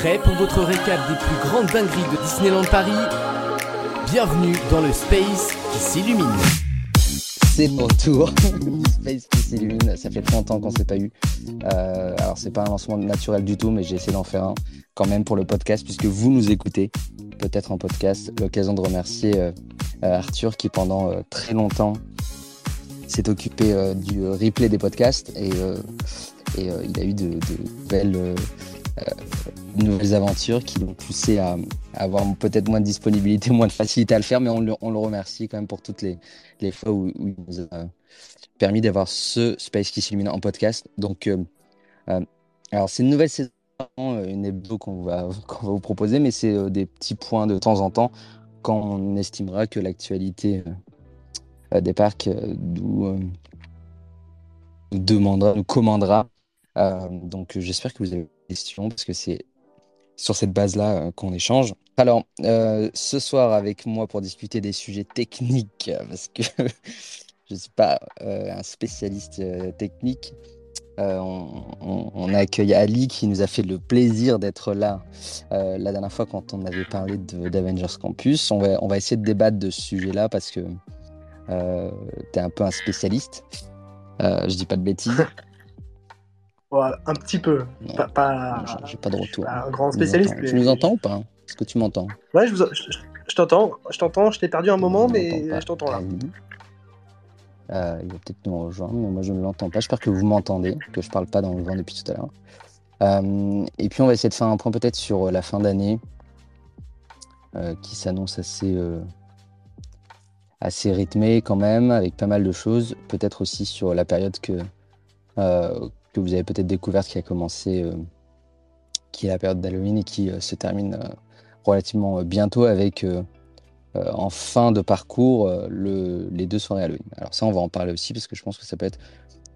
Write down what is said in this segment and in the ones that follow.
Prêt pour votre récap des plus grandes dingueries de Disneyland Paris Bienvenue dans le Space qui s'illumine. C'est mon tour Space qui s'illumine. Ça fait 30 ans qu'on ne s'est pas eu. Euh, alors, c'est pas un lancement naturel du tout, mais j'ai essayé d'en faire un quand même pour le podcast, puisque vous nous écoutez, peut-être en podcast. L'occasion de remercier euh, euh, Arthur qui, pendant très longtemps, s'est occupé du replay des podcasts et, il a eu de, de belles euh, euh, nouvelles aventures qui l'ont poussé à, avoir peut-être moins de disponibilité, moins de facilité à le faire, mais on le, remercie quand même pour toutes les, fois où, il nous a permis d'avoir ce Space qui s'illumine en podcast. Donc, euh, euh, alors c'est une nouvelle saison, euh, une hebdo qu'on va, qu'on va vous proposer, mais c'est euh, des petits points de temps en temps quand on estimera que l'actualité euh, euh, des parcs euh, nous, euh, demandera, nous commandera. Euh, donc euh, j'espère que vous avez parce que c'est sur cette base-là euh, qu'on échange. Alors, euh, ce soir avec moi pour discuter des sujets techniques, euh, parce que je ne suis pas un spécialiste technique, on, accueille Ali qui nous a fait le plaisir d'être là la dernière fois quand on avait parlé d'Avengers Campus. On va, on va essayer de débattre de ce sujet-là parce que tu es un peu un spécialiste. Je dis pas de bêtises. Voilà, un petit peu. Non, Pas, pas- j'ai- pas de retour. pas un grand Tu nous spécialiste. mais- Tu nous entends ou pas? Est-ce que tu m'entends? Ouais, je, vous... je, t'entends. Je t'entends. Je t'ai perdu un moment, Je mais je t'entends là. Euh, il va peut-être nous rejoindre, mais moi je ne l'entends pas. J'espère que vous m'entendez, que je parle pas dans le vent depuis tout à l'heure. Euh, et puis on va essayer de faire un point peut-être sur euh, la fin d'année, euh, qui s'annonce assez, assez rythmée quand même, avec pas mal de choses. Peut-être aussi sur la période que, euh, vous avez peut-être découverte qui a commencé, euh, qui est la période d'Halloween et qui euh, se termine euh, relativement bientôt avec en fin de parcours le- les deux soirées Halloween. Alors ça, on va en parler aussi parce que je pense que ça peut être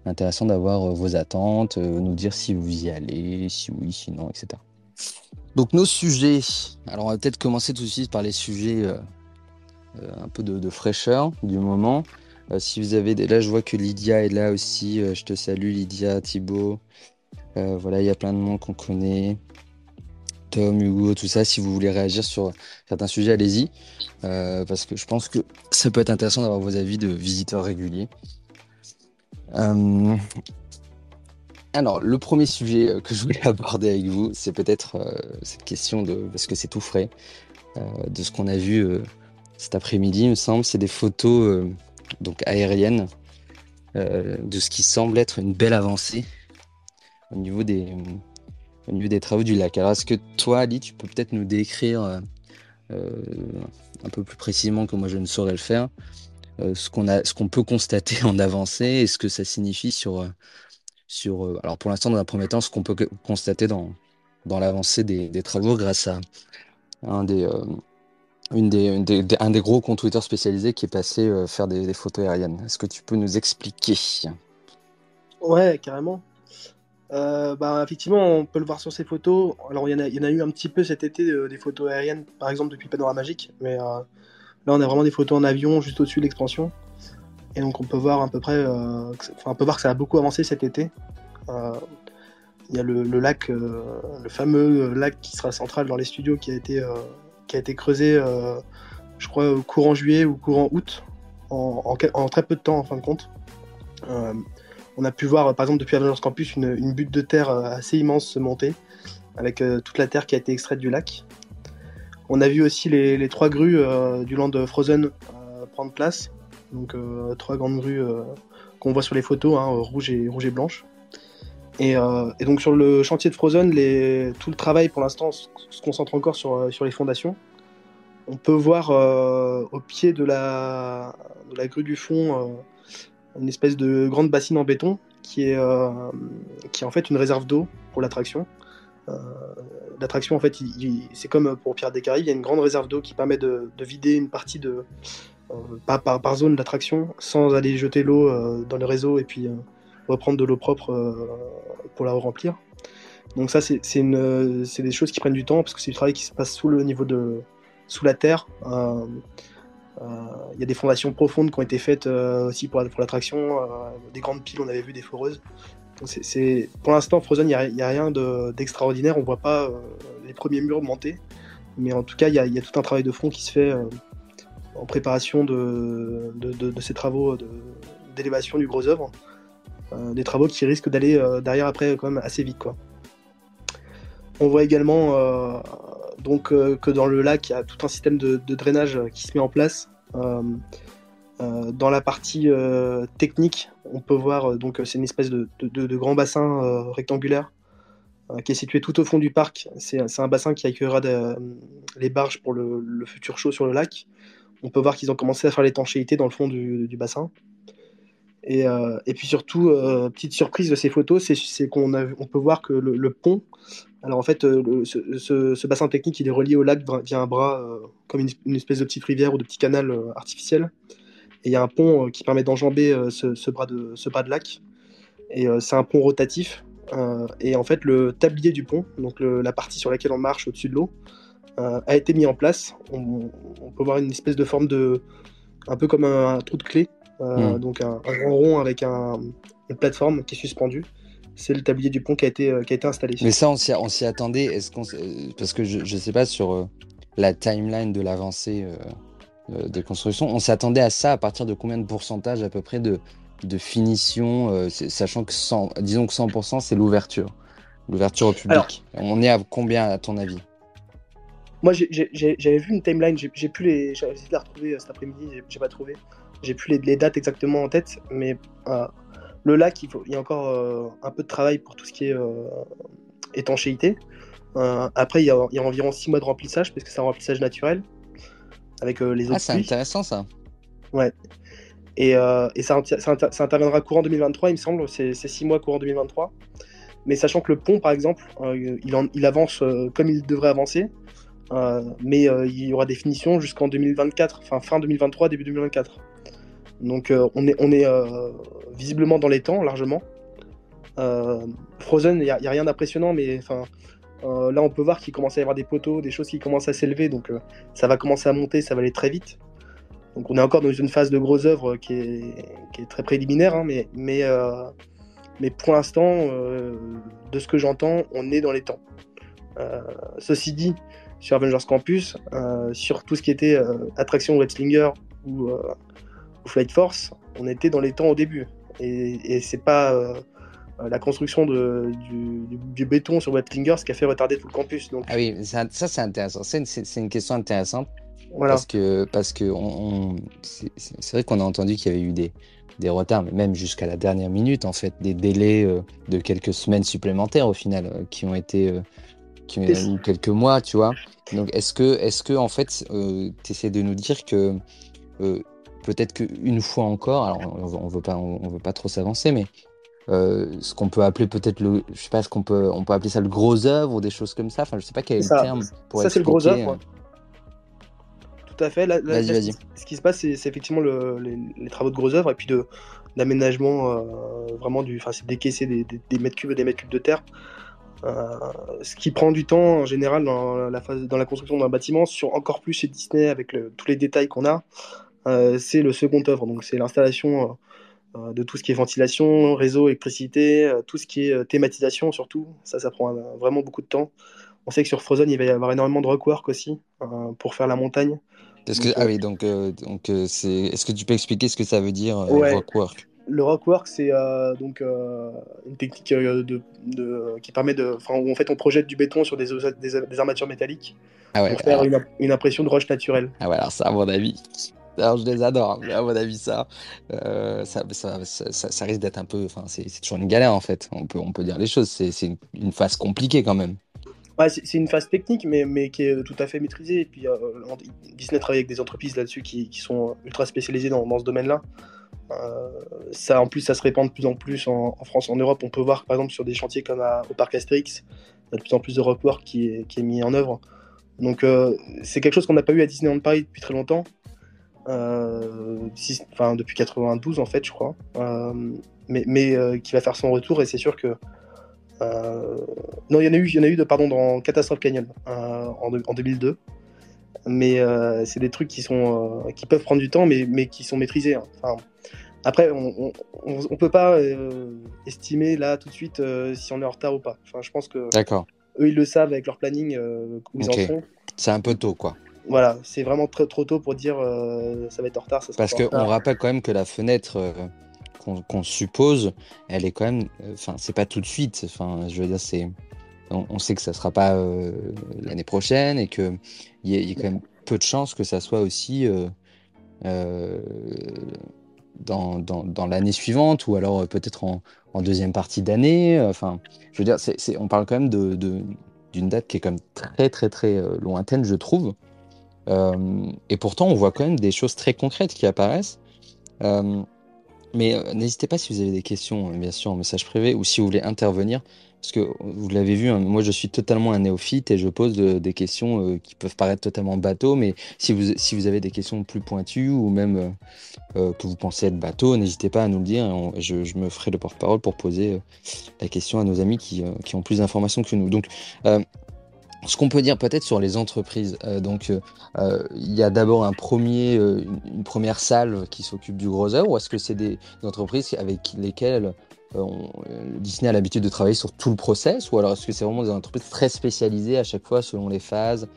intéressant d'avoir vos attentes, nous dire si vous y allez, si oui, si non, etc. Donc nos sujets. Alors on va peut-être commencer tout de suite par les sujets un peu de fraîcheur du moment. Euh, si vous avez là, je vois que Lydia est là aussi. Euh, je te salue Lydia, Thibaut. Euh, voilà, il y a plein de monde qu'on connaît. Tom, Hugo, tout ça. Si vous voulez réagir sur certains sujets, allez-y. Parce que je pense que ça peut être intéressant d'avoir vos avis de visiteurs réguliers. Alors, le premier sujet que je voulais aborder avec vous, c'est peut-être cette question de, parce que c'est tout frais, de ce qu'on a vu cet après-midi, il me semble, c'est des photos donc aériennes euh, de ce qui semble être une belle avancée au niveau des, au niveau des travaux du lac. Alors, est-ce que toi, Ali, tu peux peut-être nous décrire euh, euh, un peu plus précisément que moi je ne saurais le faire, ce qu'on a, peut constater en avancée et ce que ça signifie sur, sur alors pour l'instant dans un premier temps, ce qu'on peut constater dans, dans l'avancée des, des travaux grâce à un des, une des, un des gros comptes Twitter spécialisés qui est passé euh, faire des, photos aériennes. Est-ce que tu peux nous expliquer? Ouais, carrément. Euh, bah, effectivement, on peut le voir sur ces photos. Alors, il y en a, eu un petit peu cet été euh, des photos aériennes, par exemple depuis Panorama Magique. Mais là, on a vraiment des photos en avion juste au-dessus de l'expansion. Et donc, on peut voir à peu près. enfin, on peut voir que ça a beaucoup avancé cet été. Il y a le, lac, le fameux lac qui sera central dans les studios qui a été, qui a été creusé, euh, je crois, au courant juillet ou courant août, en, très peu de temps en fin de compte. Euh, on a pu voir, par exemple, depuis Avengers Campus, une, butte de terre euh, assez immense se monter, avec toute la terre qui a été extraite du lac. On a vu aussi les, trois grues du land Frozen prendre place. Donc, trois grandes grues qu'on voit sur les photos, hein, rouge, et, rouge et blanche. Et, donc, sur le chantier de Frozen, tout le travail pour l'instant se, concentre encore sur les fondations. On peut voir euh, au pied de la, grue du fond euh, une espèce de grande bassine en béton qui est, euh, en fait une réserve d'eau pour l'attraction. L'attraction, en fait, c'est comme pour Pierre des il y a une grande réserve d'eau qui permet de, de vider une partie de, par, par, par zone d'attraction sans aller jeter l'eau dans le réseau et puis reprendre de l'eau propre pour la remplir. Donc ça, c'est des choses qui prennent du temps parce que c'est du travail qui se passe sous le niveau de sous la terre. Euh, euh, Il y a des fondations profondes qui ont été faites euh, aussi pour, l'attraction. des grandes piles, on avait vu des foreuses. pour l'instant, Frozen, il n'y a, rien d'extraordinaire. On voit pas les premiers murs monter. Mais en tout cas, il y, a, tout un travail de fond qui se fait en préparation de, de, ces travaux d'élévation du gros œuvre. des travaux qui risquent d'aller derrière après quand même assez vite. On voit également donc, que dans le lac, il y a tout un système de, drainage qui se met en place. Euh, dans la partie euh, technique, on peut voir euh, donc c'est une espèce de, grand bassin rectangulaire qui est situé tout au fond du parc. C'est un bassin qui accueillera les barges pour le, futur show sur le lac. On peut voir qu'ils ont commencé à faire l'étanchéité dans le fond du, bassin. Et, puis surtout, petite surprise de ces photos, c'est qu'on on peut voir que le, pont, alors en fait, ce, bassin technique, il est relié au lac via un bras, comme une, une, espèce de petite rivière ou de petit canal artificiel. Et il y a un pont euh, qui permet d'enjamber euh, ce, bras de, ce bras de lac. Et euh, c'est un pont rotatif. et en fait, le tablier du pont, donc la partie sur laquelle on marche au-dessus de l'eau, a été mis en place. On, peut voir une espèce de forme de. un peu comme un, trou de clé. Hmm. Donc un, grand rond avec une plateforme qui est suspendue c'est le tablier du pont qui a été, qui a été installé. Mais ça, on s'y attendait. Est-ce qu'on, parce que je ne sais pas sur la timeline de l'avancée euh, de construction. On s'attendait à ça à partir de combien de pourcentage à peu près de, de finition, euh, sachant que 100, disons que 100% c'est l'ouverture, l'ouverture au public. on est à combien à ton avis? Moi j'avais vu une timeline, j'ai plus les, j'ai essayé de la retrouver euh, cet après-midi, j'ai pas trouvé, j'ai plus les, dates exactement en tête, mais le lac il, faut, il y a encore un peu de travail pour tout ce qui est étanchéité. après il y, a, il y, a, environ 6 mois de remplissage parce que c'est un remplissage naturel avec euh, les ah, autres. Ah, c'est intéressant ça. Ouais. Et, euh, et ça, ça, interviendra courant 2023, il me semble, c'est six mois courant 2023. Mais sachant que le pont, par exemple, euh, il, il, avance comme il devrait avancer, mais il y aura des finitions jusqu'en 2024, enfin fin 2023, début 2024. Donc on est, on est visiblement dans les temps, largement. Frozen, il n'y a, rien d'impressionnant, mais euh, là, on peut voir qu'il commence à y avoir des poteaux, des choses qui commencent à s'élever, donc euh, ça va commencer à monter, ça va aller très vite. Donc on est encore dans une phase de gros œuvres qui est, très préliminaire, hein, mais, euh, pour l'instant, de ce que j'entends, on est dans les temps. ceci dit, sur Avengers Campus, sur tout ce qui était attraction Wrestlinger ou, ou, Flight Force, on était dans les temps au début. Et, et c'est pas euh, la construction de, du, béton sur Wettlinger, ce qui a fait retarder tout le campus. Donc... Ah oui, ça, c'est intéressant. C'est une, question intéressante. Voilà. Parce que, parce que on, c'est vrai qu'on a entendu qu'il y avait eu des, des retards, mais même jusqu'à la dernière minute, en fait, des délais euh, de quelques semaines supplémentaires au final, euh, qui ont été qui ont eu quelques mois, tu vois. Donc, est-ce que, est-ce que, en fait, tu essaies de nous dire que peut-être qu'une fois encore, alors on, ne veut pas, on veut pas trop s'avancer, mais euh, ce qu'on peut appeler peut-être le, je sais pas, ce qu'on peut, on peut appeler ça le gros œuvre ou des choses comme ça. Enfin, je sais pas quel est, le terme pour Ça, c'est le gros œuvre. Euh. Tout à fait. Là, Ce qui se passe, c'est effectivement les, travaux de gros œuvre et puis de l'aménagement euh, vraiment du, enfin, c'est décaisser des, des, mètres cubes et des mètres cubes de terre. ce qui prend du temps en général dans la phase, dans la construction d'un bâtiment, sur encore plus chez Disney avec tous les détails qu'on a, c'est le second œuvre. Donc c'est l'installation euh, de tout ce qui est ventilation, réseau, électricité, euh, tout ce qui est euh, thématisation surtout. Ça, ça prend vraiment beaucoup de temps. On sait que sur Frozen, il va y avoir énormément de rockwork aussi pour faire la montagne. Est-ce que, ah oui, donc, donc c'est, est-ce que tu peux expliquer ce que ça veut dire rockwork? Le rockwork, c'est donc une technique de, qui permet de, où en fait on projette du béton sur des, des, armatures métalliques ah pour faire une, une, impression de roche naturelle. Ah ouais, alors ça, à mon avis, alors, je les adore, à mon avis, ça, euh, ça, risque d'être un peu. Enfin, c'est toujours une galère en fait. On peut, on peut dire les choses. C'est une, phase compliquée quand même. Ouais, c'est une phase technique, mais, mais qui est tout à fait maîtrisée. Puis, euh, Disney travaille avec des entreprises là-dessus qui, sont ultra spécialisées dans, dans ce domaine-là. Euh, ça, en plus, ça se répand de plus en plus en, France, en Europe. On peut voir, par exemple, sur des chantiers comme au parc Astérix, il y a de plus en plus de rockwork qui est, qui est mis en œuvre. Donc, c'est quelque chose qu'on n'a pas eu à Disneyland Paris depuis très longtemps. Euh, enfin depuis 92 en fait je crois, euh, mais, mais euh, qui va faire son retour et c'est sûr que non il y en a eu il y en a eu de pardon dans Catastrophe Canyon en, en, 2002 mais c'est des trucs qui sont qui peuvent prendre du temps mais, mais qui sont maîtrisés hein. enfin, Après, on ne peut pas estimer là tout de suite si on est en retard ou pas. Enfin, je pense que D'accord. eux, ils le savent avec leur planning où ils en sont. C'est un peu tôt, quoi. Voilà, c'est vraiment très, trop tôt pour dire ça va être en retard. Ça sera Parce qu'on rappelle quand même que la fenêtre euh, qu'on suppose, elle est quand même. euh, Enfin, c'est pas tout de suite. Enfin, je veux dire, c'est. On, on sait que ça sera pas euh, l'année prochaine et qu'il y, y a quand même peu de chances que ça soit aussi euh, euh, dans, dans, dans l'année suivante ou alors euh, peut-être en, en deuxième partie d'année. Enfin, je veux dire, c'est, on parle quand même de, de- d'une date qui est quand même très, très, très euh, lointaine, je trouve. Euh, et pourtant, on voit quand même des choses très concrètes qui apparaissent. Euh, mais euh, n'hésitez pas si vous avez des questions, euh, bien sûr, en message privé ou si vous voulez intervenir. Parce que vous l'avez vu, hein, moi je suis totalement un néophyte et je pose des questions qui peuvent paraître totalement bateau. Mais si vous, si vous avez des questions plus pointues ou même que vous pensez être bateau, n'hésitez pas à nous le dire. je, je me ferai le porte-parole pour poser la question à nos amis qui, qui ont plus d'informations que nous. Donc, ce qu'on peut dire peut-être sur les entreprises, euh, donc euh, euh, il y a d'abord un premier, euh, une, première salle qui s'occupe du gros œuvre, ou est-ce que c'est des entreprises avec lesquelles on- Disney a l'habitude de travailler sur tout le process, ou alors est-ce que c'est vraiment des entreprises très spécialisées à chaque fois selon les phases,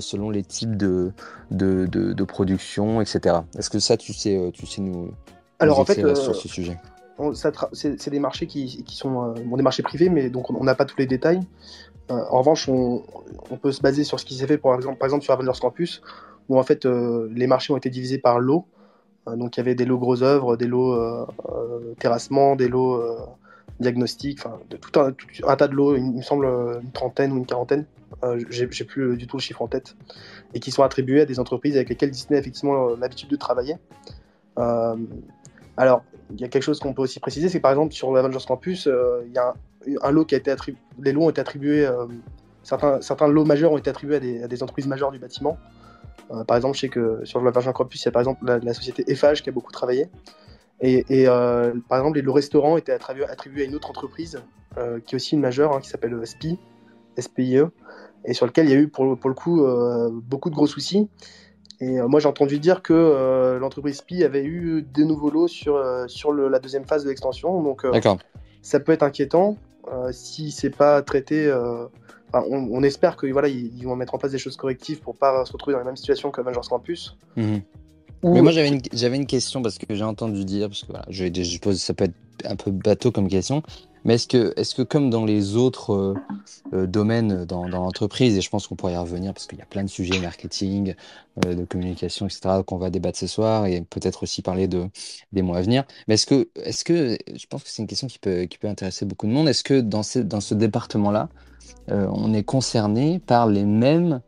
selon les types de, de, de, de production, etc. Est-ce que ça, tu sais, tu sais nous, nous Alors en fait, sur ce sujet? c'est des marchés qui, qui sont euh, bon, des marchés privés, mais donc on on n'a pas tous les détails. Euh, en revanche, on, peut se baser sur ce qui s'est fait, par exemple, sur Avengers Campus, où en fait euh, les marchés ont été divisés par lots. Euh, donc il y avait des lots gros œuvres, des lots terrassement, des lots diagnostiques, enfin tout un, tas de lots, il me semble une trentaine ou une quarantaine. J'ai plus du tout le chiffre en tête, et qui sont attribués à des entreprises avec lesquelles Disney a effectivement l'habitude de travailler. Alors, il y a quelque chose qu'on peut aussi préciser, c'est par exemple sur Avengers Campus, il y a un, lot qui a été attribué, les lots ont été attribués, euh, certains, certains lots majeurs ont été attribués à des, à des entreprises majeures du bâtiment. Euh, par exemple, je sais que sur le Avengers Campus, il y a par exemple la, la société Eiffage qui a beaucoup travaillé. Et, et, euh, par exemple, les lots restaurants étaient attribués, attribués à une autre entreprise qui est aussi une majeure, hein, qui s'appelle SPI, SPIE, et sur lequel il y a eu pour, pour le coup beaucoup de gros soucis. Et moi, j'ai entendu dire que euh, l'entreprise SPI avait eu des nouveaux lots sur, euh, sur le- la deuxième phase de l'extension. Donc, euh, ça peut être inquiétant si c'est pas traité. euh, enfin, on, on espère que voilà, ils, ils vont mettre en place des choses correctives pour pas se retrouver dans la même situation que Avengers Campus. Mhm. Mais moi j'avais une, j'avais une question parce que j'ai entendu dire, parce que voilà, je, que ça peut être un peu bateau comme question, mais est-ce que, est-ce que comme dans les autres euh, euh, domaines dans, l'entreprise, et je pense qu'on pourrait y revenir parce qu'il y a plein de sujets marketing, euh, de communication, etc., qu'on va débattre ce soir et peut-être aussi parler de, des mois à venir, mais est-ce que, est-ce que, je pense que c'est une question qui peut, qui peut intéresser beaucoup de monde, est-ce que dans ce, dans ce département-là, on est concerné par les mêmes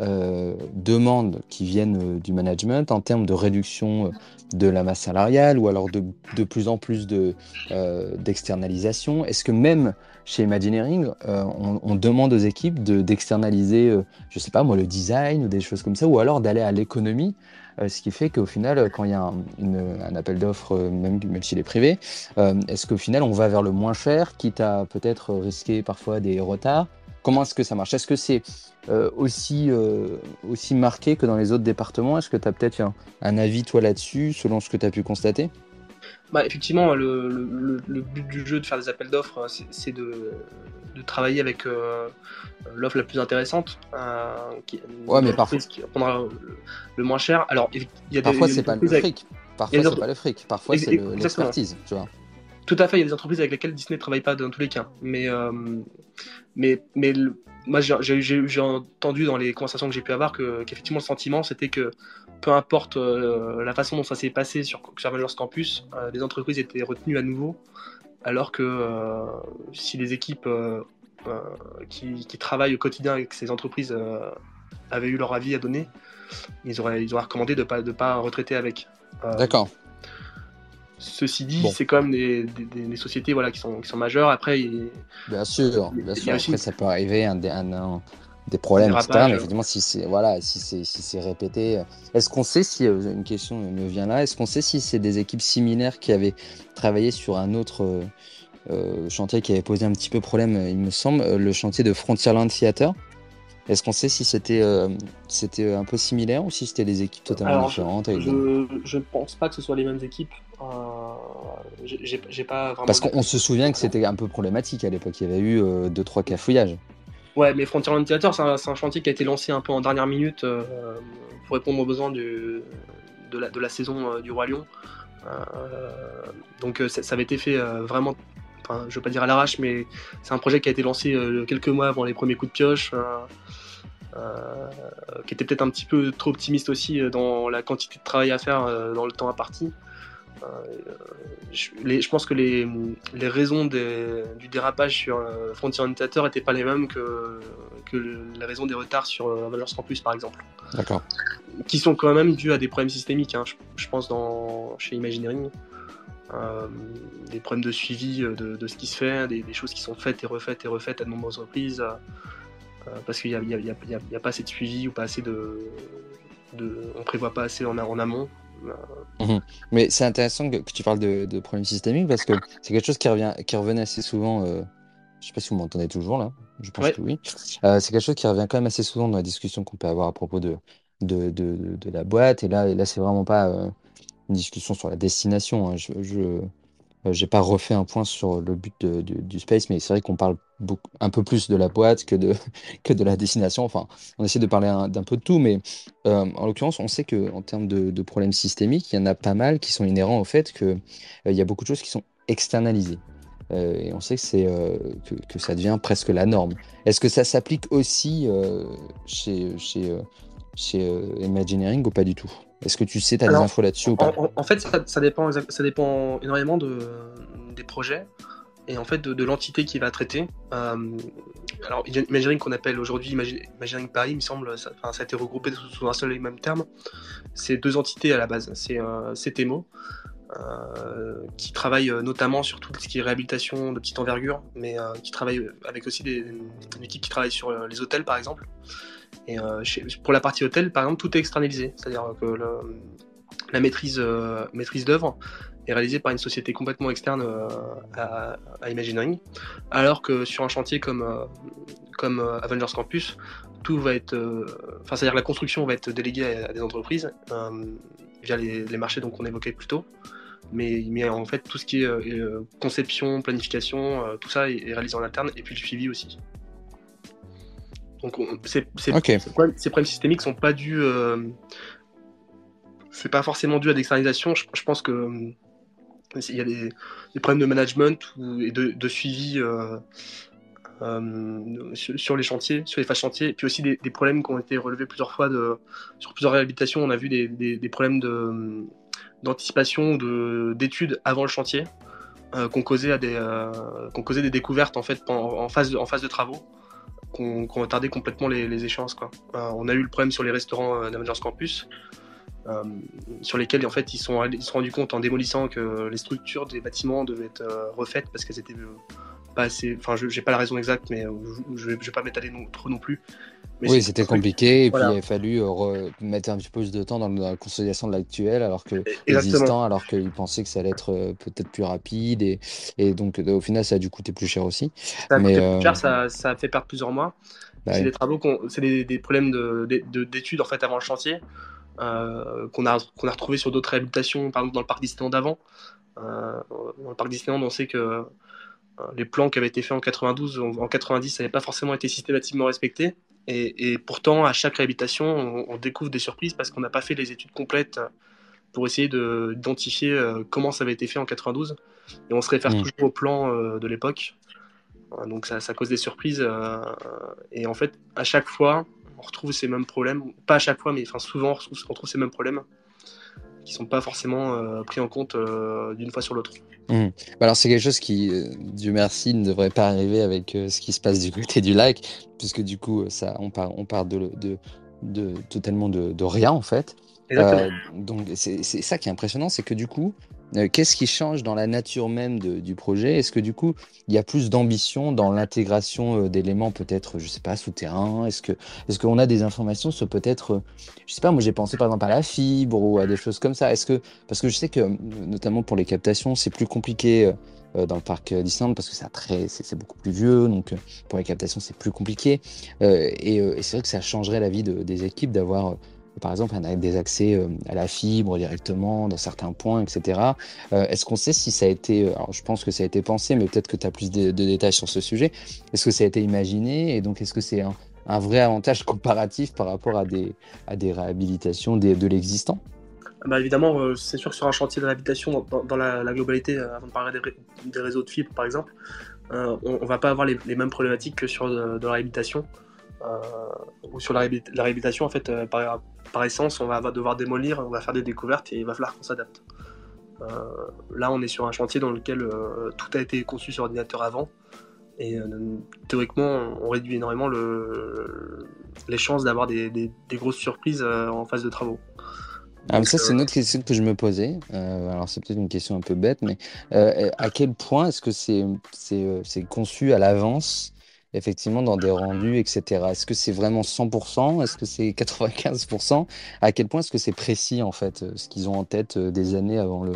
euh, demandes qui viennent euh, du management en termes de réduction euh, de la masse salariale ou alors de, de plus en plus de, d'externalisation. Est-ce que même chez Imagineering, on, demande aux équipes de, d'externaliser, je sais pas moi, le design ou des choses comme ça, ou alors d'aller à l'économie ce qui fait qu'au final, quand il y a un, un appel d'offres, même, même s'il est privé, est-ce qu'au final, on va vers le moins cher, quitte à peut-être risquer parfois des retards? Comment est-ce que ça marche? Est-ce que c'est euh, aussi, euh, aussi marqué que dans les autres départements? Est-ce que tu as peut-être un, un avis, toi, là-dessus, selon ce que tu as pu constater? Bah, effectivement, le, le- le but du jeu de faire des appels d'offres, c'est- de, de travailler avec euh, l'offre la plus intéressante. qui, Ouais, mais qui répondra le, moins cher. Alors, il y a des, Parfois, c'est pas le avec- fric. Parfois, c'est pas le fric. Parfois, c'est l'expertise, tu vois. Tout à fait, il y a des entreprises avec lesquelles Disney ne travaille pas dans tous les cas. Mais, euh, mais, mais moi, j'ai- entendu dans les conversations que j'ai pu avoir que- qu'effectivement, le sentiment, c'était que peu importe euh, la façon dont ça s'est passé sur, Avengers Campus, euh, les entreprises étaient retenues à nouveau. Alors que si les équipes qui, travaillent au quotidien avec ces entreprises avaient eu leur avis à donner, ils auraient, ils auraient recommandé de ne pas, de pas retraiter avec. D'accord. Ceci dit, Bon. c'est quand même des, des- des- des sociétés voilà, qui, sont, qui sont majeures. Après, il- Bien sûr, bien sûr. Après, ça peut arriver un, des- un- un- des problèmes, etc. Mais effectivement, si c'est voilà, si c'est si c'est répété, euh, est-ce qu'on sait si euh, une question me vient là, est-ce qu'on sait si c'est des équipes similaires qui avaient travaillé sur un autre euh, euh, chantier qui avait posé un petit peu problème, euh, il me semble, euh, le chantier de Frontierland Theater? Est-ce qu'on sait si c'était euh, c'était un peu similaire ou si c'était des équipes totalement Alors, différentes je ne pense pas que ce soit les mêmes équipes. J'ai pas vraiment. Parce qu'on se souvient que c'était un peu problématique à l'époque. Il y avait eu 2-3 cafouillages. Ouais, mais Frontier Ventilator, c'est un, chantier qui a été lancé un peu en dernière minute pour répondre aux besoins du, de, la, de la saison du Roi Lion. donc ça, ça, avait été fait vraiment je ne veux pas dire à l'arrache, mais c'est un projet qui a été lancé euh, quelques mois avant les premiers coups de pioche, euh, euh, qui était peut-être un petit peu trop optimiste aussi dans la quantité de travail à faire dans le temps imparti. Je, je, pense que les, les raisons du dérapage sur Frontier Annotateur n'étaient pas les mêmes que, que les raisons des retards sur Avengers Campus par exemple. D'accord. Qui sont quand même dus à des problèmes systémiques, hein, je, pense, dans, chez Imagineering. Euh, des problèmes de suivi euh, de, ce qui se fait, des, choses qui sont faites et refaites et refaites à de nombreuses reprises, euh, parce qu'il n'y a, pas assez de suivi ou pas assez de, de on prévoit pas assez en, en amont. Mhm. Mais c'est intéressant que, tu parles de, problèmes systémiques parce que c'est quelque chose qui, revient, qui revenait assez souvent. je je sais pas si vous m'entendez toujours là. Je pense que oui. c'est quelque chose qui revient quand même assez souvent dans la discussion qu'on peut avoir à propos de, de, de, la boîte. Et là, là c'est vraiment pas une discussion sur la destination. Hein. Je euh, pas refait un point sur le but du space, mais c'est vrai qu'on parle un peu plus de la boîte que de, la destination. Enfin, on essaie de parler d'un peu de tout, mais euh, en l'occurrence, on sait qu'en termes de, problèmes systémiques, il y en a pas mal qui sont inhérents au fait qu'il euh, y a beaucoup de choses qui sont externalisées. et on sait que, c'est que, ça devient presque la norme. Est-ce que ça s'applique aussi chez, chez, chez Imagineering ou pas du tout? Est-ce que tu sais, tu as des infos là-dessus ou pas en, fait, ça, dépend, ça dépend énormément de, des projets et en fait de, l'entité qui va traiter. Euh, alors, Imagineering qu'on appelle aujourd'hui Imagineering Paris, il me semble, ça, ça, a été regroupé sous, un seul et même terme. C'est deux entités à la base. C'est euh, CTMO, euh, qui travaille notamment sur tout ce qui est réhabilitation de petite envergure, mais qui travaille avec aussi des, une équipe qui travaille sur les hôtels par exemple. Euh, pour la partie hôtel, par exemple, tout est externalisé. C'est-à-dire que la maîtrise, euh, maîtrise d'œuvre est réalisée par une société complètement externe euh, à, Imagineering. Alors que sur un chantier comme, Avengers Campus, tout va être. Enfin, c'est-à-dire la construction va être déléguée à, des entreprises via les, marchés qu'on évoquait plus tôt. Mais, en fait, tout ce qui est conception, planification, tout ça est, réalisé en interne et puis le suivi aussi. Donc ces, problèmes, systémiques sont pas dus. Euh, c'est pas forcément dû à l'externalisation. Je, pense que euh, il y a des, problèmes de management et de, suivi euh, sur, les chantiers, sur les phases chantiers, et puis aussi des, problèmes qui ont été relevés plusieurs fois de, sur plusieurs réhabilitations. On a vu des, problèmes de, d'anticipation ou d'études avant le chantier qu'on causait à des causait des découvertes en fait en phase en phase de travaux qu'on qu retardé complètement les, échéances. Quoi. Euh, on a eu le problème sur les restaurants euh, d'Avengers Campus, euh, sur lesquels en fait ils sont, sont rendus compte en démolissant que les structures des bâtiments devaient être refaites parce qu'elles étaient pas assez. Enfin, je n'ai pas la raison exacte, mais je ne vais pas m'étaler trop non plus oui, c'était compliqué et puis il a fallu euh, mettre un petit peu plus de temps dans, la consolidation de l'actuel alors que l'existant, alors qu'ils pensaient que ça allait être euh, peut-être plus rapide et, et donc au final ça a dû coûter plus cher aussi. Ça a coûté plus cher, ça, ça, a fait perdre plusieurs mois. Bah c'est des travaux, c'est des, des, problèmes d'études de, en fait avant le chantier euh, qu'on a qu'on a retrouvé sur d'autres réhabilitations, par exemple dans le parc Disneyland d'avant. dans le parc Disneyland, on sait que les plans qui avaient été faits en 92, en 90, ça n'avait pas forcément été systématiquement respecté. Et, pourtant, à chaque réhabilitation, on, découvre des surprises parce qu'on n'a pas fait les études complètes pour essayer d'identifier euh, comment ça avait été fait en 92. Et on se réfère mm. toujours au plan euh, de l'époque. Donc ça, cause des surprises. Euh, et en fait, à chaque fois, on retrouve ces mêmes problèmes. Pas à chaque fois, mais enfin, souvent, on retrouve ces mêmes problèmes qui sont pas forcément pris en compte d'une fois sur l'autre. Mmh. Bah, alors c'est quelque chose qui, euh, Dieu merci, ne devrait pas arriver avec euh, ce qui se passe du côté du lac, puisque du coup, ça, on part, on part de, de, de totalement de, de, rien en fait. Euh, donc c'est ça qui est impressionnant, c'est que du coup, euh, qu'est-ce qui change dans la nature même du projet? Est-ce que du coup, il y a plus d'ambition dans l'intégration euh, d'éléments peut-être, je sais pas, souterrains? Est-ce que est-ce qu'on a des informations sur peut-être, euh, je sais pas, moi j'ai pensé par exemple à la fibre ou à des choses comme ça. Est-ce que parce que je sais que notamment pour les captations, c'est plus compliqué dans le parc Disneyland parce que c'est c'est beaucoup plus vieux, donc pour les captations c'est plus compliqué. et, c'est vrai que ça changerait la vie de, des équipes d'avoir par exemple, des accès à la fibre directement dans certains points, etc. Est-ce qu'on sait si ça a été, alors je pense que ça a été pensé, mais peut-être que tu as plus de, détails sur ce sujet. Est-ce que ça a été imaginé? Et donc est-ce que c'est un, vrai avantage comparatif par rapport à des, réhabilitations de l'existant? Bah évidemment, c'est sûr que sur un chantier de réhabilitation, dans, la, globalité, avant de parler des, réseaux de fibre par exemple, on ne va pas avoir les, mêmes problématiques que sur de, la réhabilitation. Ou sur la, réhabilitation, en fait, par, par essence, on va devoir démolir, on va faire des découvertes et il va falloir qu'on s'adapte. Euh, là, on est sur un chantier dans lequel euh, tout a été conçu sur ordinateur avant. Et euh, théoriquement, on réduit énormément les chances d'avoir des, grosses surprises en phase de travaux. Ah, ça, c'est une autre question que je me posais. alors, c'est peut-être une question un peu bête, mais à quel point est-ce que c'est conçu à l'avance effectivement dans des rendus, etc. Est-ce que c'est vraiment 100% Est-ce que c'est 95% À quel point est-ce que c'est précis en fait, euh, ce qu'ils ont en tête euh, des années avant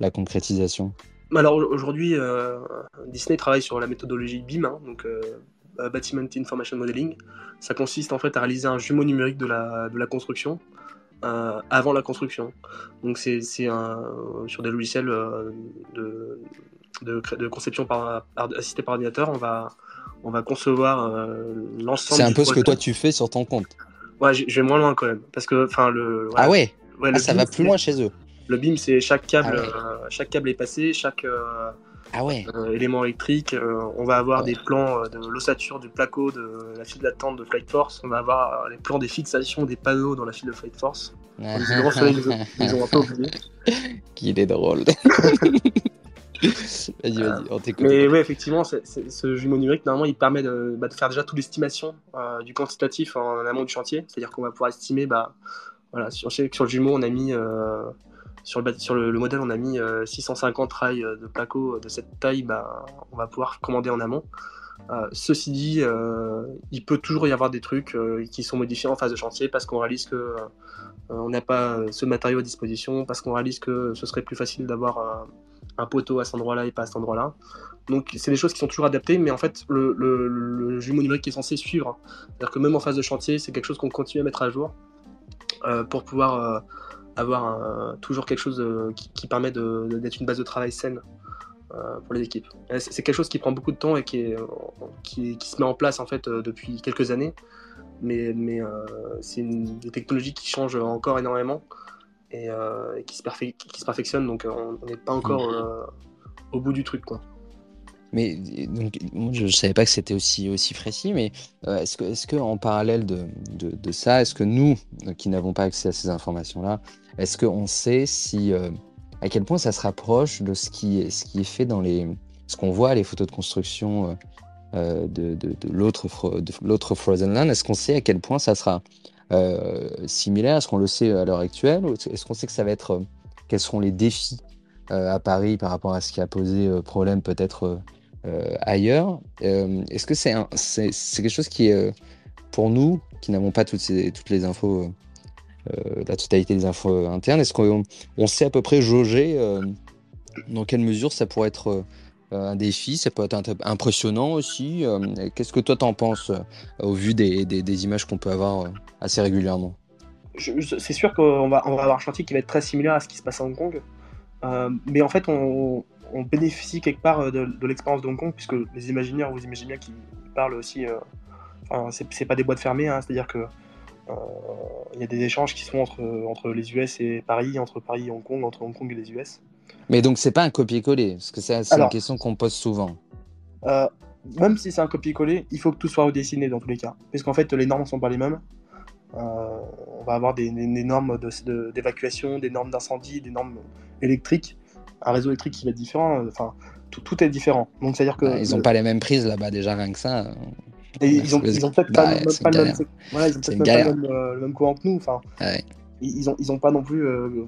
la concrétisation? Alors aujourd'hui, euh, Disney travaille sur la méthodologie BIM, hein, donc Bâtiment Information Modeling. Ça consiste en fait à réaliser un jumeau numérique de la, construction. avant la construction. Donc c'est sur des logiciels de, conception par, assisté par ordinateur, on va, on va concevoir euh, l'ensemble. C'est un peu ce que toi tu fais sur ton compte. Ouais, je vais moins loin quand même, parce que enfin le. ah ouais? ah, ça va plus loin chez eux. Le BIM, c'est chaque câble, ah euh, chaque câble est passé, chaque euh, ah ouais. élément électrique. on va avoir des plans de l'ossature du placo, de la file d'attente de Flight Force. On va avoir les plans des fixations des panneaux dans la file de Flight Force. Ils, ont, un peu oublié. Qu'il est drôle. vas-y, vas-y, on t'écoute. Mais oui, effectivement, ce jumeau numérique, normalement, il permet de, bah, faire déjà toute l'estimation euh, du quantitatif en, amont du chantier. C'est-à-dire qu'on va pouvoir estimer, bah, voilà, sur, sur le jumeau, on a mis, euh, sur, le, modèle, on a mis 650 euh, rails de placo de cette taille, bah, on va pouvoir commander en amont. ceci dit, il peut toujours y avoir des trucs qui sont modifiés en phase de chantier parce qu'on réalise que on n'a pas ce matériau à disposition, parce qu'on réalise que ce serait plus facile d'avoir un poteau à cet endroit-là et pas à cet endroit-là. Donc c'est des choses qui sont toujours adaptées, mais en fait le, jumeau numérique est censé suivre. C'est-à-dire que même en phase de chantier, c'est quelque chose qu'on continue à mettre à jour euh, pour pouvoir euh, avoir toujours quelque chose euh, qui, permet d'être une base de travail saine pour les équipes. C'est quelque chose qui prend beaucoup de temps et qui, se met en place en fait depuis quelques années, mais, c'est des technologies qui changent encore énormément. Euh, et, qui, se qui, se perfectionne. Donc euh, on n'est pas encore euh, au bout du truc. quoi. Mais donc, je ne savais pas que c'était aussi, aussi précis, mais est-ce que, est que en parallèle de, de, ça, est-ce que nous, qui n'avons pas accès à ces informations-là, est-ce qu'on sait si, à quel point ça se rapproche de ce qui, ce qui est fait dans les. ce qu'on voit, les photos de construction de, de, de l'autre Frozen Land? Est-ce qu'on sait à quel point ça sera euh, similaire Est-ce qu'on le sait à l'heure actuelle Est-ce qu'on sait que ça va être. Euh, quels seront les défis euh, à Paris par rapport à ce qui a posé problème peut-être ailleurs? Est-ce que c'est c'est quelque chose qui est pour nous, qui n'avons pas toutes, toutes les infos, la totalité des infos internes, est-ce qu'on on sait à peu près jauger dans quelle mesure ça pourrait être un défi, ça peut être impressionnant aussi. Qu'est-ce que toi t'en penses au vu des, images qu'on peut avoir assez régulièrement? C'est sûr qu'on va, avoir un chantier qui va être très similaire à ce qui se passe à Hong Kong. Euh, mais en fait, on, bénéficie quelque part euh, de, l'expérience de Hong Kong, puisque les imaginaires, vous imaginez bien qu'ils parlent aussi. Euh, enfin, c'est pas des boîtes fermées, hein, c'est-à-dire que il y a des échanges qui sont entre, entre les US et Paris, entre Paris et Hong Kong, entre Hong Kong et les US. Mais donc c'est pas un copier-coller, parce que c'est une question qu'on pose souvent. même si c'est un copier-coller, il faut que tout soit redessiné dans tous les cas, puisqu'en fait les normes ne sont pas les mêmes. Euh, on va avoir des, normes d'évacuation, des normes d'incendie, des normes électriques. Un réseau électrique qui va être différent. Euh, enfin, tout, est différent. Donc, c'est-à-dire que ils n'ont pas les mêmes prises là-bas déjà rien que ça. ils ont, peut-être pas, le même, courant que nous. Enfin, ils n'ont ont pas non plus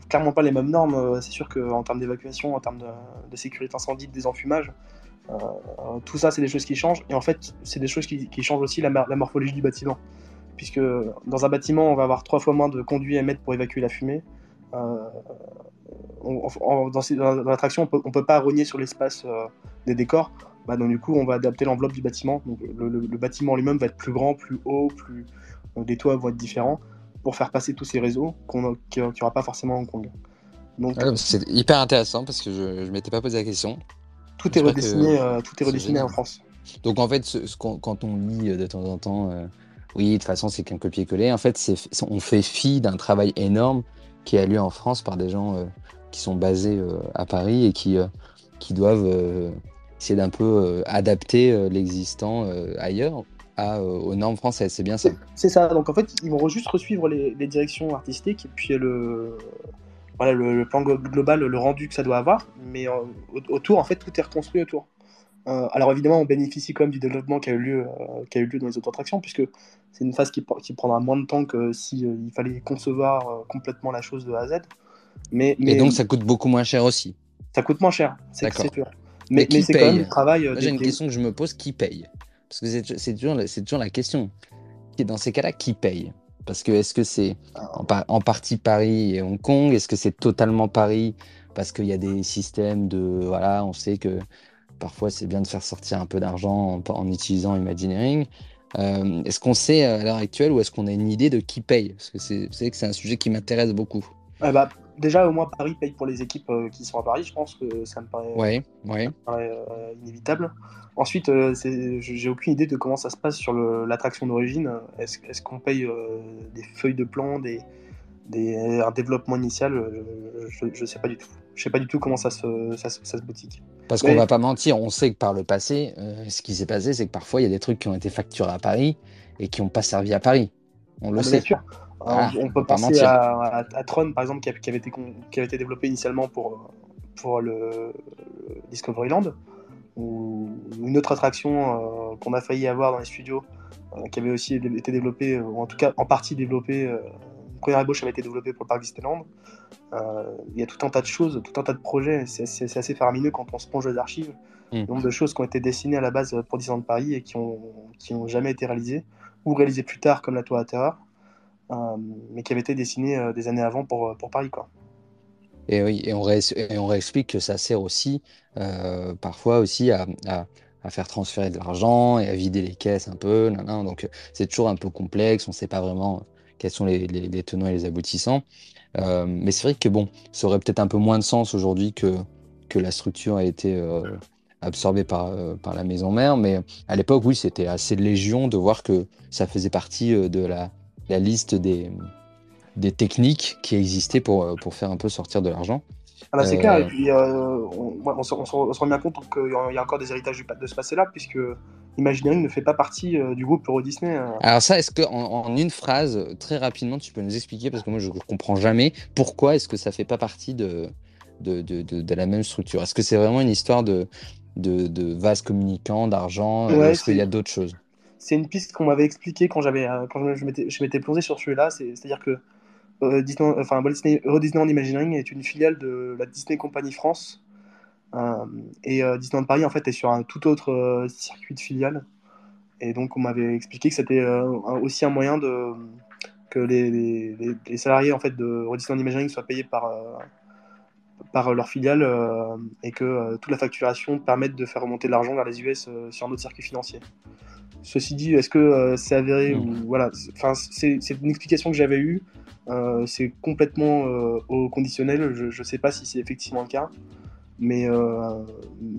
clairement pas les mêmes normes. C'est sûr qu'en termes d'évacuation, en termes de, sécurité incendie, de désenfumage, tout ça, c'est des choses qui changent. Et en fait, c'est des choses qui, changent aussi la, morphologie du bâtiment puisque dans un bâtiment, on va avoir trois fois moins de conduits à mettre pour évacuer la fumée. Euh, dans, l'attraction, on ne peut pas rogner sur l'espace euh, des décors. Bah, donc du coup, on va adapter l'enveloppe du bâtiment. le, bâtiment lui-même va être plus grand, plus haut, plus, des toits vont être différents. Pour faire passer tous ces réseaux qu'on qu'il n'y aura pas forcément à Hong Kong. Donc, c'est hyper intéressant parce que je ne m'étais pas posé la question. Tout est redessiné, tout est redessiné en France. Donc en fait, ce, quand on lit de temps en temps, oui, de toute façon, c'est qu'un copier-coller. En fait, on fait fi d'un travail énorme qui a lieu en France par des gens qui sont basés à Paris et qui, qui doivent essayer d'un peu adapter l'existant ailleurs à, aux normes françaises. C'est bien ça. C'est ça. Donc en fait, ils vont juste resuivre les, directions artistiques et puis le, voilà, le, plan global, le rendu que ça doit avoir. Mais autour, en fait, tout est reconstruit autour. Euh, alors évidemment, on bénéficie quand même du développement qui a eu lieu, euh, qui a eu lieu dans les autres attractions, puisque c'est une phase qui, qui, prendra moins de temps que s'il euh, fallait concevoir complètement la chose de A à Z. Mais, mais, Et donc ça coûte beaucoup moins cher aussi Ça coûte moins cher, c'est sûr. Mais, mais c'est quand même le travail. J'ai une question que je me pose, qui paye? Parce que c'est toujours, la question. Dans ces cas-là, qui paye? Parce que est-ce que c'est en, partie Paris et Hong Kong? Est-ce que c'est totalement Paris? Parce qu'il y a des systèmes de... Voilà, on sait que parfois c'est bien de faire sortir un peu d'argent en, utilisant Imagineering. Euh, est-ce qu'on sait à l'heure actuelle ou est-ce qu'on a une idée de qui paye? Parce que vous savez que c'est un sujet qui m'intéresse beaucoup. Ah bah, déjà, au moins Paris paye pour les équipes euh, qui sont à Paris. Je pense que ça me paraît, ouais, ouais. Euh, inévitable. Ensuite, j'ai aucune idée de comment ça se passe sur l'attraction d'origine. Est-ce, est qu'on paye des feuilles de plan, des, des, un développement initial? Je ne sais pas du tout. Je sais pas du tout comment ça se, ça, se boutique. Parce qu'on va pas mentir, on sait que par le passé, euh, ce qui s'est passé, c'est que parfois il y a des trucs qui ont été facturés à Paris et qui n'ont pas servi à Paris. On le ah, sait. Bien sûr. On peut penser à, à, Tron, par exemple, qui, avait été, qui avait été développé initialement pour, pour le, Discoveryland, ou une autre attraction euh, qu'on a failli avoir dans les studios, euh, qui avait aussi été développée, ou en tout cas en partie développée première ébauche avait été développée pour le parc Disneyland. Euh, il y a tout un tas de choses, tout un tas de projets. C'est assez faramineux quand on se plonge les archives. Mm. Le nombre de choses qui ont été dessinées à la base pour Disneyland Paris et qui ont, qui ont jamais été réalisées, ou réalisées plus tard comme la Tour à Terreur, euh, mais qui avaient été dessinées euh, des années avant pour, pour Paris. Quoi. Et oui, et on, et réexplique que ça sert aussi parfois aussi à, à, faire transférer de l'argent et à vider les caisses un peu. donc c'est toujours un peu complexe, on ne sait pas vraiment quels sont les, tenants et les aboutissants. Euh, mais c'est vrai que bon, ça aurait peut-être un peu moins de sens aujourd'hui que, que la structure a été euh, absorbée par, euh, par la maison mère. Mais à l'époque, oui, c'était assez légion de voir que ça faisait partie de la, la liste des, des techniques qui existaient pour, pour faire un peu sortir de l'argent. Ah bah c'est clair, et puis on, on, se, rend bien compte qu'il y a encore des héritages de ce passé-là, puisque Imagineering ne fait pas partie euh, du groupe Euro Disney. Euh. Alors ça, est-ce que en, une phrase, très rapidement, tu peux nous expliquer, parce que moi je ne comprends jamais, pourquoi est-ce que ça fait pas partie de, de, de, de, la même structure? Est-ce que c'est vraiment une histoire de, de, de vase communicant, d'argent? Euh, Est-ce qu'il y a d'autres choses? C'est une piste qu'on m'avait expliquée quand, j'avais, quand je m'étais plongé sur celui-là, c'est-à-dire que Disney, enfin, Disney, Euro Disneyland Imagineering est une filiale de la Disney Company France, euh, et euh, Disneyland Paris, en fait, est sur un tout autre euh, circuit de filiale. Et donc, on m'avait expliqué que c'était aussi un moyen que les, salariés en fait de Disneyland Imagineering soient payés par par leur filiale et que toute la facturation permette de faire remonter de l'argent vers les US sur un autre circuit financier. Ceci dit, est-ce que c'est avéré ou voilà, enfin c'est une explication que j'avais eue. c'est complètement au conditionnel. Je ne sais pas si c'est effectivement le cas. Mais, euh,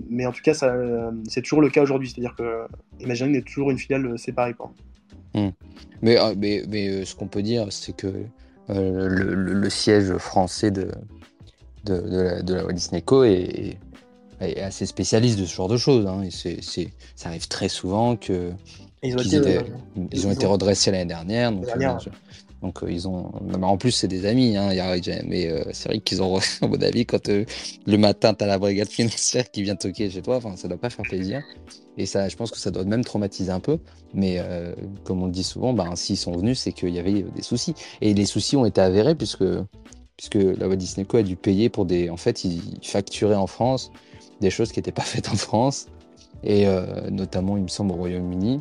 mais en tout cas, c'est toujours le cas aujourd'hui. C'est-à-dire que Imagineering est toujours une filiale séparée. Quoi. Hmm. Mais, euh, mais, mais euh, ce qu'on peut dire, c'est que le, le, siège français de, de, de, la, de la Walt Disney Co. est, est, assez spécialiste de ce genre de choses. Hein. Et c'est, ça arrive très souvent que. Ils ont, été, ils ont, été redressés l'année dernière. Donc, donc euh, ils ont. en plus, c'est des amis, hein, mais euh, c'est vrai qu'ils ont, à mon avis, quand euh, le matin, tu as la brigade financière qui vient toquer chez toi, ça doit pas faire plaisir. Et ça, je pense que ça doit même traumatiser un peu. Mais comme on le dit souvent, ben, s'ils sont venus, c'est qu'il y avait des soucis. Et les soucis ont été avérés puisque, puisque la Walt Disney Co a dû payer pour des. En fait, ils facturaient en France des choses qui n'étaient pas faites en France. Et notamment, il me semble, au Royaume-Uni.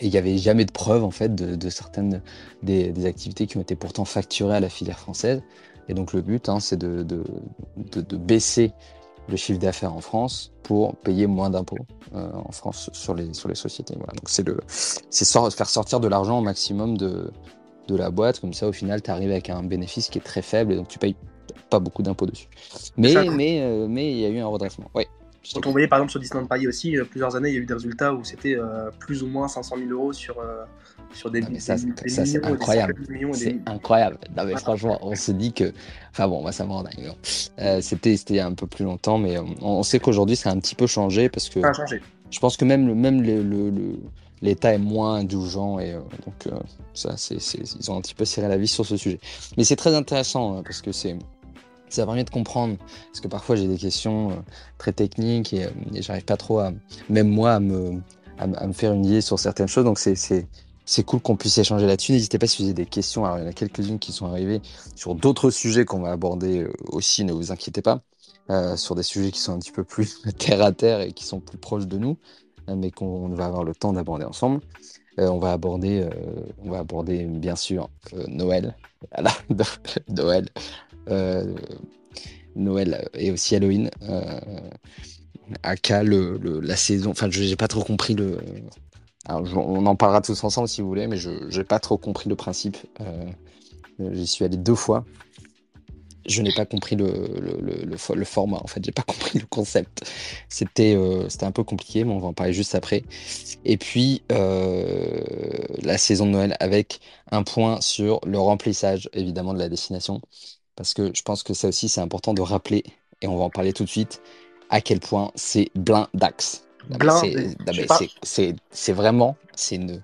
Et il n'y avait jamais de preuve en fait de, certaines des, activités qui ont été pourtant facturées à la filière française. Et donc le but, hein, c'est de, de, baisser le chiffre d'affaires en France pour payer moins d'impôts euh, en France sur les, sur les sociétés. Voilà. Donc c'est c'est faire sortir de l'argent au maximum de, de la boîte. Comme ça, au final, tu arrives avec un bénéfice qui est très faible et donc tu payes pas beaucoup d'impôts dessus. Mais Ça, mais euh, mais il y a eu un redressement. Ouais. Quand on voyait par exemple sur Disneyland Paris aussi, euh, plusieurs années, il y a eu des résultats où c'était euh, plus ou moins 500 000 euros sur, euh, sur des, mais ça, des- c'est- des ça, c'est millions, incroyable. C'est des- incroyable. Non, mais franchement, on se dit que. Enfin bon, moi, ça me rend dingue. mais bon. Euh, C'était c'était il y a un peu plus longtemps, mais on, on sait qu'aujourd'hui, ça a un petit peu changé parce que Ça a changé. je pense que même, le- même le, le- le- l'État est moins indulgent et euh, donc euh, ça, c'est, c'est- ils ont un petit peu serré la vis sur ce sujet. Mais c'est très intéressant euh, parce que c'est, ça permet de comprendre parce que parfois j'ai des questions euh, très techniques et, euh, et j'arrive pas trop à, même moi, à me, faire une idée sur certaines choses. Donc c'est, cool qu'on puisse échanger là-dessus. N'hésitez pas si vous avez des questions. Alors il y en a quelques-unes qui sont arrivées sur d'autres sujets qu'on va aborder euh, aussi. Ne vous inquiétez pas. sur des sujets qui sont un petit peu plus terre à terre et qui sont plus proches de nous mais qu'on va avoir le temps d'aborder ensemble. On va aborder, on va aborder bien sûr Noël, voilà, Noël, Noël et aussi Halloween. Euh, aka le, le- la saison. Enfin, je j'ai pas trop compris le. Alors, on en parlera tous ensemble si vous voulez, mais je j'ai pas trop compris le principe. Euh, J'y suis allé deux fois. Je n'ai pas compris le, le, le, le fo- le format, en fait, j'ai pas compris le concept. C'était euh, un peu compliqué, mais on va en parler juste après. Et puis, euh, la saison de Noël avec un point sur le remplissage, évidemment, de la destination. Parce que je pense que ça aussi, c'est important de rappeler, et on va en parler tout de suite, à quel point c'est blindax. C'est- vraiment, c'est une,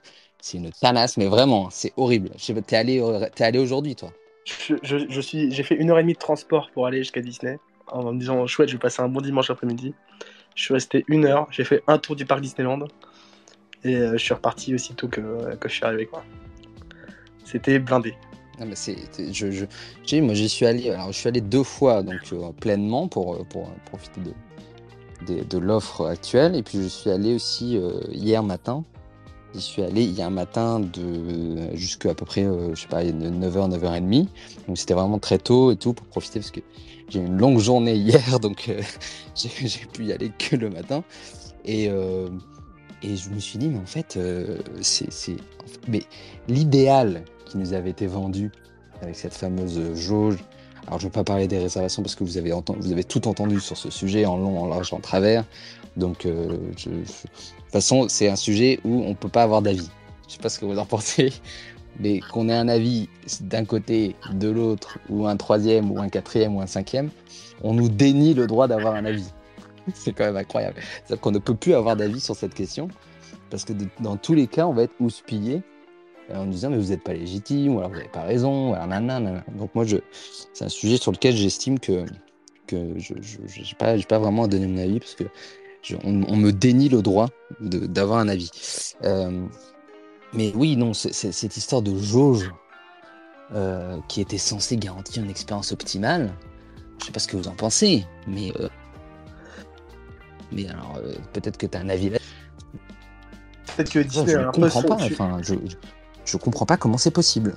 une tanasse, mais vraiment, c'est horrible. T'es allé, euh, allé aujourd'hui, toi? Je, je- je suis, j'ai fait une heure et demie de transport pour aller jusqu'à Disney en me disant chouette, je vais passer un bon dimanche après-midi. Je suis resté une heure, j'ai fait un tour du parc Disneyland et euh, je suis reparti aussitôt que, que je suis arrivé. C'était blindé. Non, mais c'est, je, moi j'y suis allé, alors je suis allé deux fois donc euh, pleinement pour, euh, pour euh, profiter de, de, l'offre actuelle et puis je suis allé aussi hier matin. J'y suis allé hier matin jusqu'à à peu près, je sais pas, 9h, 9h30. Donc c'était vraiment très tôt et tout pour profiter parce que j'ai eu une longue journée hier donc j'ai, j'ai pu y aller que le matin. Et, et je me suis dit, mais en fait, c'est, c'est, mais l'idéal qui nous avait été vendu avec cette fameuse jauge. Alors, je ne vais pas parler des réservations parce que vous avez, vous avez tout entendu sur ce sujet en long, en large, en travers. Donc, euh, de toute façon, c'est un sujet où on ne peut pas avoir d'avis. Je ne sais pas ce que vous en pensez, mais qu'on ait un avis d'un côté, de l'autre, ou un troisième, ou un quatrième, ou un cinquième, on nous dénie le droit d'avoir un avis. C'est quand même incroyable. C'est-à-dire qu'on ne peut plus avoir d'avis sur cette question parce que dans tous les cas, on va être houspillé en nous disant mais vous n'êtes pas légitime ou alors vous n'avez pas raison ou alors nanana, donc moi je c'est un sujet sur lequel j'estime que que je n'ai pas pas vraiment à donner mon avis parce que je- on, on me dénie le droit d'avoir un avis. Euh, mais oui non cette histoire de jauge euh, qui était censée garantir une expérience optimale je sais pas ce que vous en pensez mais euh, mais alors euh, peut-être que tu as un avis là Peut-être que Disney je ne comprends pas enfin je, je, comprends pas comment c'est possible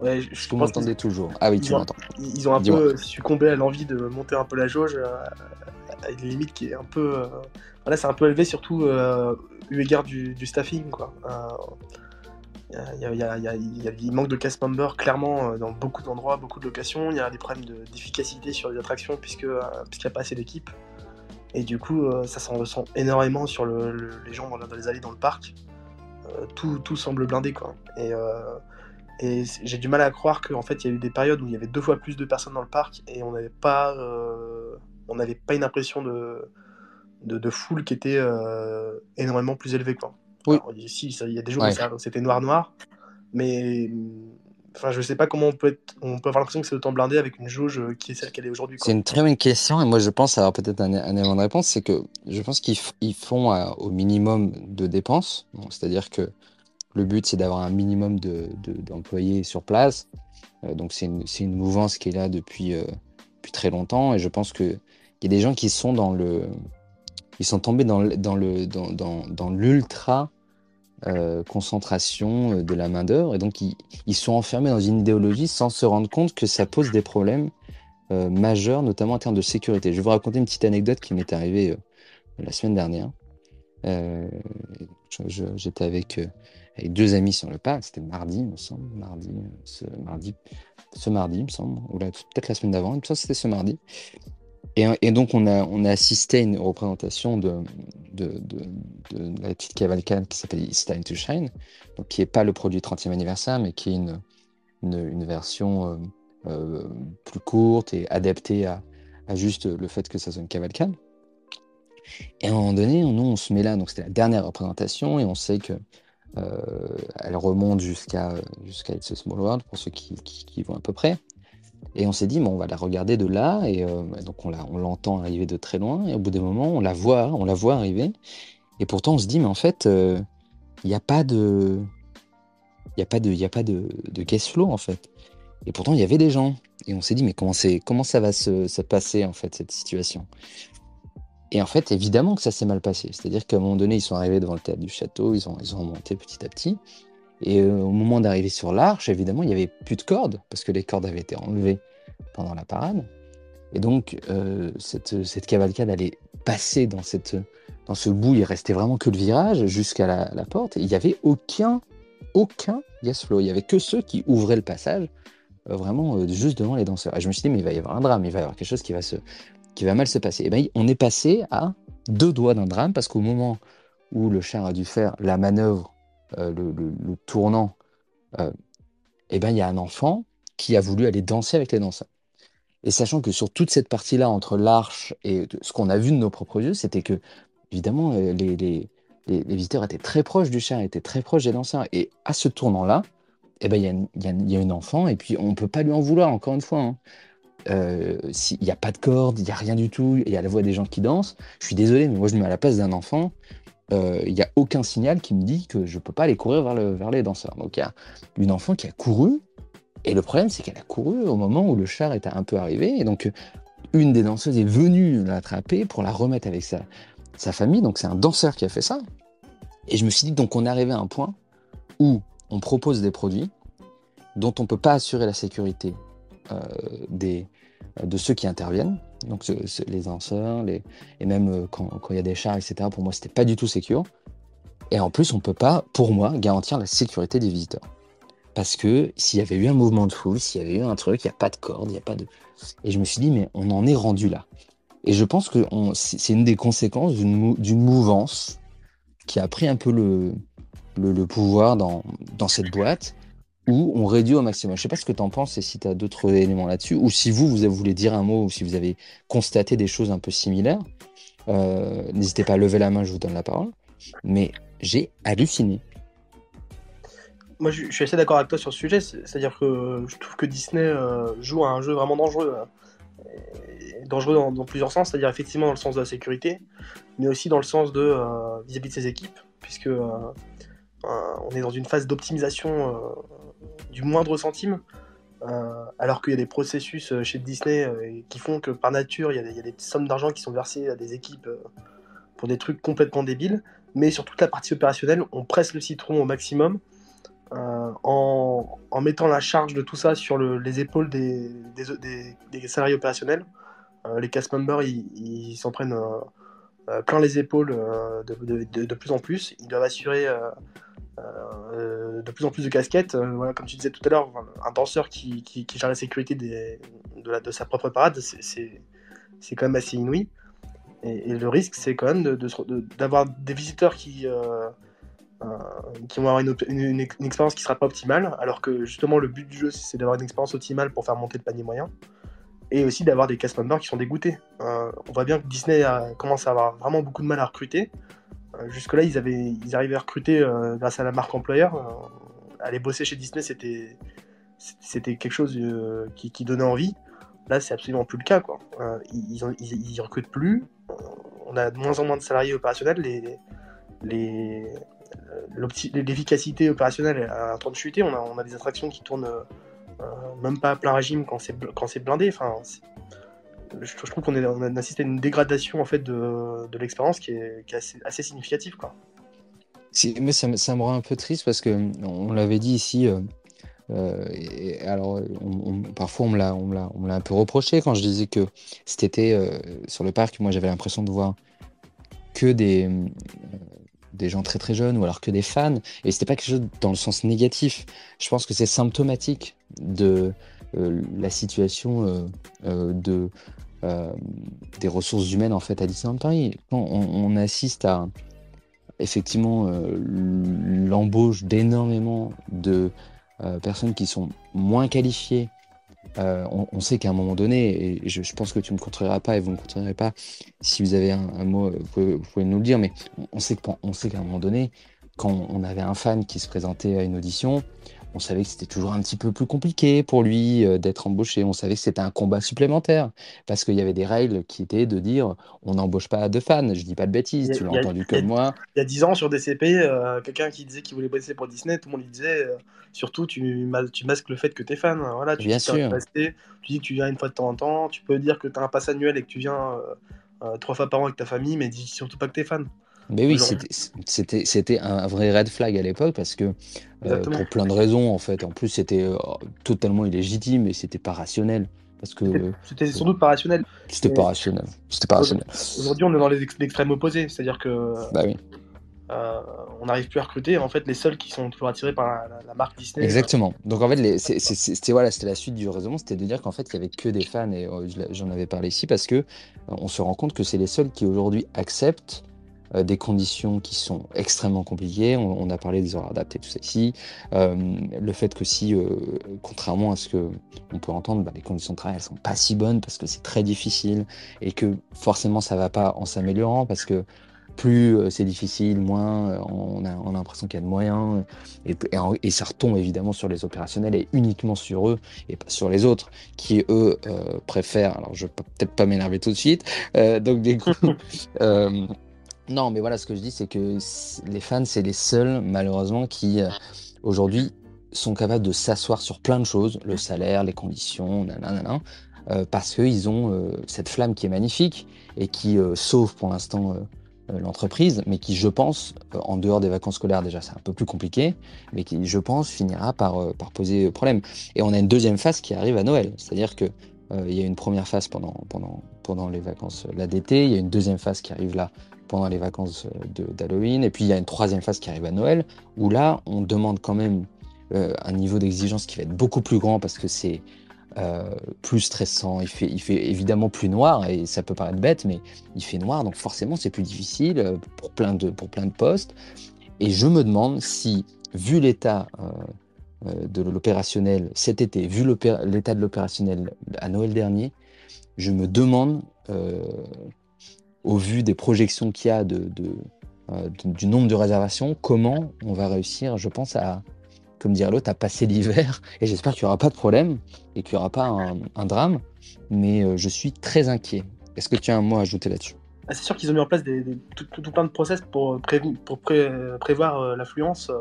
Ouais, je, je m'entendez toujours? Ah oui, tu m'entends. ils ont un peu succombé à l'envie de monter un peu la jauge euh, à une limite qui est un peu. euh, Voilà, c'est un peu élevé, surtout euh, eu égard du, du staffing. Quoi. Il manque de cast member clairement euh, dans beaucoup d'endroits, beaucoup de locations. Il y a des problèmes de- d'efficacité sur les attractions puisque euh, puisqu'il n'y a pas assez d'équipe. Et du coup, ça s'en ressent énormément sur le- le- les gens dans les allées dans le parc. Euh, tout, tout semble blindé quoi. Et, euh, et j'ai du mal à croire qu'en fait il y a eu des périodes où il y avait deux fois plus de personnes dans le parc et on n'avait pas, euh, on n'avait pas une impression de, de, de foule qui était énormément plus élevée quoi. Oui. Alors, ici, ça- il y a des jours Ouais. où c'était noir noir, mais enfin je sais pas comment on peut avoir l'impression que c'est autant blindé avec une jauge qui est celle qu'elle est aujourd'hui. C'est une très bonne question et moi je pense avoir peut-être un, élément de réponse, c'est que je pense qu'ils font euh, au minimum de dépenses, c'est-à-dire que le but c'est d'avoir un minimum de, de- d'employés sur place, Euh, donc c'est une, mouvance qui est là depuis, euh, très longtemps et je pense que il y a des gens qui sont dans le, ils sont tombés dans l'ultra euh, concentration euh, de la main d'œuvre et donc ils, sont enfermés dans une idéologie sans se rendre compte que ça pose des problèmes euh, majeur, notamment en termes de sécurité. Je vais vous raconter une petite anecdote qui m'est arrivée la semaine dernière. J'étais avec, deux amis sur le parc. C'était mardi, il me semble, mardi, ce mardi, ce mardi, il me semble, ou peut-être la semaine d'avant. Ça, c'était ce mardi. Et, donc, on a, assisté à une représentation de, la petite cavalcade qui s'appelle It's Time to Shine, donc qui n'est pas le produit 30e anniversaire, mais qui est une, version euh, euh, plus courte et adaptée à, à, juste le fait que ça soit une cavalcade. Et à un moment donné, nous, on se met là, donc c'était la dernière représentation, et on sait que euh, elle remonte jusqu'à jusqu'à It's a Small World, pour ceux qui, qui, qui vont à peu près. Et on s'est dit, on va la regarder de là, et euh, donc on l'entend arriver de très loin, et au bout d'un moment, on la voit, on la voit arriver, et pourtant on se dit, mais en fait, euh, il n'y a pas de, il y a pas de, il a pas de, de case flow en fait. Et pourtant il y avait des gens, et on s'est dit, mais comment c'est, comment ça va se, se, passer en fait cette situation? Et en fait, évidemment que ça s'est mal passé. C'est-à-dire qu'à un moment donné, ils sont arrivés devant le théâtre du château, ils ont, ils ont monté petit à petit. Et euh, au moment d'arriver sur l'arche, évidemment, il n'y avait plus de cordes, parce que les cordes avaient été enlevées pendant la parade. Et donc, euh, cette, cavalcade allait passer dans, ce bout, il restait vraiment que le virage jusqu'à la, porte. Il n'y avait aucun, aucun gas flow. Il n'y avait que ceux qui ouvraient le passage, euh, vraiment juste devant les danseurs. Et je me suis dit, mais il va y avoir un drame, il va y avoir quelque chose qui va, mal se passer. Et bien, on est passé à deux doigts d'un drame, parce qu'au moment où le char a dû faire la manœuvre euh, le, tournant, euh, eh ben, il y a un enfant qui a voulu aller danser avec les danseurs. Et sachant que sur toute cette partie-là, entre l'arche et ce qu'on a vu de nos propres yeux, c'était que, évidemment, euh, les, les, les, visiteurs étaient très proches du char, étaient très proches des danseurs. Et à ce tournant-là, eh ben, il y, a, y, a, une enfant, et puis on ne peut pas lui en vouloir, encore une fois. Hein. il n'y a pas de corde, il n'y a rien du tout, il y a la voix des gens qui dansent. Je suis désolé, mais moi je me mets à la place d'un enfant il euh, n'y a aucun signal qui me dit que je ne peux pas aller courir vers, le, vers les danseurs. Donc il y a une enfant qui a couru, et le problème c'est qu'elle a couru au moment où le char était un peu arrivé, et donc une des danseuses est venue l'attraper pour la remettre avec sa, famille, donc c'est un danseur qui a fait ça. Et je me suis dit, donc on est arrivé à un point où on propose des produits dont on ne peut pas assurer la sécurité euh, de ceux qui interviennent, donc les danseurs, les... et même euh, quand, il y a des chars, etc. Pour moi, c'était pas du tout sécure. Et en plus, on peut pas, pour moi, garantir la sécurité des visiteurs. Parce que s'il y avait eu un mouvement de foule, s'il y avait eu un truc, il n'y a pas de corde, il n'y a pas de. Et je me suis dit, mais on en est rendu là. Et je pense que c'est une des conséquences d'une mouvance qui a pris un peu le, pouvoir dans cette boîte ou on réduit au maximum. Je ne sais pas ce que tu en penses et si tu as d'autres éléments là-dessus, ou si vous, vous voulez dire un mot, ou si vous avez constaté des choses un peu similaires. Euh, n'hésitez pas à lever la main, je vous donne la parole. Mais j'ai halluciné. Moi, je, suis assez d'accord avec toi sur ce sujet. C'est-à-dire que je trouve que Disney euh, joue à un jeu vraiment dangereux. Hein. dangereux dans, plusieurs sens. C'est-à-dire effectivement dans le sens de la sécurité, mais aussi dans le sens de euh, vis-à-vis de ses équipes. Puisque on est dans une phase d'optimisation du moindre centime. Euh, alors qu'il y a des processus euh, chez Disney euh, qui font que par nature, il y, a des, sommes d'argent qui sont versées à des équipes pour des trucs complètement débiles. Mais sur toute la partie opérationnelle, on presse le citron au maximum en, mettant la charge de tout ça sur les épaules des, salariés opérationnels. les cast members, ils s'en prennent plein les épaules de, plus en plus. Ils doivent assurer de plus en plus de casquettes. Euh, voilà, comme tu disais tout à l'heure, un danseur qui, qui, gère la sécurité de, sa propre parade, c'est quand même assez inouï. Et, le risque, c'est quand même d'avoir de, des visiteurs qui, euh, qui vont avoir une, une, expérience qui sera pas optimale, alors que justement le but du jeu, c'est d'avoir une expérience optimale pour faire monter le panier moyen. Et aussi d'avoir des cast members qui sont dégoûtés. on voit bien que Disney commence à avoir vraiment beaucoup de mal à recruter. Euh, jusque-là, ils, avaient, ils arrivaient à recruter euh, grâce à la marque employeur. Euh, aller bosser chez Disney, c'était, c'était quelque chose qui, donnait envie. Là, c'est absolument plus le cas. Quoi. ils, ils, recrutent plus. On a de moins en moins de salariés opérationnels. Les, les, l'efficacité opérationnelle est en train de chuter. On a, on a des attractions qui tournent même pas à plein régime quand c'est, quand c'est blindé. Enfin, je, trouve qu'on a assisté à une dégradation en fait de, l'expérience qui est, assez, significative quoi. mais ça, me rend un peu triste parce que on l'avait dit ici. Euh, euh, et alors, parfois on me l'a, on un peu reproché quand je disais que été euh, sur le parc, moi j'avais l'impression de voir que des, des gens très très jeunes ou alors que des fans. Et c'était pas quelque chose dans le sens négatif. Je pense que c'est symptomatique de la situation de, des ressources humaines en fait à Disneyland Paris. Quand on, assiste à effectivement l'embauche d'énormément de personnes qui sont moins qualifiées euh, on, sait qu'à un moment donné, et je, pense que tu ne me contreras pas et vous ne me contrerez pas, si vous avez un, mot, vous pouvez, nous le dire, mais on, sait qu'à un moment donné, quand on avait un fan qui se présentait à une audition, on savait que c'était toujours un petit peu plus compliqué pour lui euh, d'être embauché. On savait que c'était un combat supplémentaire parce qu'il y avait des règles qui étaient de dire on n'embauche pas de fans. Je dis pas de bêtises, tu l'as entendu comme moi. Il y a 10 ans sur DCP, euh, quelqu'un qui disait qu'il voulait bosser pour Disney, tout le monde lui disait euh, surtout tu, tu, masques le fait que tu es fan. Voilà, tu Bien sûr. tu dis que tu viens une fois de temps en temps, tu peux dire que tu as un pass annuel et que tu viens trois fois par an avec ta famille, mais dis surtout pas que tu es fan. Mais oui, c'était un vrai red flag à l'époque parce que euh, pour plein de raisons en fait. En plus, c'était euh, totalement illégitime et c'était pas rationnel. Parce que c'était sans doute pas rationnel. C'était pas rationnel. C'était pas rationnel. Aujourd'hui, on est dans l'extrême opposé, c'est-à-dire que bah oui. Euh, on n'arrive plus à recruter. En fait, les seuls qui sont toujours attirés par la, marque Disney. Exactement. Donc en fait, c'était voilà, c'était la suite du raisonnement, c'était de dire qu'en fait, il y avait que des fans et j'en avais parlé ici parce que on se rend compte que c'est les seuls qui aujourd'hui acceptent euh, des conditions qui sont extrêmement compliquées. On, a parlé des horaires adaptés, tout ça ici. Euh, le fait que si, euh, contrairement à ce que on peut entendre, bah, les conditions de travail elles sont pas si bonnes parce que c'est très difficile et que forcément ça va pas en s'améliorant parce que plus c'est difficile, moins on a, on a l'impression qu'il y a de moyens et, ça retombe évidemment sur les opérationnels et uniquement sur eux et pas sur les autres qui eux préfèrent. Alors je vais peut-être pas m'énerver tout de suite. donc du coup. Non, mais voilà, ce que je dis, c'est que les fans, c'est les seuls, malheureusement, qui euh, aujourd'hui sont capables de s'asseoir sur plein de choses, le salaire, les conditions, nanana, euh, parce qu'ils ont euh, cette flamme qui est magnifique et qui sauve pour l'instant l'entreprise, mais qui, je pense, en dehors des vacances scolaires, déjà, c'est un peu plus compliqué, mais qui, je pense, finira par, par poser problème. Et on a une deuxième phase qui arrive à Noël, c'est-à-dire que il y a une première phase pendant, pendant, pendant les vacances là d'été, il y a une deuxième phase qui arrive là pendant les vacances euh, d'Halloween. Et puis il y a une troisième phase qui arrive à Noël, où là, on demande quand même euh, un niveau d'exigence qui va être beaucoup plus grand parce que c'est euh, plus stressant. Il fait, il fait évidemment plus noir, et ça peut paraître bête, mais il fait noir, donc forcément c'est plus difficile pour plein, de, pour plein de postes. Et je me demande si, vu l'état de l'opérationnel cet été, vu l'état de l'opérationnel à Noël dernier, je me demande au vu des projections qu'il y a euh, du nombre de réservations, comment on va réussir, je pense, à, comme dire l'autre, à passer l'hiver. Et j'espère qu'il n'y aura pas de problème et qu'il n'y aura pas un, drame. Mais euh, je suis très inquiet. Est-ce que tu as un mot à ajouter là-dessus? Ah, C'est sûr qu'ils ont mis en place tout, plein de process pour, pour prévoir euh, l'affluence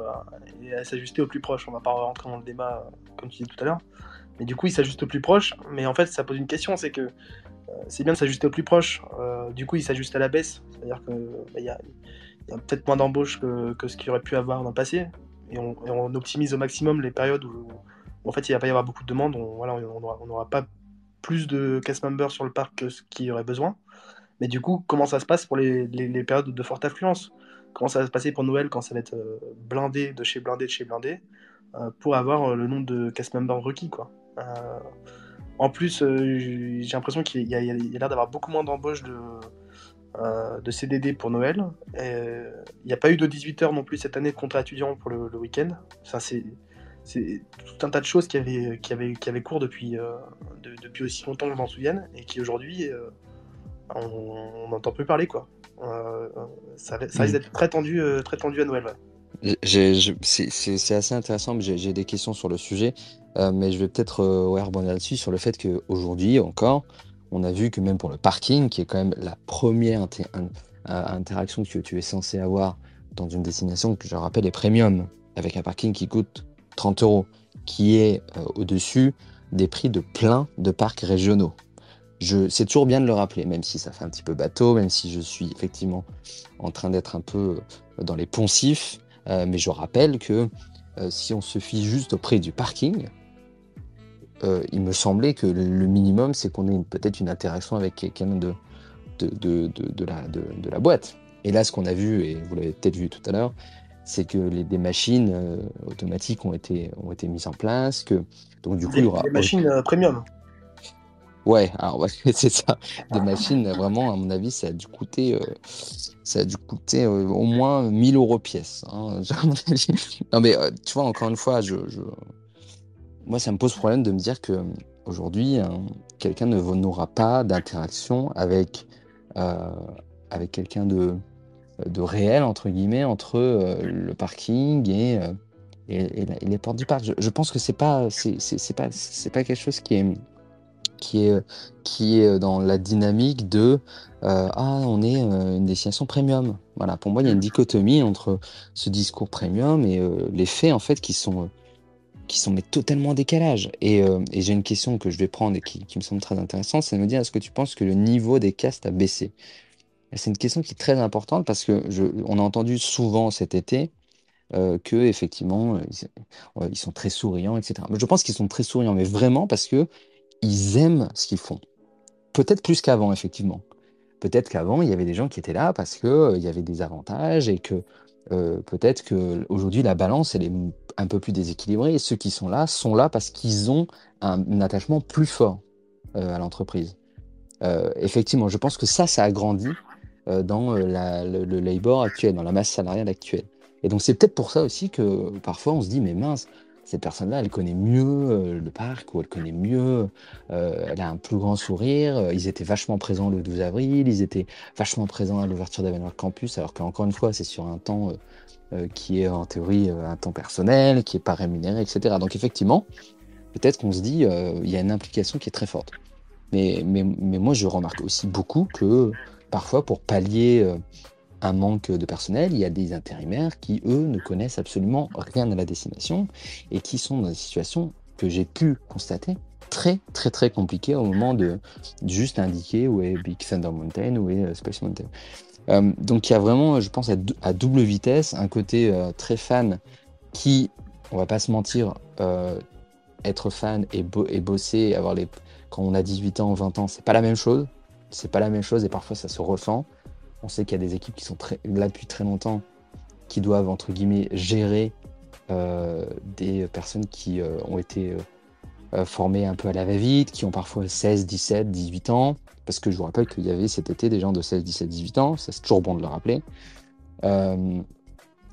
et s'ajuster au plus proche. On va pas rentrer dans le débat comme tu disais tout à l'heure. Mais du coup, ils s'ajustent au plus proche. Mais en fait, ça pose une question c'est que c'est bien de s'ajuster au plus proche. Euh, du coup, il s'ajuste à la baisse. C'est-à-dire qu'il bah, y a, peut-être moins d'embauches que, ce qu'il aurait pu avoir dans le passé. Et on, optimise au maximum les périodes où, en fait il va pas y avoir beaucoup de demandes. On n'aura pas plus de cast members sur le parc que ce qu'il y aurait besoin. Mais du coup, comment ça se passe pour les, périodes de forte affluence? Comment ça va se passer pour Noël quand ça va être euh, blindé de chez blindé de chez blindé euh, pour avoir le nombre de cast members requis quoi? En plus, euh, j'ai l'impression qu'il y a, l'air d'avoir beaucoup moins d'embauches de, euh, de CDD pour Noël. Il n'y a pas eu de 18 heures non plus cette année de contrat étudiant pour le, week-end. c'est tout un tas de choses qui avaient, qui avaient, qui avaient cours depuis, euh, depuis aussi longtemps que je m'en souvienne et qui aujourd'hui, on n'entend plus parler. Quoi. ça, risque mm. d'être très tendu, très tendu à Noël. C'est assez intéressant, j'ai des questions sur le sujet. Euh, mais je vais peut-être euh, rebondir là-dessus sur le fait qu'aujourd'hui encore, on a vu que même pour le parking, qui est quand même la première euh, interaction que tu es censé avoir dans une destination que je rappelle est premium, avec un parking qui coûte 30 euros, qui est au-dessus des prix de plein de parcs régionaux. C'est toujours bien de le rappeler, même si ça fait un petit peu bateau, même si je suis effectivement en train d'être un peu dans les poncifs, mais je rappelle que si on se fie juste au prix du parking, euh, il me semblait que le minimum, c'est qu'on ait peut-être une interaction avec quelqu'un de, la, boîte. Et là, ce qu'on a vu, et vous l'avez peut-être vu tout à l'heure, c'est que des machines euh, automatiques ont été, mises en place. Donc, du coup, Des, machines euh, premium. Ouais, alors, c'est ça. Des machines, vraiment, à mon avis, ça a dû coûter, euh, ça a dû coûter euh, au moins 1000 euros pièce. hein. Non, mais euh, tu vois, encore une fois, je, je- moi, ça me pose problème de me dire que aujourd'hui, hein, quelqu'un ne n'aura pas d'interaction avec, avec quelqu'un de, de réel, entre guillemets, entre le parking et, et, et la- et les portes du parc. Je, je pense que c'est pas, c'est pas, c'est pas quelque chose qui est qui est, qui est dans la dynamique de euh, ah on est euh, une destination premium. Voilà, pour moi il y a une dichotomie entre ce discours premium et euh, les faits en fait qui sont qui sont mais totalement en décalage. Et, euh, et j'ai une question que je vais prendre et qui, qui me semble très intéressante, c'est de me dire est-ce que tu penses que le niveau des castes a baissé? C'est une question qui est très importante parce que je, on a entendu souvent cet été euh, que effectivement euh, ils, euh, ils sont très souriants, etc. Mais je pense qu'ils sont très souriants, mais vraiment parce que ils aiment ce qu'ils font. Peut-être plus qu'avant, effectivement. Peut-être qu'avant, il y avait des gens qui étaient là parce que euh, y avait des avantages et que euh, peut-être que aujourd'hui la balance elle est un peu plus déséquilibrée et ceux qui sont là sont là parce qu'ils ont un, attachement plus fort euh, à l'entreprise. Euh, effectivement, je pense que ça, ça a grandi dans le labor actuel, dans la masse salariale actuelle. Et donc c'est peut-être pour ça aussi que parfois on se dit mais mince, cette personne-là, elle connaît mieux euh, le parc ou elle connaît mieux, euh, elle a un plus grand sourire. euh, Ils étaient vachement présents le 12 avril, ils étaient vachement présents à l'ouverture d'Avenir Campus, alors qu'encore une fois, c'est sur un temps qui est en théorie un temps personnel, qui est pas rémunéré, etc. Donc effectivement, peut-être qu'on se dit il y a une implication qui est très forte. Mais, mais, mais moi, je remarque aussi beaucoup que parfois, pour pallier un manque de personnel, il y a des intérimaires qui, eux, ne connaissent absolument rien à la destination et qui sont dans des situations que j'ai pu constater très, très, très compliquées au moment de juste indiquer où est Big Thunder Mountain, où est euh, Space Mountain. Euh, donc, il y a vraiment, je pense, à, dou- à double vitesse, un côté euh, très fan qui, on va pas se mentir, être fan et, bo- et bosser, avoir les quand on a 18 ans, 20 ans, c'est pas la même chose. C'est pas la même chose et parfois ça se ressent. On sait qu'il y a des équipes qui sont là depuis très longtemps, qui doivent, entre guillemets, gérer euh, des personnes qui euh, ont été euh, formées un peu à la va-vite, qui ont parfois 16, 17, 18 ans. Parce que je vous rappelle qu'il y avait cet été des gens de 16, 17, 18 ans. C'est toujours bon de le rappeler.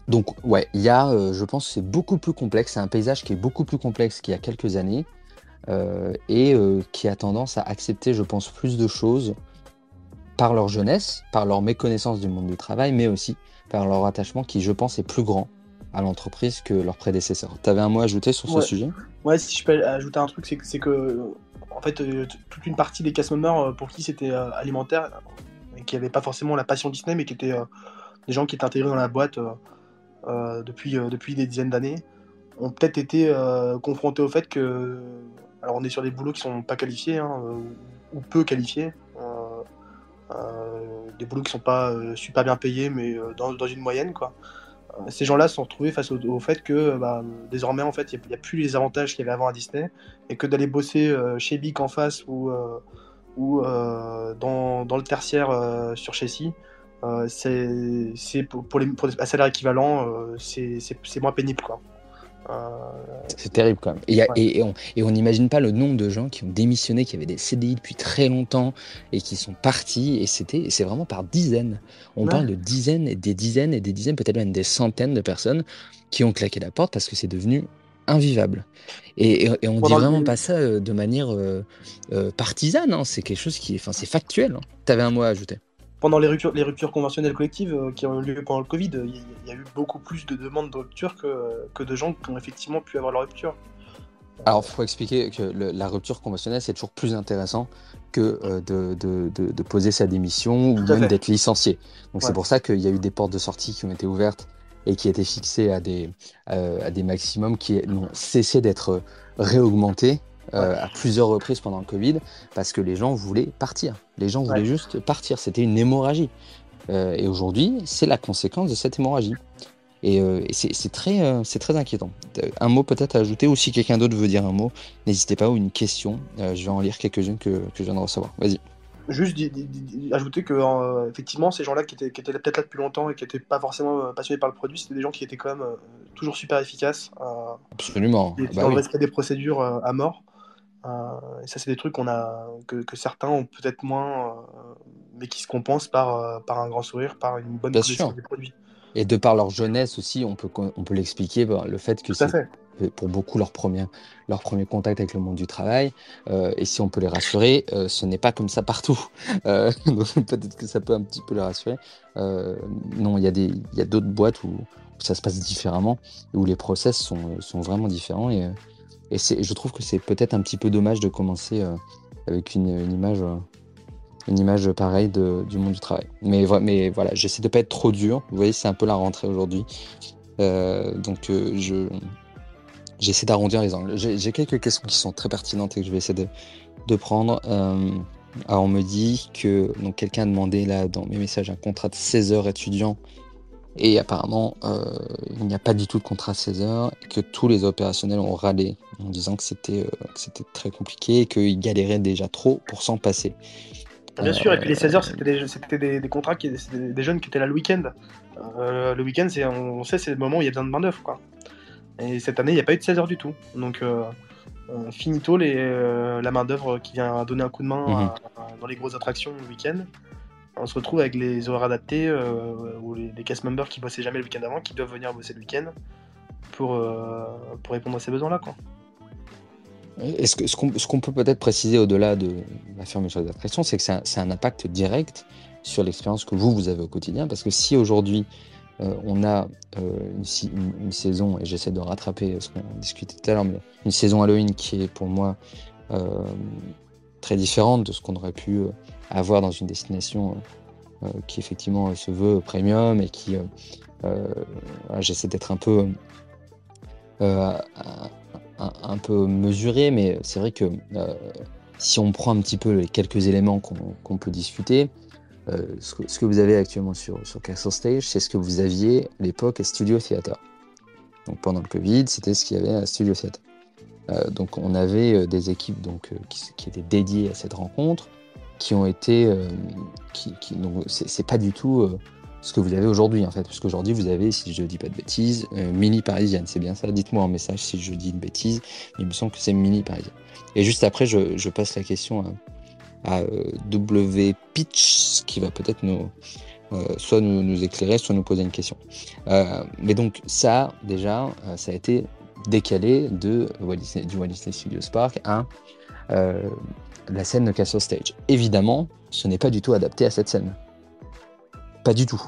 Donc, ouais, il y a, je pense que c'est beaucoup plus complexe. C'est un paysage qui est beaucoup plus complexe qu'il y a quelques années et qui a tendance à accepter, je pense, plus de choses par leur jeunesse, par leur méconnaissance du monde du travail, mais aussi par leur attachement qui, je pense, est plus grand à l'entreprise que leurs prédécesseurs. Tu avais un mot à ajouter sur ce sujet? Ouais, si je peux ajouter un truc, c'est que, que en fait, euh, toute une partie des members euh, pour qui c'était euh, alimentaire, et qui n'avaient pas forcément la passion Disney, mais qui étaient euh, des gens qui étaient intégrés dans la boîte euh, depuis, depuis des dizaines d'années, ont peut-être été confrontés au fait que. Alors, on est sur des boulots qui sont pas qualifiés, hein, ou peu qualifiés. Euh, des boulots qui sont pas euh, super bien payés, mais euh, dans, une moyenne, quoi. Ces gens-là sont retrouvés face au, fait que bah, désormais en fait il n'y a, plus les avantages qu'il y avait avant à Disney et que d'aller bosser chez Bic en face ou, dans, le tertiaire sur Chessy euh, c'est pour, pour les pour des- à salaire équivalent euh, c'est moins pénible quoi C'est terrible quand même. Et, il y a- Ouais. et- et on n'imagine pas le nombre de gens qui ont démissionné, qui avaient des CDI depuis très longtemps et qui sont partis. Et c'était, c'est vraiment par dizaines. On Ouais. parle de dizaines et des dizaines et des dizaines, peut-être même des centaines de personnes qui ont claqué la porte parce que c'est devenu invivable. Et, on dit Pendant le- vraiment pas ça euh, de manière euh, euh, partisane. hein. C'est quelque chose qui est, enfin, c'est factuel. Tu avais un mot à ajouter. Pendant les ruptures, les ruptures conventionnelles collectives euh, qui ont eu lieu pendant le Covid, il y, a eu beaucoup plus de demandes de rupture que, que de gens qui ont effectivement pu avoir leur rupture. Alors, il faut expliquer que le- la rupture conventionnelle, c'est toujours plus intéressant que euh, de, de- de- de poser sa démission ou même d'être licencié. Donc, c'est pour ça qu'il y a eu des portes de sortie qui ont été ouvertes et qui étaient fixées à des, euh, à des maximums qui n'ont cessé d'être réaugmentés euh, à plusieurs reprises pendant le Covid parce que les gens voulaient partir. Les gens voulaient Ouais. juste partir. C'était une hémorragie. Euh, et aujourd'hui, c'est la conséquence de cette hémorragie. Et, euh, et c'est très, euh, très inquiétant. Un mot peut-être à ajouter, ou si quelqu'un d'autre veut dire un mot, n'hésitez pas, ou une question. Je vais en lire quelques-unes que, que je viens de recevoir. Vas-y. Juste ajouter que effectivement ces gens-là qui étaient, qui étaient peut-être là depuis longtemps et qui n'étaient pas forcément passionnés par le produit, c'était des gens qui étaient quand même toujours super efficaces. Absolument. Bah dans le respect des procédures à mort. Et ça, c'est des trucs qu'on a que, que, certains ont peut-être moins, mais qui se compensent par, par un grand sourire, par une bonne connaissance des produits. Et de par leur jeunesse aussi, on peut, on peut l'expliquer, le fait que c'est pour beaucoup leur premier, leur premier contact avec le monde du travail. Euh, et si on peut les rassurer, euh, ce n'est pas comme ça partout. Euh, peut-être que ça peut un petit peu les rassurer. non, il y a, des, y a d'autres boîtes où, ça se passe différemment, où les process sont, sont vraiment différents. Et, et je trouve que c'est peut-être un petit peu dommage de commencer avec une, image une image pareille du monde du travail. Mais, voilà, j'essaie de pas être trop dur. Vous voyez, c'est un peu la rentrée aujourd'hui. donc je, J'essaie d'arrondir les angles. J'ai quelques questions qui sont très pertinentes et que je vais essayer de, prendre. Euh, alors on me dit que donc quelqu'un a demandé là dans mes messages un contrat de 16 heures étudiant et apparemment euh, il n'y a pas du tout de contrat de 16 heures et que tous les opérationnels ont râlé en disant que c'était euh, très compliqué et qu'ils galéraient déjà trop pour s'en passer. Bien sûr, et puis les 16 heures, c'était des, des, contrats, qui, des, des jeunes qui étaient là le week-end. le week-end, on, on sait, c'est le moment où il y a besoin de main-d'œuvre. quoi. Et cette année, il n'y a pas eu de 16 heures du tout. Donc, euh, finito les, euh, la main-d'œuvre qui vient donner un coup de main mhm. dans les grosses attractions le week-end. On se retrouve avec les horaires adaptés euh, ou les, cast members qui bossaient jamais le week-end avant, qui doivent venir bosser le week-end pour, pour répondre à ces besoins-là. Est-ce que ce qu'on peut peut-être préciser au-delà de la fermeture des attractions, c'est que c'est un, impact direct sur l'expérience que vous, vous avez au quotidien. Parce que si aujourd'hui, euh, on a euh, une, saison, et j'essaie de rattraper ce qu'on discutait tout à l'heure, mais une saison Halloween qui est pour moi euh, très différente de ce qu'on aurait pu avoir dans une destination qui effectivement se veut premium et qui j'essaie d'être un peu un, peu mesuré, mais c'est vrai que si on prend un petit peu les quelques éléments qu'on peut discuter, euh, ce, que, vous avez actuellement sur, sur Castle Stage, c'est ce que vous aviez à l'époque à Studio Theater. Donc pendant le Covid, c'était ce qu'il y avait à Studio Theater. Euh, donc on avait euh, des équipes donc, qui, étaient dédiées à cette rencontre, qui ont été... qui, donc c'est pas du tout ce que vous avez aujourd'hui en fait, parce qu'aujourd'hui vous avez, si je dis pas de bêtises, Mini Parisienne, c'est bien ça Dites-moi en message si je dis une bêtise, il me semble que c'est Mini Parisienne. Et juste après, je, passe la question à, à euh, W Pitch, qui va peut-être nous, euh, soit nous, éclairer, soit nous poser une question. Euh, mais donc ça, déjà, ça a été décalé de du Walt Disney Studios Park à la scène de Castle Stage. Évidemment, ce n'est pas du tout adapté à cette scène. Pas du tout.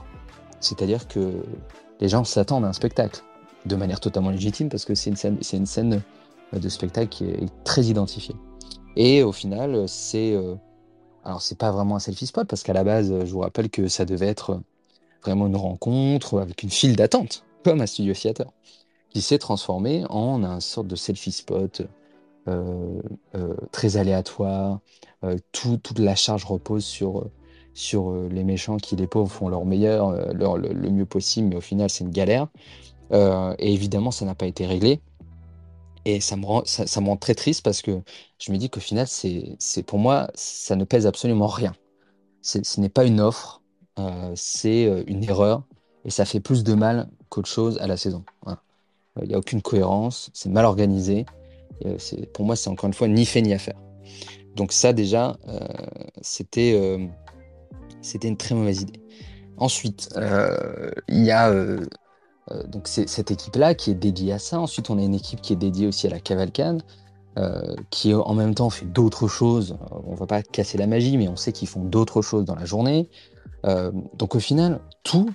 C'est-à-dire que les gens s'attendent à un spectacle, de manière totalement légitime, parce que c'est une scène, c'est de spectacle qui est très identifiée. Et au final, c'est alors, c'est pas vraiment un selfie spot parce qu'à la base, je vous rappelle que ça devait être vraiment une rencontre avec une file d'attente, comme un studio theater, s'est transformé en un sorte de selfie spot euh, euh, très aléatoire. Euh, toute la charge repose sur, les méchants qui, les pauvres, font leur meilleur, leur, le, mieux possible, mais au final, c'est une galère. et évidemment, ça n'a pas été réglé. Et ça me rend, très triste parce que je me dis qu'au final, c'est, pour moi, ça ne pèse absolument rien. ce n'est pas une offre, c'est une erreur et ça fait plus de mal qu'autre chose à la saison. Il n'y a aucune cohérence, c'est mal organisé. c'est, pour moi, c'est encore une fois ni fait ni à faire. Donc ça déjà, euh, c'était, une très mauvaise idée. Ensuite, il y a euh, donc cette équipe-là qui est dédiée à ça. Ensuite, on a une équipe qui est dédiée aussi à la cavalcade, euh, qui en même temps fait d'autres choses. On va pas casser la magie, mais on sait qu'ils font d'autres choses dans la journée. Euh, donc au final, tout,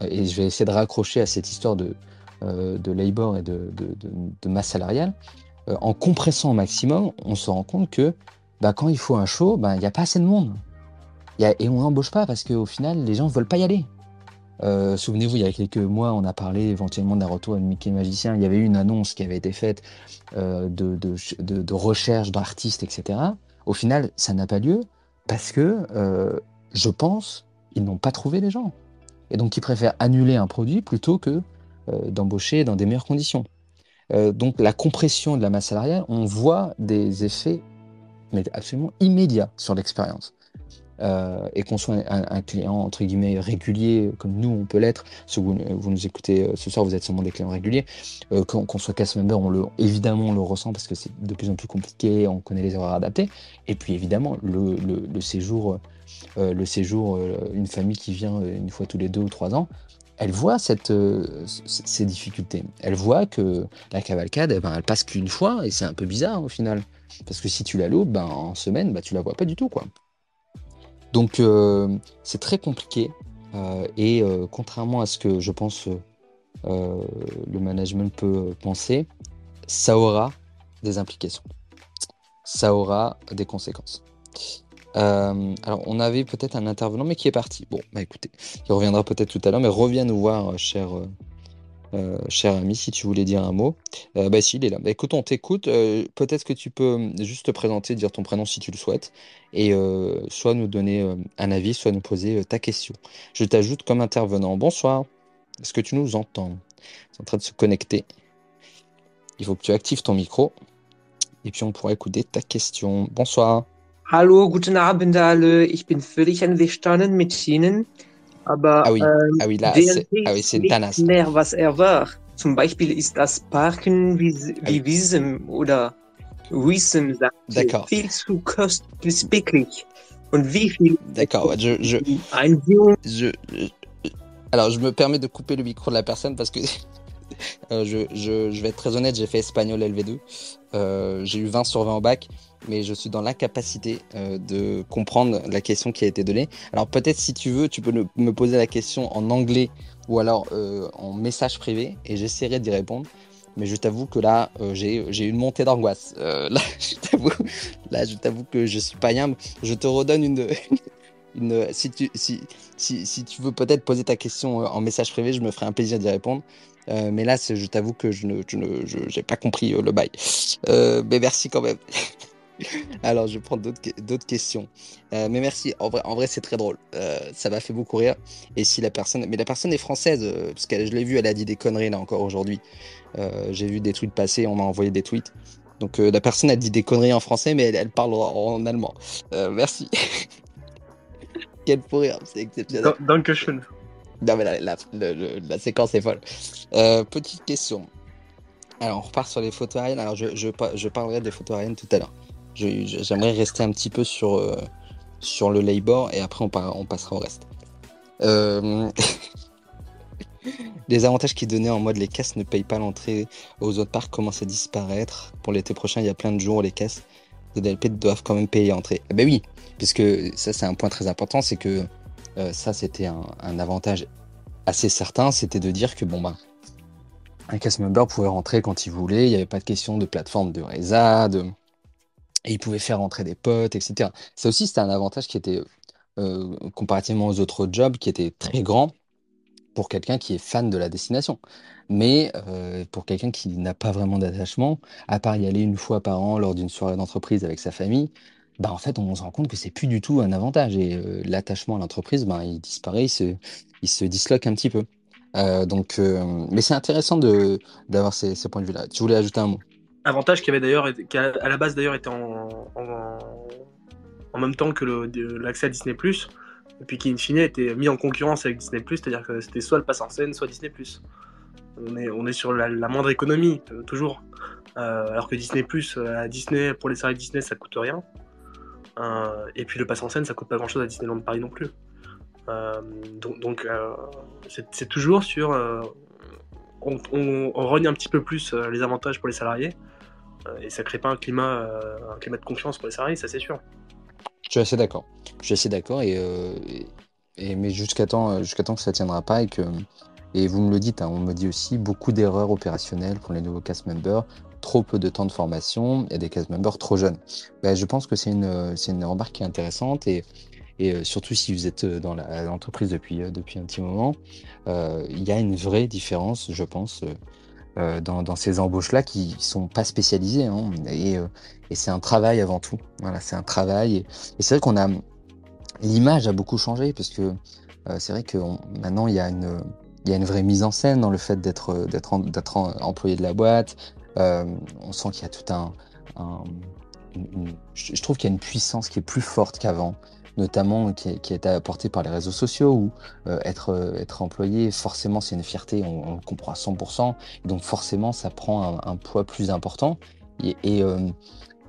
et je vais essayer de raccrocher à cette histoire de, de labor et de, masse salariale, en compressant au maximum, on se rend compte que bah, quand il faut un show, bah, il n'y a pas assez de monde. et on n'embauche pas parce qu'au final, les gens ne veulent pas y aller. Euh, souvenez-vous, il y a quelques mois, on a parlé éventuellement d'un retour à Mickey Magicien. Il y avait eu une annonce qui avait été faite euh, de, recherche d'artistes, etc. Au final, ça n'a pas lieu parce que euh, je pense ils n'ont pas trouvé les gens. Et donc, ils préfèrent annuler un produit plutôt que d'embaucher dans des meilleures conditions. donc, la compression de la masse salariale, on voit des effets mais absolument immédiats sur l'expérience. euh, et qu'on soit un, client entre guillemets régulier comme nous on peut l'être, si vous, nous écoutez ce soir, vous êtes sûrement des clients réguliers, qu'on soit cast member, on le, évidemment on le ressent parce que c'est de plus en plus compliqué, on connaît les erreurs adaptées, et puis évidemment le séjour, le séjour, une famille qui vient une fois tous les deux ou trois ans, elle voit euh, ces difficultés. Elle voit que la cavalcade, eh ben, elle passe qu'une fois et c'est un peu bizarre au final. Parce que si tu la loupes, ben, en semaine, ben, tu la vois pas du tout. quoi. Donc euh, c'est très compliqué. Euh, et contrairement à ce que je pense le management peut penser, ça aura des implications. Ça aura des conséquences. Euh, alors, on avait peut-être un intervenant, mais qui est parti. Bon, bah écoutez, il reviendra peut-être tout à l'heure, mais reviens nous voir, euh, cher, euh, cher ami, si tu voulais dire un mot. bah si, il est là. Bah, écoute, on t'écoute. peut-être que tu peux juste te présenter, dire ton prénom si tu le souhaites, et soit nous donner un avis, soit nous poser ta question. Je t'ajoute comme intervenant. Bonsoir. Est-ce que tu nous entends? C'est en train de se connecter. Il faut que tu actives ton micro, et puis on pourra écouter ta question. Bonsoir. Hallo, guten Abend alle. Ich bin völlig einverstanden mit Ihnen. Aber ah oui. Ähm, ah oui, là, ah oui, nicht mehr, was er war. Zum Beispiel ist das Parken wie, wie Wiesem oder Wiesem sagte, viel zu kostspielig. Und wie viel D'accord, je, je, je, alors je me permets de couper le micro de la personne parce que euh, je, je, je, vais être très honnête, j'ai fait espagnol LV2. Euh, j'ai eu 20 sur 20 au bac mais je suis dans l'incapacité euh, de comprendre la question qui a été donnée. Alors peut-être si tu veux, tu peux me poser la question en anglais ou alors euh, en message privé et j'essaierai d'y répondre. Mais je t'avoue que là, euh, j'ai une montée d'angoisse. là, je t'avoue que je suis pas yam. Je te redonne une, si tu veux peut-être poser ta question en message privé, je me ferai un plaisir d'y répondre. mais là, je t'avoue que je n'ai pas compris le bail. mais merci quand même. Alors, je prendre d'autres questions. Euh, mais merci. En vrai, en vrai c'est très drôle. Euh, ça m'a fait beaucoup rire. Et si la personne, mais la personne est française, euh, parce que je l'ai vu, elle a dit des conneries là encore aujourd'hui. J'ai vu des tweets passer, on m'a envoyé des tweets. Donc la personne a dit des conneries en français, mais elle, parle en, allemand. merci. Quel pour rire, c'est exceptionnel. Dankeschön. Non mais la, la, séquence est folle. petite question. Alors, on repart sur les photos aériennes. Alors, je, je, je parlerai des photos aériennes tout à l'heure. J'aimerais rester un petit peu sur, euh, sur le labor et après on, passera au reste. Euh... les avantages qui donnaient en mode les caisses ne payent pas l'entrée aux autres parcs commencent à disparaître. Pour l'été prochain, il y a plein de jours où les caisses de DLP doivent quand même payer l'entrée. Eh ben oui, puisque ça c'est un point très important, c'est que euh, ça c'était un, un, avantage assez certain, c'était de dire que bon bah un cast member pouvait rentrer quand il voulait, il n'y avait pas de question de plateforme de résa, de et il pouvait faire rentrer des potes, etc. Ça aussi, c'était un avantage qui était, euh, comparativement aux autres jobs, qui était très grand pour quelqu'un qui est fan de la destination. Mais euh, pour quelqu'un qui n'a pas vraiment d'attachement, à part y aller une fois par an lors d'une soirée d'entreprise avec sa famille, bah en fait, on se rend compte que c'est plus du tout un avantage. Et euh, l'attachement à l'entreprise, bah, il disparaît, il se, il se disloque un petit peu. donc, mais c'est intéressant d'avoir ces, ces points de vue-là. Tu voulais ajouter un mot? Avantage qui avait d'ailleurs, qui à la base d'ailleurs était en, en, même temps que l'accès à Disney+, et puis qui in fine était mis en concurrence avec Disney+, c'est-à-dire que c'était soit le pass en scène, soit Disney+. On est, on est sur la, moindre économie, euh, toujours. Euh, alors que Disney+, euh, à Disney, pour les séries Disney, ça coûte rien. et puis le pass en scène, ça coûte pas grand-chose à Disneyland Paris non plus. donc, c'est toujours sur... On, on, on, un petit peu plus les avantages pour les salariés, et ça crée pas un climat, euh, un climat de confiance pour les salariés, ça c'est sûr. Je suis assez d'accord. Je suis assez d'accord et, euh, mais jusqu'à temps, jusqu'à temps que ça tiendra pas et que et vous me le dites, hein, on me dit aussi beaucoup d'erreurs opérationnelles pour les nouveaux cast members, trop peu de temps de formation et des cast members trop jeunes. Ben, je pense que c'est une, c'est une remarque qui est intéressante et, et surtout si vous êtes dans l'entreprise depuis, depuis un petit moment, il y a une vraie différence, je pense, euh, dans, ces embauches-là qui sont pas spécialisées. Hein, et, euh, et c'est un travail avant tout. Voilà, c'est un travail. Et, c'est vrai qu'on a l'image a beaucoup changé parce que euh, c'est vrai que maintenant il y a une y a une vraie mise en scène dans le fait d'être employé de la boîte. on sent qu'il y a tout un, je trouve qu'il y a une puissance qui est plus forte qu'avant. Notamment qui, qui, a été apporté par les réseaux sociaux, où être, être employé, forcément, c'est une fierté, on, le comprend à 100%, et donc forcément, ça prend un, poids plus important. Et, et,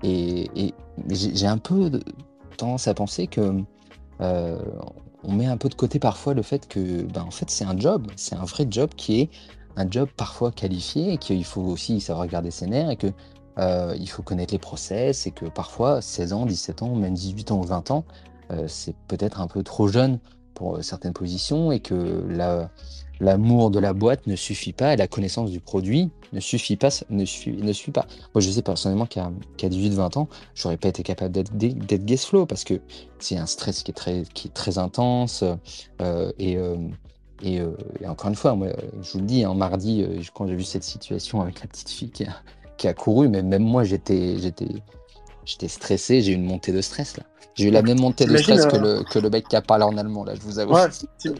et, j'ai un peu tendance à penser que on met un peu de côté parfois le fait que, ben, en fait, c'est un job, c'est un vrai job qui est un job parfois qualifié et qu'il faut aussi savoir garder ses nerfs et que euh, il faut connaître les process et que parfois 16 ans, 17 ans, même 18 ans ou 20 ans, euh, c'est peut-être un peu trop jeune pour euh, certaines positions et que l'amour de la boîte ne suffit pas et la connaissance du produit ne suffit pas. Ne suffit, ne suffit pas. Moi, je sais personnellement qu'à 18-20 ans, j'aurais pas été capable d'être guest flow parce que c'est un stress qui est très, intense et, et, encore une fois, moi, je vous le dis, hein, mardi, quand j'ai vu cette situation avec la petite fille qui a, qui a couru, mais même moi, j'étais stressé. J'ai eu une montée de stress là. J'ai eu la même montée de stress que, le, que le mec qui a parlé en allemand là. Je vous avoue. Ouais,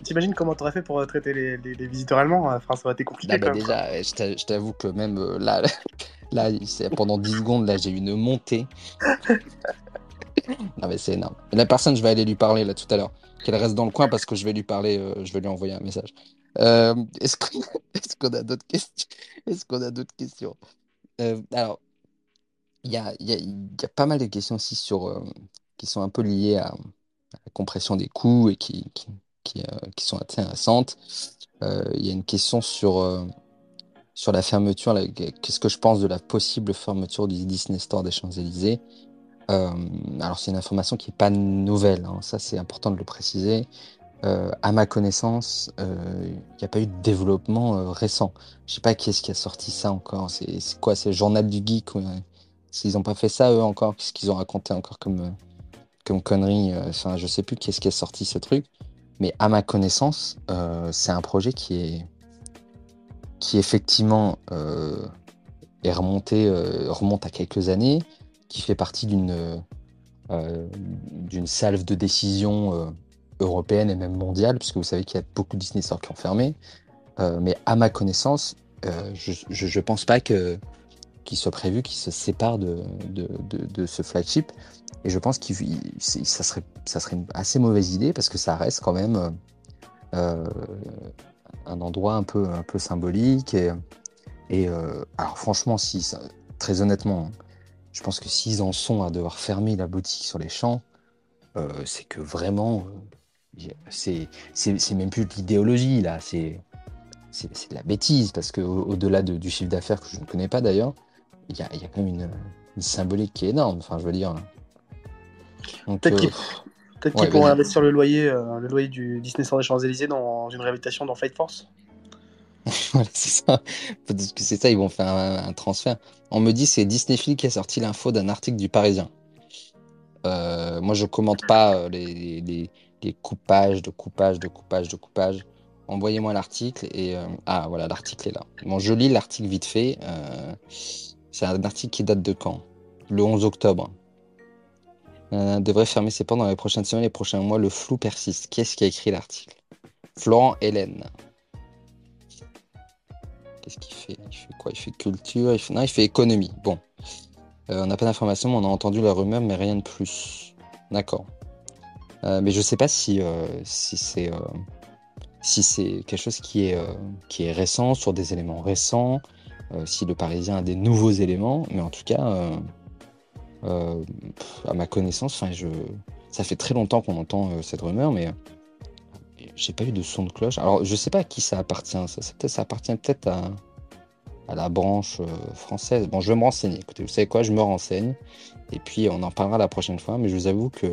T'imagines comment t'aurais fait pour euh, traiter les, les, visiteurs allemands euh, ça aurait été compliqué. Bah, déjà, je t'avoue que même euh, là, là, pendant 10 secondes, là, j'ai eu une montée. non mais c'est énorme. La personne, je vais aller lui parler là tout à l'heure. Qu'elle reste dans le coin parce que je vais lui parler, je vais lui envoyer un message. est-ce qu'on a d'autres questions? Est-ce qu'on a d'autres questions? Euh, alors, il y a, y a- y a pas mal de questions aussi sur, euh, qui sont un peu liées à, la compression des coûts et qui, qui, qui, euh, sont assez intéressantes. Il y a une question sur, sur la fermeture. Qu'est-ce que je pense de la possible fermeture du Disney Store des Champs-Élysées? alors, c'est une information qui n'est pas nouvelle, hein, ça c'est important de le préciser. Euh, à ma connaissance, il euh, n'y a pas eu de développement euh, récent. Je sais pas qui est-ce qui a sorti ça encore. C'est quoi C'est le journal du geek S'ils n'ont pas fait ça eux encore, qu'est-ce qu'ils ont raconté encore comme, comme connerie Enfin, je sais plus qui est-ce qui a sorti ce truc. Mais à ma connaissance, c'est un projet qui est qui effectivement est remonté remonte à quelques années, qui fait partie d'une d'une salve de décision européenne et même mondiale, puisque vous savez qu'il y a beaucoup de Disney Store qui ont fermé. Euh, mais à ma connaissance, euh, je ne pense pas que qu'il soit prévu qu'il se sépare de, ce flagship. Et je pense que ça serait, une assez mauvaise idée parce que ça reste quand même euh, un endroit un peu, symbolique. Et, et alors franchement, si, très honnêtement, hein, je pense que s'ils en sont à devoir fermer la boutique sur les champs, c'est que vraiment c'est même plus de l'idéologie, là, c'est de la bêtise, parce qu'au-delà du chiffre d'affaires que je ne connais pas d'ailleurs, il y a, quand même une, symbolique qui est énorme, enfin, je veux dire. Peut-être euh, qu'ils pourraient investir le loyer, euh, le loyer du Disney Store des Champs-Élysées dans une réhabilitation dans Flight Force voilà, c'est ça. Parce que c'est ça, ils vont faire un, transfert. On me dit c'est Disney qui a sorti l'info d'un article du Parisien. Euh, moi, je commente pas les, coupages, de coupage, de coupage, de coupage. Envoyez-moi l'article et ah voilà l'article est là. Bon je lis l'article vite fait. C'est un article qui date de quand? Le 11 octobre. Euh, devrait fermer ses portes dans les prochaines semaines, les prochains mois. Le flou persiste. Qui est-ce qui a écrit l'article? Florent Hélène. Qu'est-ce qu'il fait? Il fait quoi? Il fait culture il fait... Non, il fait économie. Bon. on n'a pas d'informations, on a entendu la rumeur, mais rien de plus. D'accord. Euh, mais je ne sais pas si, euh, si c'est euh, si quelque chose qui est, qui est récent, sur des éléments récents, si le Parisien a des nouveaux éléments, mais en tout cas, à ma connaissance, je... ça fait très longtemps qu'on entend cette rumeur, mais j'ai pas eu de son de cloche. Alors, je sais pas à qui ça appartient, ça, ça, appartient peut-être à, à, la branche française. Bon, je vais me renseigner. Écoutez, vous savez quoi, je me renseigne, et puis on en parlera la prochaine fois, mais je vous avoue que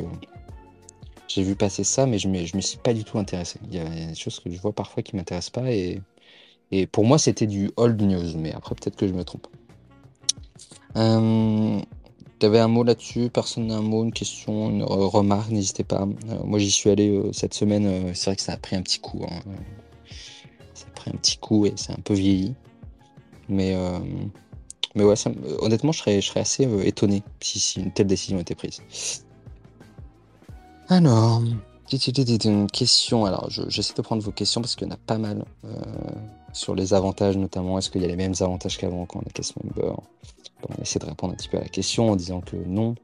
j'ai vu passer ça, mais je ne me, suis pas du tout intéressé. Il y, a, des choses que je vois parfois qui ne m'intéressent pas. Et, et pour moi, c'était du old news. Mais après, peut-être que je me trompe. Euh, tu avais un mot là-dessus Personne n'a un mot, une question, une remarque N'hésitez pas. Euh, moi, j'y suis allé euh, cette semaine. c'est vrai que ça a pris un petit coup. Hein. Ça a pris un petit coup et c'est un peu vieilli. Mais, mais ouais, honnêtement, je serais, je serais assez étonné si, une telle décision était prise. Alors, une question. Alors, j'essaie de prendre vos questions parce qu'il y en a pas mal euh, sur les avantages, notamment. Est-ce qu'il y a les mêmes avantages qu'avant quand on est cast member On essaie de répondre un petit peu à la question en disant que non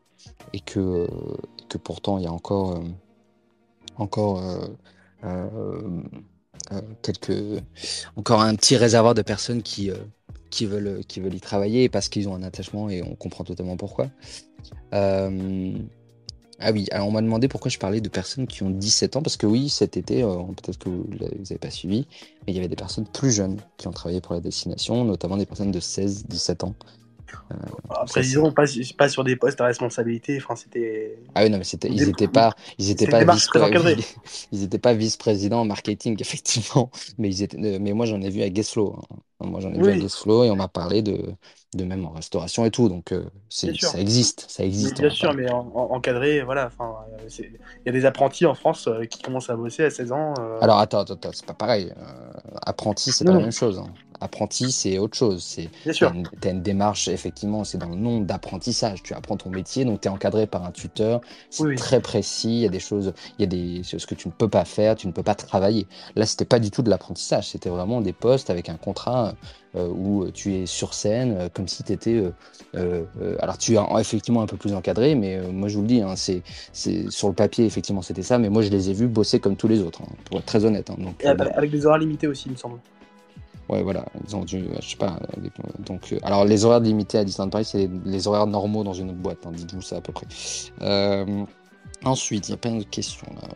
et que, que pourtant il y a encore, euh, encore quelques, encore un petit réservoir de personnes qui, qui, veulent, qui veulent y travailler parce qu'ils ont un attachement et on comprend totalement pourquoi. Ah oui, alors on m'a demandé pourquoi je parlais de personnes qui ont 17 ans, parce que oui, cet été, euh, peut-être que vous n'avez pas suivi, mais il y avait des personnes plus jeunes qui ont travaillé pour la destination, notamment des personnes de 16-17 ans. Euh, Après, disons, pas, pas sur des postes à responsabilité, enfin, c'était... Ah oui, non, mais c'était, ils n'étaient pas, ils étaient pas, vice ils étaient pas vice-président marketing, effectivement, mais, ils étaient, euh, mais moi j'en ai vu à Guestflow. Hein. Moi j'en ai vu à Guestflow et on m'a parlé de, de même en restauration et tout. Donc, euh, ça existe, ça existe. bien sûr, mais encadré, voilà. Il y a des apprentis en France euh, qui commencent à bosser à 16 ans. Euh. Alors, attends, attends, c'est pas pareil. apprenti, c'est pas la même chose. Hein. Apprenti, c'est autre chose. C'est, tu as, une démarche, effectivement, c'est dans le nom d'apprentissage. Tu apprends ton métier, donc tu es encadré par un tuteur. C'est très précis. Il y a des choses, il y a des, ce que tu ne peux pas faire, tu ne peux pas travailler. Là, c'était pas du tout de l'apprentissage. C'était vraiment des postes avec un contrat euh, où tu es sur scène, euh, comme si tu étais. Euh, alors, tu es effectivement un peu plus encadré, mais moi, je vous le dis, hein, c'est, sur le papier, effectivement, c'était ça, mais moi, je les ai vus bosser comme tous les autres, hein, pour être très honnête. Hein, donc, avec des horaires limités aussi, il me semble. Ouais, voilà, ils ont dû, je sais pas. Donc, alors, les horaires limités à Disneyland Paris, c'est les, horaires normaux dans une autre boîte, dites-vous ça à peu près. ensuite, il y a plein de questions là.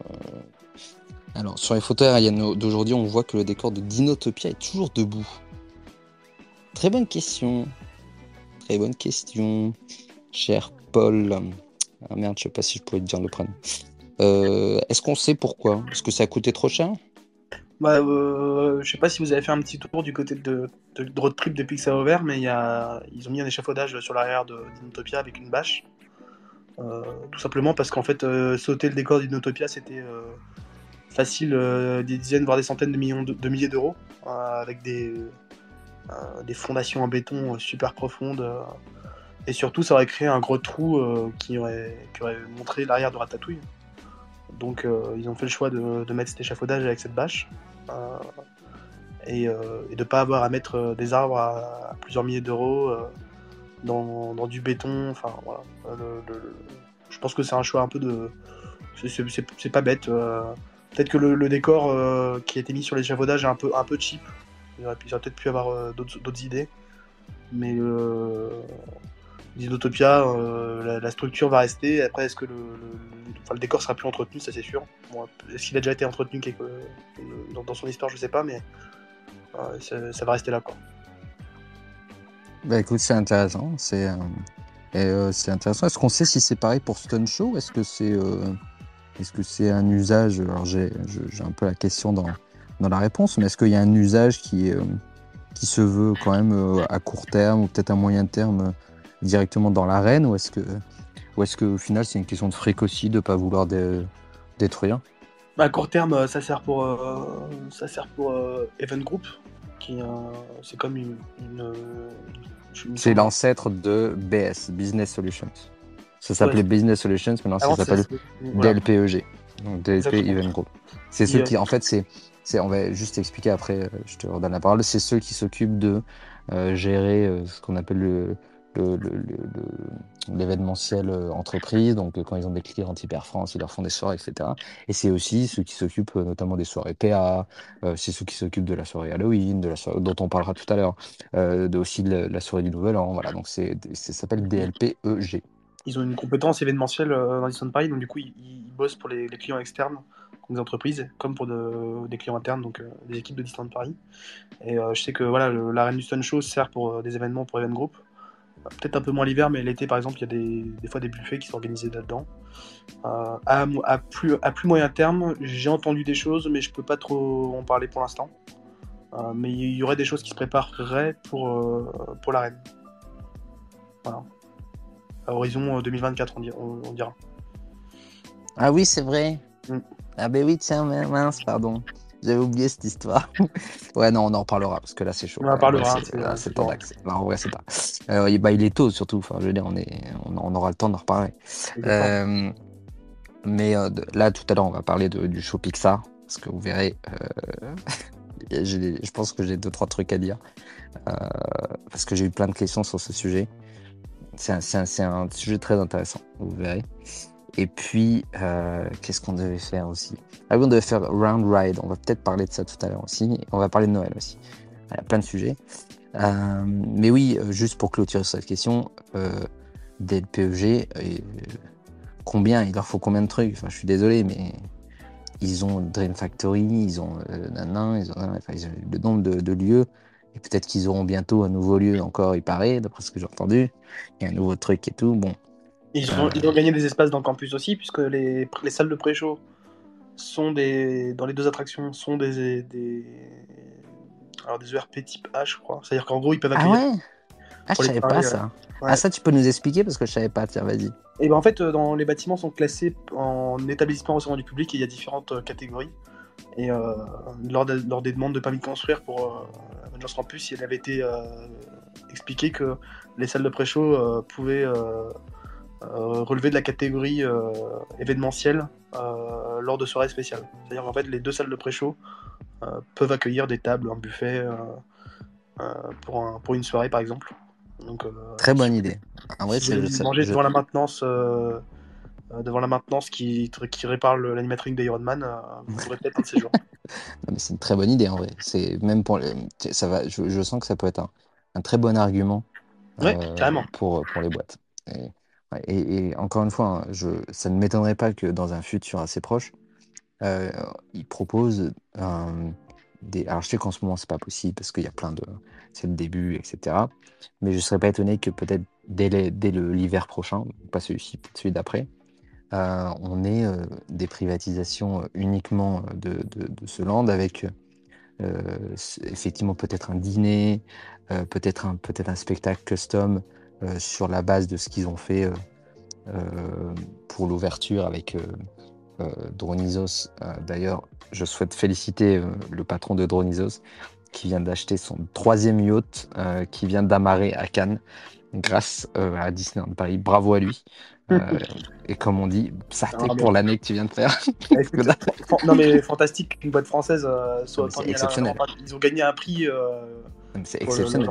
Alors, sur les photos aériennes d'aujourd'hui, on voit que le décor de Dinotopia est toujours debout. Très bonne question. Très bonne question. Cher Paul. Ah merde, je sais pas si je pourrais te dire le prénom. Euh, est-ce qu'on sait pourquoi? Est-ce que ça a coûté trop cher? Bah, euh, je sais pas si vous avez fait un petit tour du côté de, de, de Trip depuis que ça a ouvert, mais ils ont mis un échafaudage sur l'arrière d'Inotopia avec une bâche. Euh, tout simplement parce qu'en fait, euh, sauter le décor d'Inotopia, c'était facile des dizaines, voire des centaines de, millions de milliers d'euros, avec des, euh, fondations en béton euh, super profondes. Euh, et surtout, ça aurait créé un gros trou qui aurait, montré l'arrière de Ratatouille. Donc, ils ont fait le choix de, mettre cet échafaudage avec cette bâche. et, de ne pas avoir à mettre des arbres à, plusieurs milliers d'euros dans, du béton. Enfin, voilà. je pense que c'est un choix un peu de. C'est pas bête. Peut-être que le, décor qui a été mis sur l'échafaudage est un peu, un peu cheap. Il aurait, peut-être pu avoir euh, d'autres idées. Mais euh, Dinotopia, euh, la, structure va rester. Après, est-ce que le, le, décor sera plus entretenu Ça, c'est sûr. est-ce qu'il a déjà été entretenu quelque, dans, son histoire Je sais pas, mais ça, va rester là. Quoi. Bah écoute, c'est intéressant. C'est intéressant. Est-ce qu'on sait si c'est pareil pour Stone Show? Est-ce que c'est est-ce un usage? Alors j'ai un peu la question dans dans la réponse, mais est-ce qu'il y a un usage qui, euh, qui se veut quand même euh, à court terme ou peut-être à moyen terme euh, directement dans l'arène ou est-ce que ou est-ce qu'au final c'est une question de fric aussi de ne pas vouloir détruire? Bah, À court terme, ça sert pour, ça sert pour Event Group, qui c'est comme une. c'est l'ancêtre de BS, Business Solutions. Ça s'appelait Business Solutions, maintenant ça s'appelle DLPEG, donc DLP Event Group. C'est ceux qui, en fait, c'est on va juste expliquer après, euh, je te redonne la parole, c'est ceux qui s'occupent de euh, gérer euh, ce qu'on appelle le, l'événementiel entreprise. Donc, quand ils ont des clients anti-Hyper France, ils leur font des soirées, etc. Et c'est aussi ceux qui s'occupent notamment des soirées PA, c'est ceux qui s'occupent de la soirée Halloween, de la soirée, dont on parlera tout à l'heure, aussi de la, soirée du Nouvel An. Voilà, donc ça s'appelle DLPEG. Ils ont une compétence événementielle dans Disneyland Paris, donc du coup, ils, bossent pour les, clients externes des entreprises, comme pour des clients internes, donc euh, des équipes de Disneyland Paris. Et euh, je sais que voilà, du Stone Show sert pour euh, des événements pour Event Group. Peut-être un peu moins l'hiver, mais l'été par exemple, il y a des, des fois des buffets qui sont organisés là-dedans. À, à, plus, à plus moyen terme, j'ai entendu des choses, mais je peux pas trop en parler pour l'instant. mais il y aurait des choses qui se prépareraient pour, pour l'arène. Voilà. À horizon 2024, on, on, dira. Ah oui, c'est vrai. Mm. Ah ben oui, tiens, mince, pardon. J'avais oublié cette histoire. ouais, non, on en reparlera parce que là, c'est chaud. On en parlera. C'est temps d'accès. en vrai, c'est pas. Euh, bah, il est tôt surtout. Enfin, je veux dire, on, est... on, aura le temps d'en reparler. Euh, mais euh, là, tout à l'heure, on va parler de, du show Pixar parce que vous verrez. je pense que j'ai deux, trois trucs à dire parce que j'ai eu plein de questions sur ce sujet. C'est un, un, un, sujet très intéressant, vous verrez. Et puis, qu'est-ce qu'on devait faire aussi? Ah oui, on devait faire Round Ride. On va peut-être parler de ça tout à l'heure aussi. On va parler de Noël aussi. Il y a plein de sujets. mais oui, juste pour clôturer cette question, des LPEG, combien? Il leur faut combien de trucs? Enfin, je suis désolé, mais ils ont Dream Factory, ils ont euh, Nanan, ils ont, le nombre de, lieux. Et peut-être qu'ils auront bientôt un nouveau lieu encore, il paraît, d'après ce que j'ai entendu. Il y a un nouveau truc et tout. Bon. Ils ont, ils ont gagné des espaces dans le campus aussi, puisque les, les salles de pré-show sont des, dans les deux attractions sont des, des, alors des ERP type H, je crois. C'est-à-dire qu'en gros, ils peuvent ah accueillir. Ah ouais Ah, je savais pas ça. Ah, ça, tu peux nous expliquer parce que je savais pas. Tiens, vas-y. Et ben en fait, euh, dans les bâtiments sont classés en établissement recevant du public et il y a différentes euh, catégories. Et euh, lors, des demandes de permis de construire pour euh, Campus, il avait été expliqué que les salles de pré-show pouvaient relever de la catégorie événementielle lors de soirées spéciales. C'est-à-dire qu'en fait, les deux salles de pré-show peuvent accueillir des tables, un buffet pour, pour une soirée par exemple. Donc, euh, Très bonne idée. En vrai, c'est manger devant la maintenance, euh, euh, devant la maintenance qui, qui répare l'animatronique d'Ironman, vous pourrez peut-être un de ces jours. c'est une très bonne idée en vrai. C'est même pour ça va. Je, sens que ça peut être un, un très bon argument. pour, pour les boîtes. Et, encore une fois, hein, ça ne m'étonnerait pas que dans un futur assez proche, ils proposent des. Alors je sais qu'en ce moment c'est pas possible parce qu'il y a plein de c'est le début, etc. Mais je ne serais pas étonné que peut-être dès, l'hiver prochain, pas celui-ci, peut-être celui d'après, euh, on ait euh, des privatisations euh, uniquement de, ce land avec effectivement peut-être un dîner, peut-être un, peut un spectacle custom sur la base de ce qu'ils ont fait pour l'ouverture avec Dronizos. D'ailleurs, je souhaite féliciter le patron de Dronizos qui vient d'acheter son troisième yacht, euh, qui vient d'amarrer à Cannes, grâce euh, à Disneyland Paris. Bravo à lui. Euh, et comme on dit, ça ah, pour l'année que tu viens de faire. non mais fantastique qu'une boîte française soit exceptionnel. Ils ont gagné un prix c'est exceptionnel.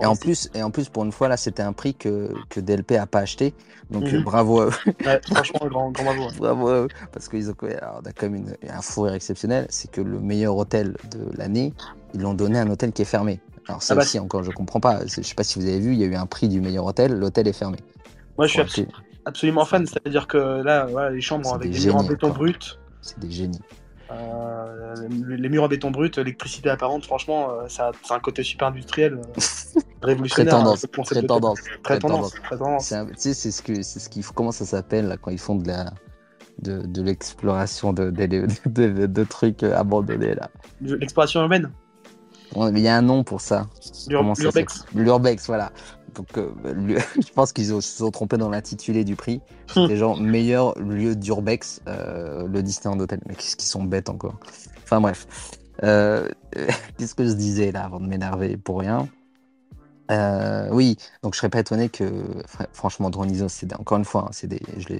et, en plus, et en plus, pour une fois, là, c'était un prix que, que DLP n'a pas acheté. Donc, mhm. bravo à eux. franchement, grand, grand bravo. bravo à eux. Parce qu'ils ont alors, on a quand même une, un fou rire exceptionnel. C'est que le meilleur hôtel de l'année, ils l'ont donné à un hôtel qui est fermé. Alors, ça ah bah, aussi, encore, je comprends pas. Je sais pas si vous avez vu, il y a eu un prix du meilleur hôtel. L'hôtel est fermé. Moi, je suis absolument fan. C'est-à-dire que là, voilà, les chambres avec des murs en béton brut. C'est des génies. Euh, les murs en béton brut, l'électricité apparente, franchement, euh, ça, a un côté super industriel, euh, révolutionnaire. Très tendance. très, tendance très, tendance. Très tendance. Tu sais, c'est ce que, c'est ce comment ça s'appelle quand ils font de la, de, de l'exploration de, de, de, trucs abandonnés là. L'exploration urbaine. Il y a un nom pour ça. L'urbex. L'urbex, voilà. Donc, euh, je pense qu'ils se sont trompés dans l'intitulé du prix. C'était genre meilleur lieu d'urbex, euh, le Disneyland Hotel. Mais qu'est-ce qu'ils sont bêtes encore. Enfin bref. Euh, qu'est-ce que je disais là avant de m'énerver pour rien? Oui, donc je serais pas étonné que, franchement, Dronizo, c'est encore une fois, hein, c'est des, je,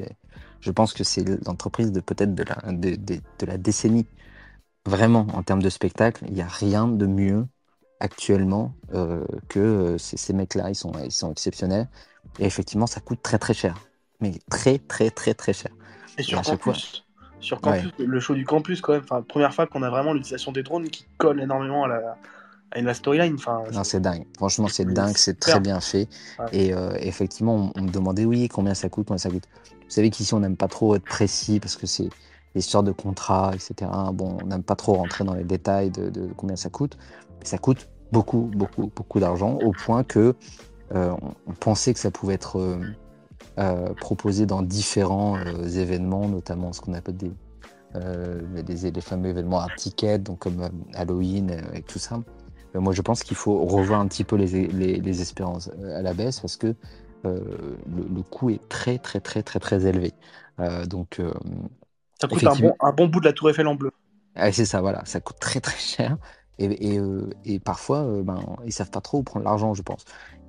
je, pense que c'est l'entreprise de peut-être de la, de, de la décennie. Vraiment, en termes de spectacle, il n'y a rien de mieux actuellement euh, que euh, ces, mecs-là, ils sont, ils sont exceptionnels. Et effectivement, ça coûte très très cher. Mais très très très très cher. Et sur campus, sur campus le show du campus quand même, enfin, première fois qu'on a vraiment l'utilisation des drones qui colle énormément à la, à la storyline. Enfin, non, c'est dingue. Franchement, c'est dingue, c'est très bien fait. Et euh, effectivement, on, me demandait, oui, combien ça coûte, combien ça coûte. Vous savez qu'ici, on n'aime pas trop être précis parce que c'est l'histoire de contrat, etc. Bon, on n'aime pas trop rentrer dans les détails de, de combien ça coûte. Ça coûte beaucoup, beaucoup, beaucoup d'argent, au point que euh, on pensait que ça pouvait être euh, euh, proposé dans différents événements, notamment ce qu'on appelle des, des, fameux événements à ticket, donc comme Halloween et tout ça. moi, je pense qu'il faut revoir un petit peu les, les, espérances à la baisse parce que le, coût est très, très, très, très, très élevé. donc, ça coûte un bon, un bon, bout de la Tour Eiffel en bleu. c'est ça, voilà, ça coûte très très cher. Et, euh, et, parfois, euh, ben, ils savent pas trop où prendre l'argent, je pense.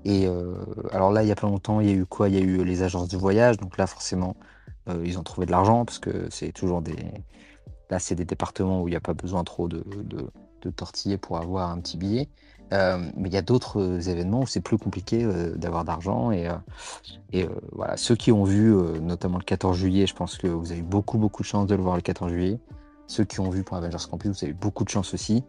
Et euh, alors là, il y a pas longtemps, il y a eu quoi? Il y a eu les agences de voyage. Donc là, forcément, ils ont trouvé de l'argent parce que c'est toujours des. Là, c'est des départements où il n'y a pas besoin trop de, de, tortiller pour avoir un petit billet. mais il y a d'autres événements où c'est plus compliqué d'avoir d'argent. Et, et voilà, ceux qui ont vu, notamment le 14 juillet, je pense que vous avez eu beaucoup, beaucoup de chance de le voir le 14 juillet. Ceux qui ont vu pour Avengers Campus, vous avez eu beaucoup de chance aussi.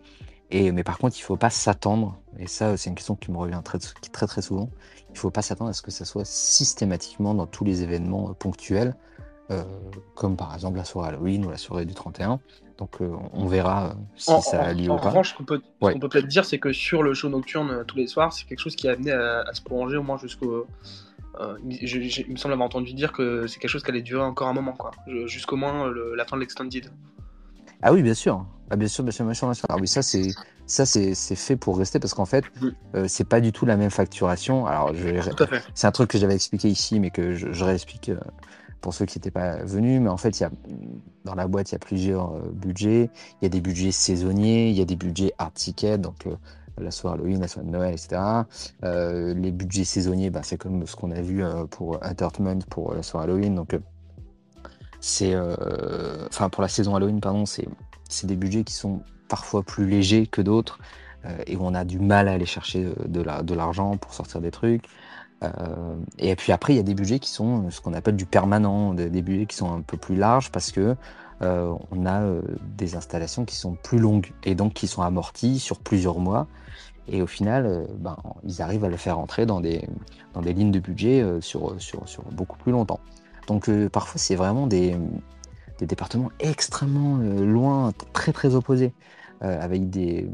Et, mais par contre, il ne faut pas s'attendre, et ça, c'est une question qui me revient très, très, très souvent, il ne faut pas s'attendre à ce que ça soit systématiquement dans tous les événements ponctuels. Euh, comme par exemple la soirée Halloween ou la soirée du 31. Donc euh, on verra euh, si ça a lieu ou pas. En revanche, ce qu'on peut, peut être dire, c'est que sur le show nocturne tous les soirs, c'est quelque chose qui a amené à, se prolonger au moins jusqu'au. il me semble avoir entendu dire que c'est quelque chose qui allait durer encore un moment, quoi, jusqu'au moins la fin de l'extended. Ah oui, bien sûr. Ah, bien sûr, bien sûr, bien sûr, Ah oui, ça c'est ça c'est fait pour rester parce qu'en fait, c'est pas du tout la même facturation. Alors, c'est un truc que j'avais expliqué ici, mais que je, je réexplique pour ceux qui n'étaient pas venus. Mais en fait, il y a, dans la boîte, il y a plusieurs euh, budgets. Il y a des budgets saisonniers, il y a des budgets hard ticket, donc euh, la soirée Halloween, la soirée de Noël, etc. Euh, les budgets saisonniers, bah, c'est comme ce qu'on a vu pour Entertainment pour la soirée Halloween. Donc, c'est, enfin, pour la saison Halloween, pardon, c'est, des budgets qui sont parfois plus légers que d'autres et où on a du mal à aller chercher de, la, de l'argent pour sortir des trucs. Euh, et puis après, il y a des budgets qui sont ce qu'on appelle du permanent, des, budgets qui sont un peu plus larges parce que euh, on a euh, des installations qui sont plus longues et donc qui sont amorties sur plusieurs mois. Et au final, ben, ils arrivent à le faire entrer dans des, lignes de budget sur beaucoup plus longtemps. Donc parfois, c'est vraiment des, départements extrêmement loin, très très opposés, avec des,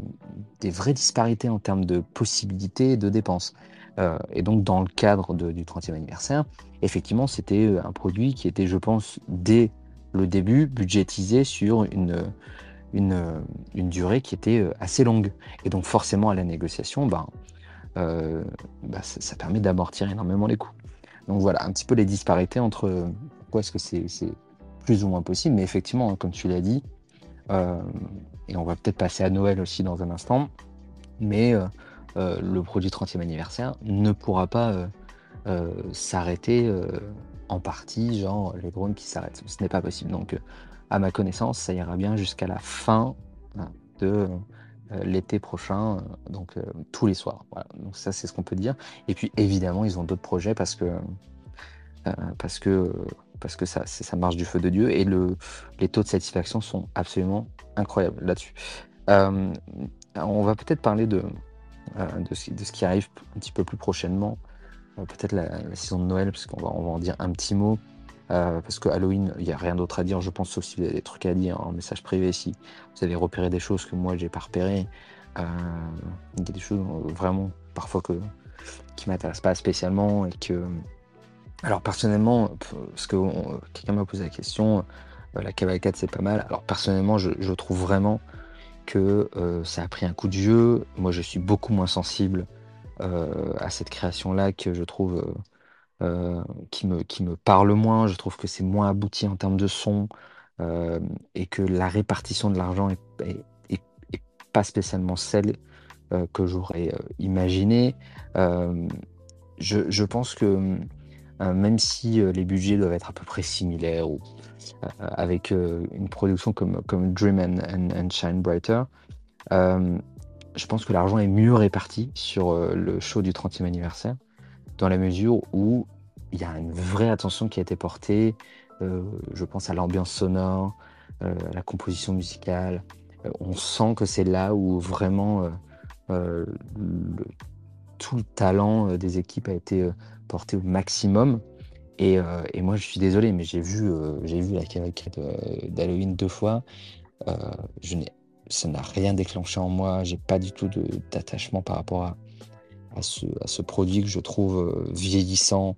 vraies disparités en termes de possibilités de dépenses. Euh, et donc, dans le cadre du 30e anniversaire, effectivement, c'était euh, un produit qui était, je pense, dès le début, budgétisé sur une, durée qui était euh, assez longue. Et donc, forcément, à la négociation, ben, bah, ça, permet d'amortir énormément les coûts. Donc voilà, un petit peu les disparités entre pourquoi est-ce que c'est plus ou moins possible, mais effectivement, comme tu l'as dit, et on va peut-être passer à Noël aussi dans un instant, mais euh, le produit 30e anniversaire ne pourra pas euh, euh, s'arrêter en partie, genre les drones qui s'arrêtent. Ce n'est pas possible. Donc, à ma connaissance, ça ira bien jusqu'à la fin hein, de l'été prochain, donc tous les soirs. Donc ça, c'est ce qu'on peut dire. Et puis évidemment, ils ont d'autres projets parce que parce que parce que ça, ça marche du feu de Dieu et le, les taux de satisfaction sont absolument incroyables là-dessus. on va peut-être parler de, euh, de, ce, qui arrive un petit peu plus prochainement. Euh, peut-être la, saison de Noël, parce qu'on va, on va en dire un petit mot. Euh, parce que Halloween, il n'y a rien d'autre à dire, je pense, sauf si vous avez des trucs à dire en message privé, si vous avez repéré des choses que moi j'ai pas repérées. il y a des choses vraiment parfois que, qui m'intéressent pas spécialement et que. Alors personnellement, parce que quelqu'un m'a posé la question, la cavalcade c'est pas mal. Alors personnellement, je, trouve vraiment que euh, ça a pris un coup de jeu. Moi, je suis beaucoup moins sensible euh, à cette création-là que je trouve euh, qui, me, qui me parle moins. Je trouve que c'est moins abouti en termes de son et que la répartition de l'argent est, pas spécialement celle que j'aurais imaginé. Je, pense que même si les budgets doivent être à peu près similaires ou euh, avec euh, une production comme, comme Dream and, Shine Brighter, euh, je pense que l'argent est mieux réparti sur le show du 30e anniversaire, dans la mesure où il y a une vraie attention qui a été portée. je pense à l'ambiance sonore, à la composition musicale. on sent que c'est là où vraiment tout le talent des équipes a été porté au maximum. Euh, et, moi, je suis désolé, mais j'ai vu, euh, la euh, d'Halloween deux fois. ça n'a rien déclenché en moi. J'ai pas du tout d'attachement par rapport à, ce, produit que je trouve vieillissant,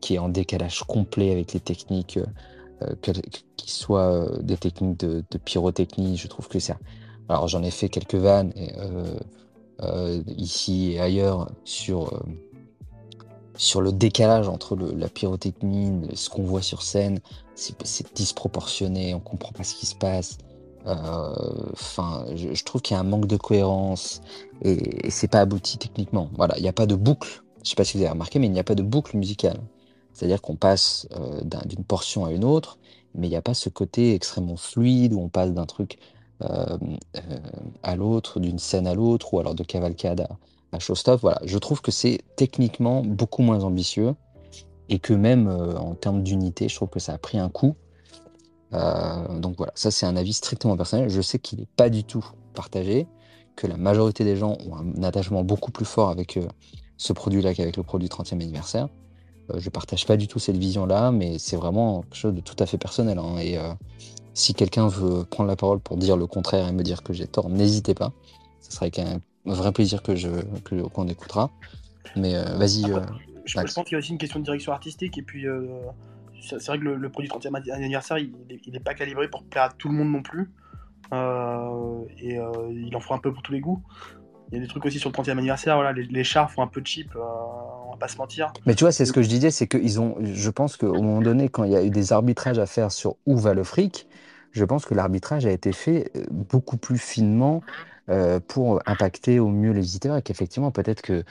qui est en décalage complet avec les techniques, qui soient des techniques de, pyrotechnie. Je trouve que ça. Alors, j'en ai fait quelques vannes ici et ailleurs sur sur le décalage entre la pyrotechnie, ce qu'on voit sur scène, c'est disproportionné, on comprend pas ce qui se passe. Euh, enfin, je, trouve qu'il y a un manque de cohérence et, c'est pas abouti techniquement. Voilà, il n'y a pas de boucle. Je sais pas si vous avez remarqué, mais il n'y a pas de boucle musicale. C'est-à-dire qu'on passe euh, d'une portion à une autre, mais il n'y a pas ce côté extrêmement fluide où on passe d'un truc à l'autre, d'une scène à l'autre, ou alors de cavalcade à, à. Voilà, je trouve que c'est techniquement beaucoup moins ambitieux et que même en termes d'unité, je trouve que ça a pris un coup. donc voilà, ça c'est un avis strictement personnel. Je sais qu'il n'est pas du tout partagé, que la majorité des gens ont un attachement beaucoup plus fort avec ce produit-là qu'avec le produit 30e anniversaire. Euh, je partage pas du tout cette vision-là, mais c'est vraiment quelque chose de tout à fait personnel. Hein. et euh, si quelqu'un veut prendre la parole pour dire le contraire et me dire que j'ai tort, n'hésitez pas. Ce serait avec un vrai plaisir que je qu'on écoutera. Mais euh, vas-y. je, pense qu'il y a aussi une question de direction artistique et puis c'est vrai que le, produit 30e anniversaire, il n'est pas calibré pour plaire à tout le monde non plus. et il en faut un peu pour tous les goûts. Il y a des trucs aussi sur le 30e anniversaire, voilà, les, les chars font un peu cheap, euh, on va pas se mentir. Mais tu vois, c'est ce que je disais, c'est qu'ils ont, je pense qu'au moment donné, quand il y a eu des arbitrages à faire sur où va le fric, je pense que l'arbitrage a été fait euh, beaucoup plus finement euh, pour impacter au mieux les visiteurs et qu'effectivement, peut-être que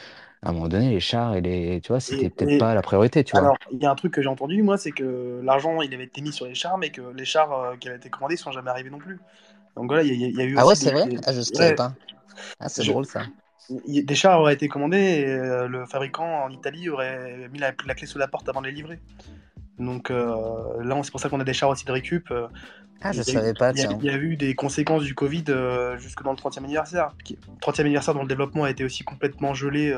à un moment donné, les chars et les, tu vois, c'était peut-être pas la priorité, tu alors, il y a un truc que j'ai entendu, moi, c'est que l'argent, il avait été mis sur les chars, mais que les chars qui avaient été commandés sont jamais arrivés non plus. Donc voilà, il y, a eu. Ah ouais, c'est vrai? Ah, je savais pas. Ah, c'est drôle ça. Des chars auraient été commandés et euh, le fabricant en Italie aurait mis la, clé sous la porte avant de les livrer. Donc euh, là, c'est pour ça qu'on a des chars aussi de récup. Euh, ah, je savais pas, tiens. Il y, a eu des conséquences du Covid jusque dans le 30e anniversaire. Le 30e anniversaire dont le développement a été aussi complètement gelé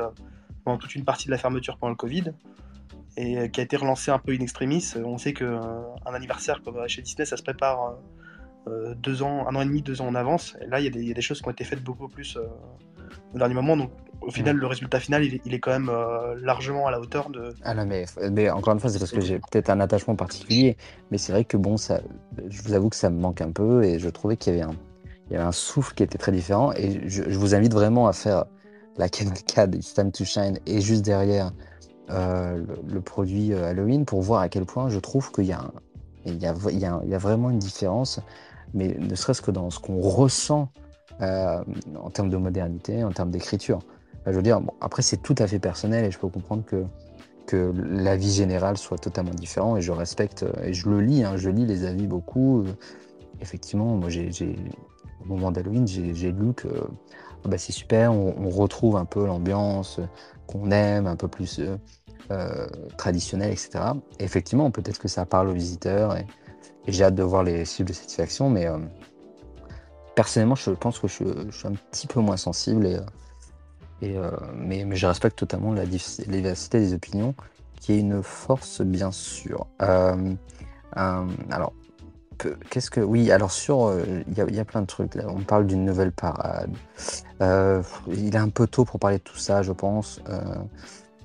pendant toute une partie de la fermeture pendant le Covid et qui a été relancé un peu in extremis. On sait qu'un anniversaire comme chez Disney, ça se prépare deux ans, un an et demi, deux ans en avance. Et là, il y, a des choses qui ont été faites beaucoup plus euh, au dernier moment. Donc, au final, le résultat final, il, est quand même euh, largement à la hauteur de. Ah non, mais, mais encore une fois, c'est parce que j'ai peut-être un attachement particulier. Mais c'est vrai que bon, ça, je vous avoue que ça me manque un peu et je trouvais qu'il y avait un, il y avait un souffle qui était très différent. Et je, vous invite vraiment à faire la cavalcade It's Time to Shine et juste derrière le, produit Halloween pour voir à quel point je trouve qu'il y a il y a, il y a, il y a vraiment une différence mais ne serait-ce que dans ce qu'on ressent euh, en termes de modernité, en termes d'écriture. je veux dire, bon, après c'est tout à fait personnel et je peux comprendre que, que la vie générale soit totalement différente et je respecte et je le lis, hein, je lis les avis beaucoup. Effectivement, moi j'ai, au moment d'Halloween, j'ai, lu que ah bah, c'est super, on, retrouve un peu l'ambiance qu'on aime, un peu plus euh, euh traditionnelle, etc. Et effectivement, peut-être que ça parle aux visiteurs j'ai hâte de voir les cibles de satisfaction, mais euh, personnellement, je pense que je, suis un petit peu moins sensible, et, euh, euh, mais, je respecte totalement la, diversité des opinions, qui est une force, bien sûr. alors, qu'est-ce que. Oui, alors sur. Il y, y, a plein de trucs. Là. On parle d'une nouvelle parade. il est un peu tôt pour parler de tout ça, je pense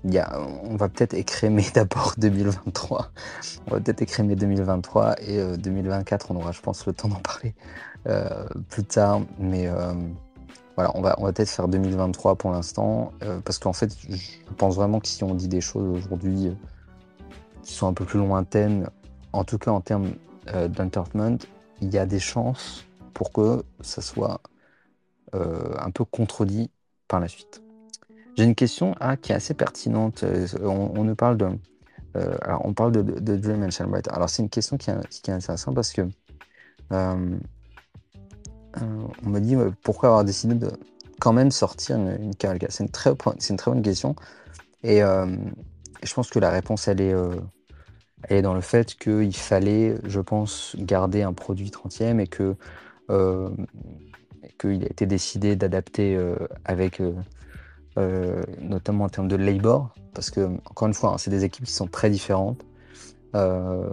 on va peut-être écrémer d'abord 2023. On va peut-être écrémer 2023 et 2024, euh, on aura, je pense, le temps d'en parler euh, plus tard. Mais euh, voilà, on va, on va peut-être faire 2023 pour l'instant. parce qu'en fait, je pense vraiment que si on dit des choses aujourd'hui qui sont un peu plus lointaines, en tout cas en termes d'entertainment, il y a des chances pour que ça soit un peu contredit par la suite. J'ai une question ah, qui est assez pertinente. Euh, on, nous parle de, euh, alors on parle de, Dream and Writer. Alors c'est une question qui est, intéressante parce que euh, on me dit pourquoi avoir décidé de quand même sortir une, une. C'est une très, bonne question et, je pense que la réponse elle est, elle est dans le fait qu'il fallait, je pense, garder un produit 30e et que qu'il a été décidé d'adapter avec euh, notamment en termes de labor, parce que, encore une fois, hein, c'est des équipes qui sont très différentes. Euh,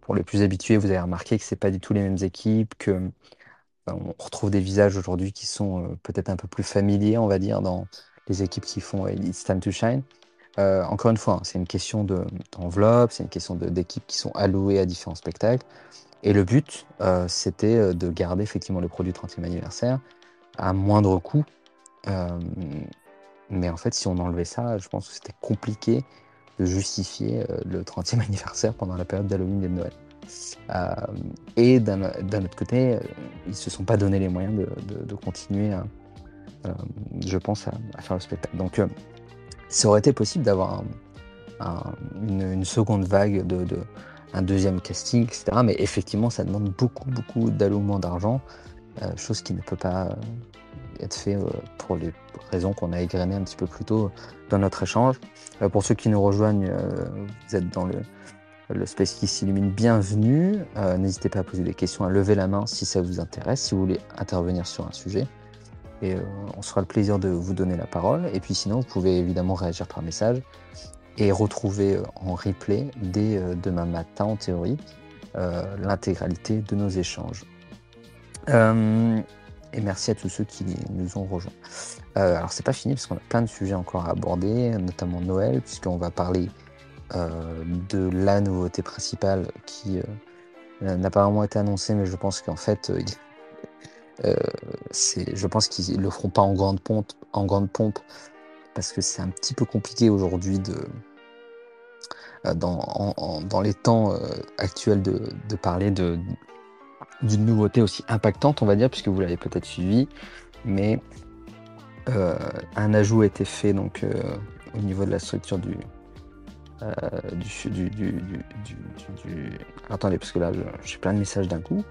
pour les plus habitués, vous avez remarqué que c'est pas du tout les mêmes équipes, que euh, on retrouve des visages aujourd'hui qui sont peut-être un peu plus familiers, on va dire, dans les équipes qui font It's Time to Shine. encore une fois, hein, c'est une question d'enveloppe, c'est une question d'équipes qui sont allouées à différents spectacles. Et le but, c'était de garder effectivement le produit 30e anniversaire à moindre coût. Mais en fait, si on enlevait ça, je pense que c'était compliqué de justifier euh, le 30e anniversaire pendant la période d'Halloween et de Noël. Euh, et d'un autre côté, euh, ils ne se sont pas donné les moyens de, continuer, je pense, à, faire le spectacle. Donc, ça aurait été possible d'avoir une, seconde vague de, un deuxième casting, etc. Mais effectivement, ça demande beaucoup, beaucoup d'allouement d'argent. chose qui ne peut pas être fait pour les raisons qu'on a égrenées un petit peu plus tôt dans notre échange. pour ceux qui nous rejoignent, vous êtes dans le, le Space qui s'illumine, bienvenue. N'hésitez pas à poser des questions, à lever la main si ça vous intéresse, si vous voulez intervenir sur un sujet. Et on se fera le plaisir de vous donner la parole. Et puis sinon, vous pouvez évidemment réagir par message et retrouver en replay dès demain matin, en théorie, l'intégralité de nos échanges. Et merci à tous ceux qui nous ont rejoints. Euh, alors c'est pas fini parce qu'on a plein de sujets encore à aborder, notamment Noël, puisqu'on va parler euh, de la nouveauté principale qui euh, n'a pas vraiment été annoncée, mais je pense qu'en fait, je pense qu'ils le feront pas en grande pompe, parce que c'est un petit peu compliqué aujourd'hui dans, les temps actuels de parler de, d'une nouveauté aussi impactante, on va dire, puisque vous l'avez peut-être suivi, mais euh, un ajout a été fait donc euh, au niveau de la structure du, euh, du, du, du, attendez parce que là j'ai plein de messages d'un coup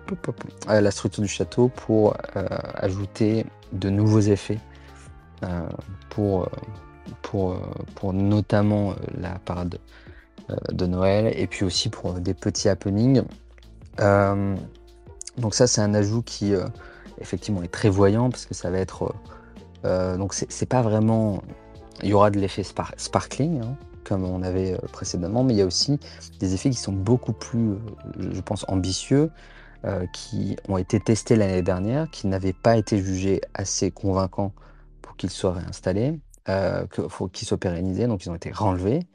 la structure du château pour ajouter de nouveaux effets pour, pour, pour notamment la parade de Noël et puis aussi pour des petits happenings donc ça, c'est un ajout qui euh, effectivement est très voyant parce que ça va être. Euh, euh, donc c'est pas vraiment. Il y aura de l'effet sparkling hein, comme on avait précédemment, mais il y a aussi des effets qui sont beaucoup plus, je pense, ambitieux, qui ont été testés l'année dernière, qui n'avaient pas été jugés assez convaincants pour qu'ils soient réinstallés, qu'ils soient pérennisés, donc ils ont été renlevés.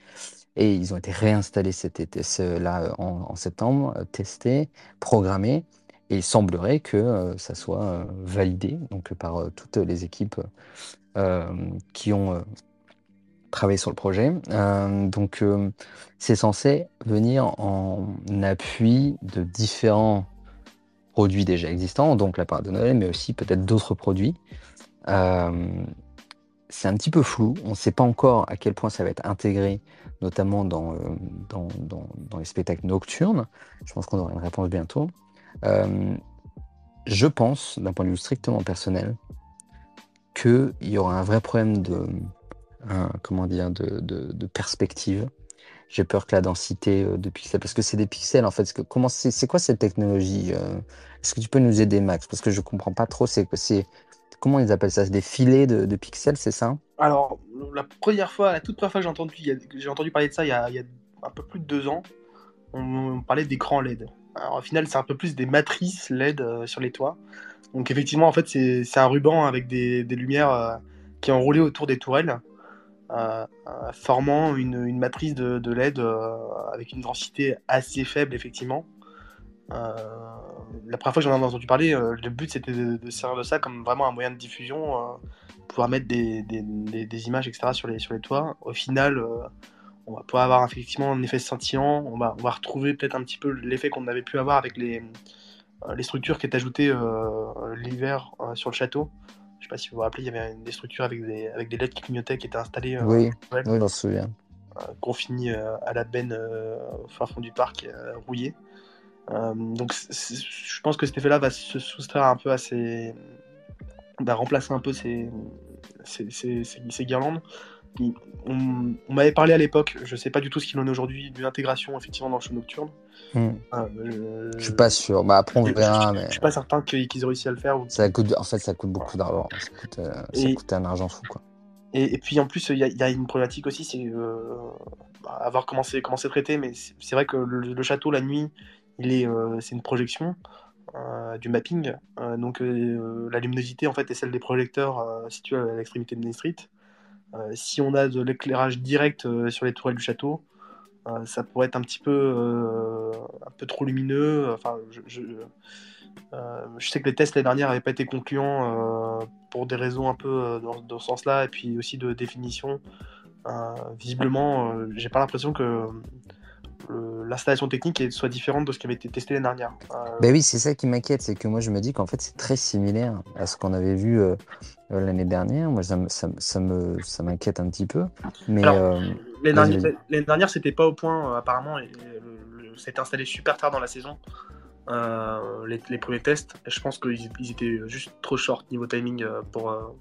Et ils ont été réinstallés cet été, là en septembre, testés, programmés. Et il semblerait que euh, ça soit euh, validé donc, par euh, toutes les équipes qui ont travaillé sur le projet. donc, c'est censé venir en appui de différents produits déjà existants, donc la part de Noël, mais aussi peut-être d'autres produits. c'est un petit peu flou. On ne sait pas encore à quel point ça va être intégré, notamment dans, les spectacles nocturnes. Je pense qu'on aura une réponse bientôt. Euh, je pense, d'un point de vue strictement personnel, qu'il y aura un vrai problème de, comment dire, de, perspective. J'ai peur que la densité euh, de pixels, parce que c'est des pixels en fait. C'est, quoi cette technologie euh? Est-ce que tu peux nous aider, Max? Parce que je comprends pas trop. C'est, comment ils appellent ça? Des filets de, pixels, c'est ça? Alors la première fois, la toute première fois que j'ai entendu, j'ai entendu parler de ça il y, a, un peu plus de deux ans. On, on parlait d'écran LED. Alors, au final, c'est un peu plus des matrices LED euh, sur les toits. Donc effectivement, en fait, c'est un ruban avec des, lumières euh, qui est enroulé autour des tourelles, euh, formant une, matrice de, LED avec une densité assez faible, effectivement. la première fois que j'en ai entendu parler, le but c'était de, servir de ça comme vraiment un moyen de diffusion, pouvoir mettre des, images, etc. sur les, sur les toits. Au final, on va pouvoir avoir effectivement un effet scintillant, on va, on va retrouver peut-être un petit peu l'effet qu'on avait pu avoir avec les, euh, les structures qui étaient ajoutées euh, l'hiver euh, sur le château. Je sais pas si vous vous rappelez, il y avait des structures avec des, avec des LED qui clignotaient qui étaient installées. oui, oui j'en souviens. confinées à la benne au fin fond du parc, rouillé. donc je pense que cet effet-là va se soustraire un peu à ces. va remplacer un peu ces, ces, ces, ces guirlandes on, m'avait parlé à l'époque, je sais pas du tout ce qu'il en est aujourd'hui, d'une intégration effectivement dans le show nocturne. Euh, je suis pas sûr. Bah, après, on verra. Je, suis pas certain qu'ils aient réussi à le faire. Ça coûte, en fait, ça coûte beaucoup d'argent. Ça, coûte, euh, un argent fou. Quoi. Et, puis en plus, il y, a une problématique aussi, c'est euh, avoir commencé comment c'est traité, mais c'est vrai que le, château, la nuit, il est, c'est une projection. du mapping, donc la luminosité en fait est celle des projecteurs situés à l'extrémité de Main Street. Euh, si on a de l'éclairage direct euh, sur les tourelles du château, euh, ça pourrait être un petit peu, un peu trop lumineux. Enfin, je, sais que les tests l'année dernière n'avaient pas été concluants pour des raisons un peu dans, ce sens-là, et puis aussi de définition. visiblement, j'ai pas l'impression que l'installation technique soit différente de ce qui avait été testé l'année dernière. Ben oui, c'est ça qui m'inquiète, c'est que moi je me dis qu'en fait c'est très similaire à ce qu'on avait vu euh, euh, l'année dernière. Moi ça, ça, ça me ça m'inquiète un petit peu. Mais l'année dernière, c'était pas au point apparemment. C'était installé super tard dans la saison. les, premiers tests. Et je pense qu'ils étaient juste trop short niveau timing pour,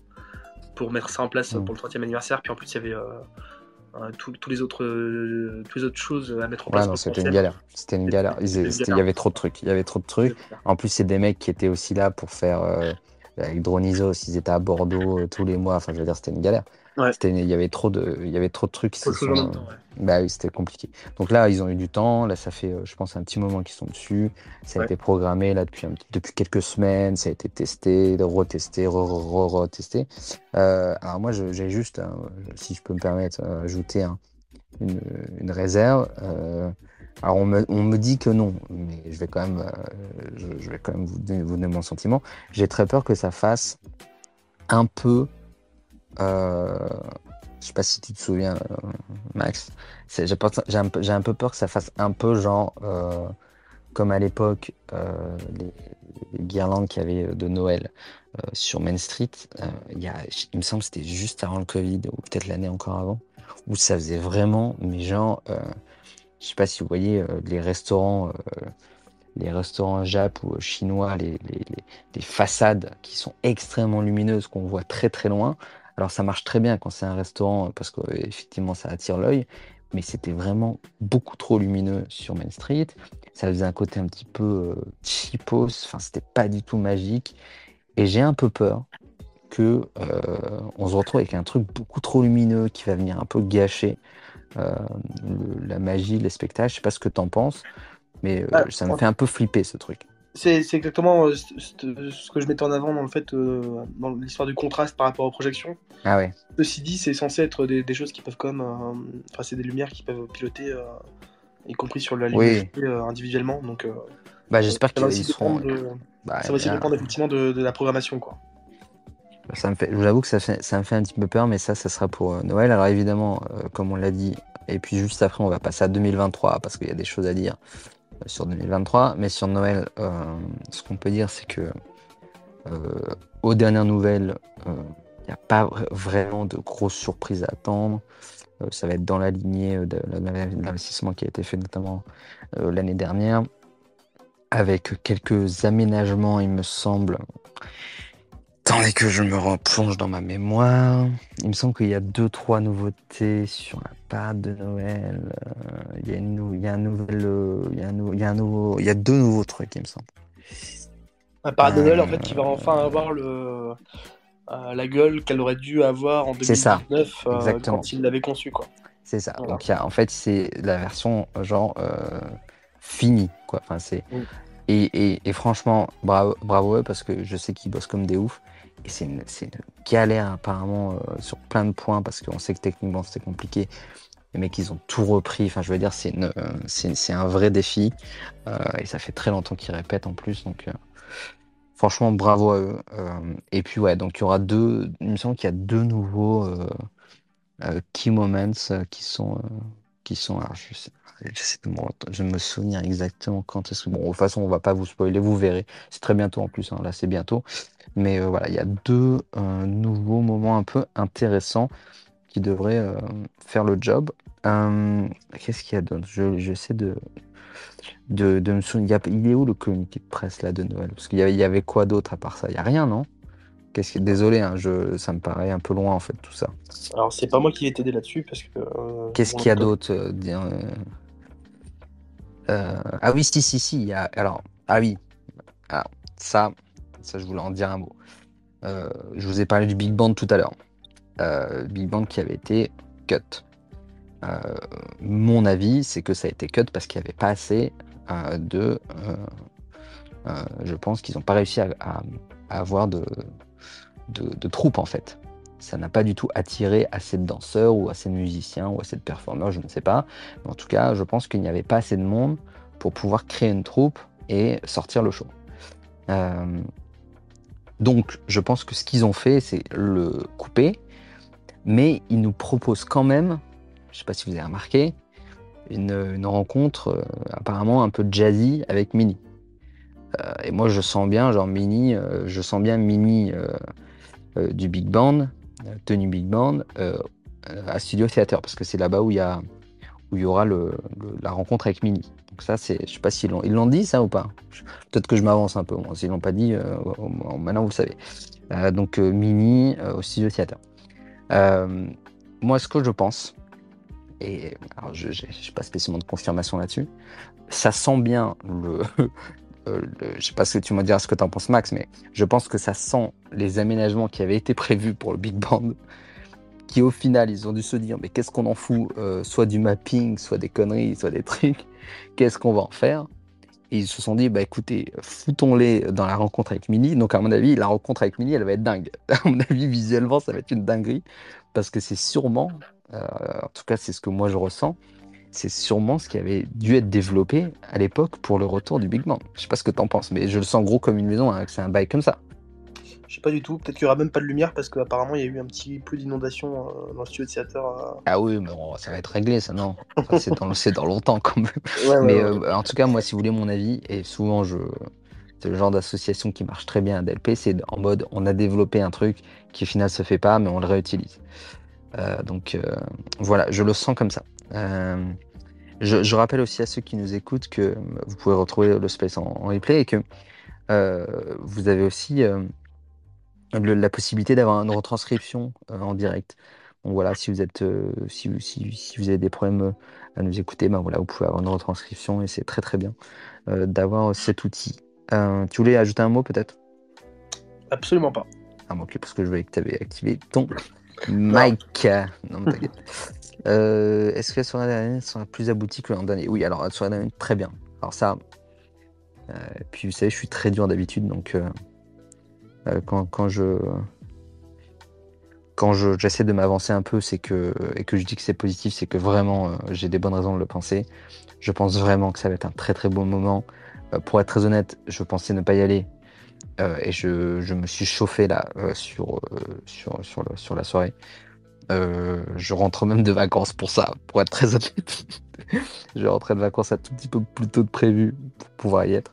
pour mettre ça en place mm. pour le 30e anniversaire. Puis en plus, il y avait tous les autres, les autres choses à mettre en place. c'était une galère. C'était une galère. Il y avait trop de trucs. Il y avait trop de trucs. En plus, c'est des mecs qui étaient aussi là pour faire avec Dronizo, s'ils étaient à Bordeaux tous les mois. Enfin, je veux dire, c'était une galère. Il y avait trop de, il y avait trop de trucs. Qui Bah oui, c'était compliqué. Donc là, ils ont eu du temps. Là, ça fait, euh, je pense, un petit moment qu'ils sont dessus. Ça a été programmé là depuis depuis quelques semaines. Ça a été testé, retesté, re-retesté. Euh, alors moi, j'ai juste, hein, si je peux me permettre, euh, ajouter une, réserve. alors on me, on me, dit que non, mais je vais quand même, je, vais quand même vous vous donner mon sentiment. J'ai très peur que ça fasse un peu euh, je sais pas si tu te souviens, euh, Max. J'ai un, peu peur que ça fasse un peu genre euh, comme à l'époque les, guirlandes qu'il y avait de Noël sur Main Street. il, me semble que c'était juste avant le Covid ou peut-être l'année encore avant, où ça faisait vraiment, mais genre, je sais pas si vous voyez les restaurants les restaurants jap ou chinois, les, façades qui sont extrêmement lumineuses, qu'on voit très très loin, alors ça marche très bien quand c'est un restaurant parce qu'effectivement ça attire l'œil, mais c'était vraiment beaucoup trop lumineux sur Main Street. Ça faisait un côté un petit peu euh, cheapos, enfin c'était pas du tout magique. Et j'ai un peu peur que euh, on se retrouve avec un truc beaucoup trop lumineux qui va venir un peu gâcher euh, la magie, les spectacles. Je sais pas ce que tu en penses, mais bah, ça me fait un peu flipper ce truc. C'est exactement euh, ce que je mettais en avant dans le fait euh, dans l'histoire du contraste par rapport aux projections. Ah ouais. Ceci dit, c'est censé être des, choses qui peuvent même, euh, enfin c'est des lumières qui peuvent piloter, y compris sur la lumière individuellement. Donc, bah j'espère qu'ils seront. Bah, ça va aussi dépendre effectivement de, la programmation quoi. Ça me fait, je vous avoue que ça, fait, ça me fait un petit peu peur, mais ça, ça sera pour Noël. Alors évidemment, comme on l'a dit, et puis juste après, on va passer à 2023 parce qu'il y a des choses à dire sur 2023. Mais sur Noël, euh, ce qu'on peut dire, c'est que euh, aux dernières nouvelles, il euh, n'y a pas vraiment de grosses surprises à attendre. ça va être dans la lignée de l'investissement qui a été fait notamment l'année dernière, avec quelques aménagements, il me semble, Attendez que je me replonge dans ma mémoire. Il me semble qu'il y a deux, trois nouveautés sur la parade de Noël. Il y a, une, il y a un nouvel, il y a un, il y a un nouveau, il y a deux nouveaux trucs, il me semble. La parade de Noël, en fait, qui va enfin avoir le, euh, la gueule qu'elle aurait dû avoir en 2019 euh, quand il l'avait conçu, quoi. C'est ça. Donc, il y a, en fait, c'est la version genre euh, finie, quoi. Enfin, c'est. Et, et, et, franchement, bravo, bravo parce que je sais qu'ils bossent comme des oufs. C'est une, galère apparemment euh, sur plein de points parce qu'on sait que techniquement c'était compliqué. Les mecs, ils ont tout repris. Enfin, je veux dire, c'est c'est un vrai défi. Euh, et ça fait très longtemps qu'ils répètent en plus. Donc, euh, franchement, bravo à eux. et puis, ouais, donc il y aura deux. Il me semble qu'il y a deux nouveaux key moments qui sont. qui sont alors, je sais, J'essaie de me, exactement quand est-ce que. Bon, de toute façon, on va pas vous spoiler, vous verrez. C'est très bientôt en plus, hein. là, c'est bientôt. Mais euh, voilà, il y a deux euh, nouveaux moments un peu intéressants qui devraient euh, faire le job. Qu'est-ce qu'il y a d'autre? J'essaie de, de, de, me souvenir. Il est où le communiqué de presse là de Noël? Parce qu'il y avait, y avait quoi d'autre à part ça? Il n'y a rien, non? Qu'est-ce qui... Désolé, hein, je... ça me paraît un peu loin en fait tout ça. Alors c'est pas moi qui vais t'aider là-dessus parce que. Qu'est-ce qu'il y a d'autre Ah oui, si, si, si. Il y a... Alors, ah oui. Alors, ça, ça, je voulais en dire un mot. Euh, je vous ai parlé du Big Band tout à l'heure. Euh, Big Band qui avait été cut. Euh, mon avis, c'est que ça a été cut parce qu'il n'y avait pas assez de. je pense qu'ils n'ont pas réussi à, avoir de, de, troupes en fait. Ça n'a pas du tout attiré assez de danseurs ou assez de musiciens ou assez de performeurs, je ne sais pas. Mais en tout cas, je pense qu'il n'y avait pas assez de monde pour pouvoir créer une troupe et sortir le show. Donc, je pense que ce qu'ils ont fait, c'est le couper, mais ils nous proposent quand même, je ne sais pas si vous avez remarqué, une, rencontre euh, apparemment un peu jazzy avec Mini. Euh, et moi, je sens bien, genre Mini, euh, je sens bien Mini du Big Band, tenue Big Band, à Studio Theater, parce que c'est là-bas où il y aura la rencontre avec Mini. Donc ça, c'est, je sais pas s'ils l'ont, ils l'ont dit ça ou pas. Peut-être que je m'avance un peu. Moi, s'ils l'ont pas dit, euh, maintenant vous savez. Euh, donc euh, Mini au studio theater. moi, ce que je pense, et je n'ai pas spécialement de confirmation là-dessus, ça sent bien le, je sais pas ce que tu me diras ce que tu en penses Max, mais je pense que ça sent les aménagements qui avaient été prévus pour le Big Band qui au final, ils ont dû se dire, mais qu'est-ce qu'on en fout euh, Soit du mapping, soit des conneries, soit des trucs. Qu'est-ce qu'on va en faire Et ils se sont dit, bah écoutez, foutons-les dans la rencontre avec Mini. Donc à mon avis, la rencontre avec Mini, elle va être dingue. À mon avis, visuellement, ça va être une dinguerie. Parce que c'est sûrement, euh, en tout cas c'est ce que moi je ressens, c'est sûrement ce qui avait dû être développé à l'époque pour le retour du Big Bang. Je sais pas ce que tu en penses, mais je le sens gros comme une maison, hein, c'est un bail comme ça. Je sais pas du tout. Peut-être qu'il y aura même pas de lumière parce qu'apparemment il y a eu un petit peu d'inondation euh, dans le studio de Seattle. Euh. Ah oui, mais bon, ça va être réglé, ça non. c'est dans, longtemps quand même. mais euh, en tout cas, moi, si vous voulez mon avis, et souvent je, c'est le genre d'association qui marche très bien à DLP, c'est en mode on a développé un truc qui au final se fait pas, mais on le réutilise. donc voilà, je le sens comme ça. Je, rappelle aussi à ceux qui nous écoutent que vous pouvez retrouver le space en, en replay et que vous avez aussi la possibilité d'avoir une retranscription euh, en direct. Donc voilà, si vous êtes, euh, si, si, si, vous avez des problèmes euh, à nous écouter, ben voilà, vous pouvez avoir une retranscription et c'est très très bien d'avoir cet outil. tu voulais ajouter un mot peut-être? Absolument pas. Ah ok, parce que je voyais que tu avais activé ton mic. Non, mais t'inquiète. Est-ce que la soirée dernière sera plus aboutie que l'an dernier? Oui, alors la soirée dernière, très bien. Alors ça, puis vous savez, je suis très dur d'habitude, donc euh, quand, je quand j'essaie de m'avancer un peu, c'est que et que je dis que c'est positif, c'est que vraiment euh, j'ai des bonnes raisons de le penser. Je pense vraiment que ça va être un très très beau moment. Euh, pour être très honnête, je pensais ne pas y aller et je, me suis chauffé là sur, sur, sur, sur, la soirée. je rentre même de vacances pour ça, pour être très honnête. je rentrais de vacances un tout petit peu plus tôt de prévu pour pouvoir y être.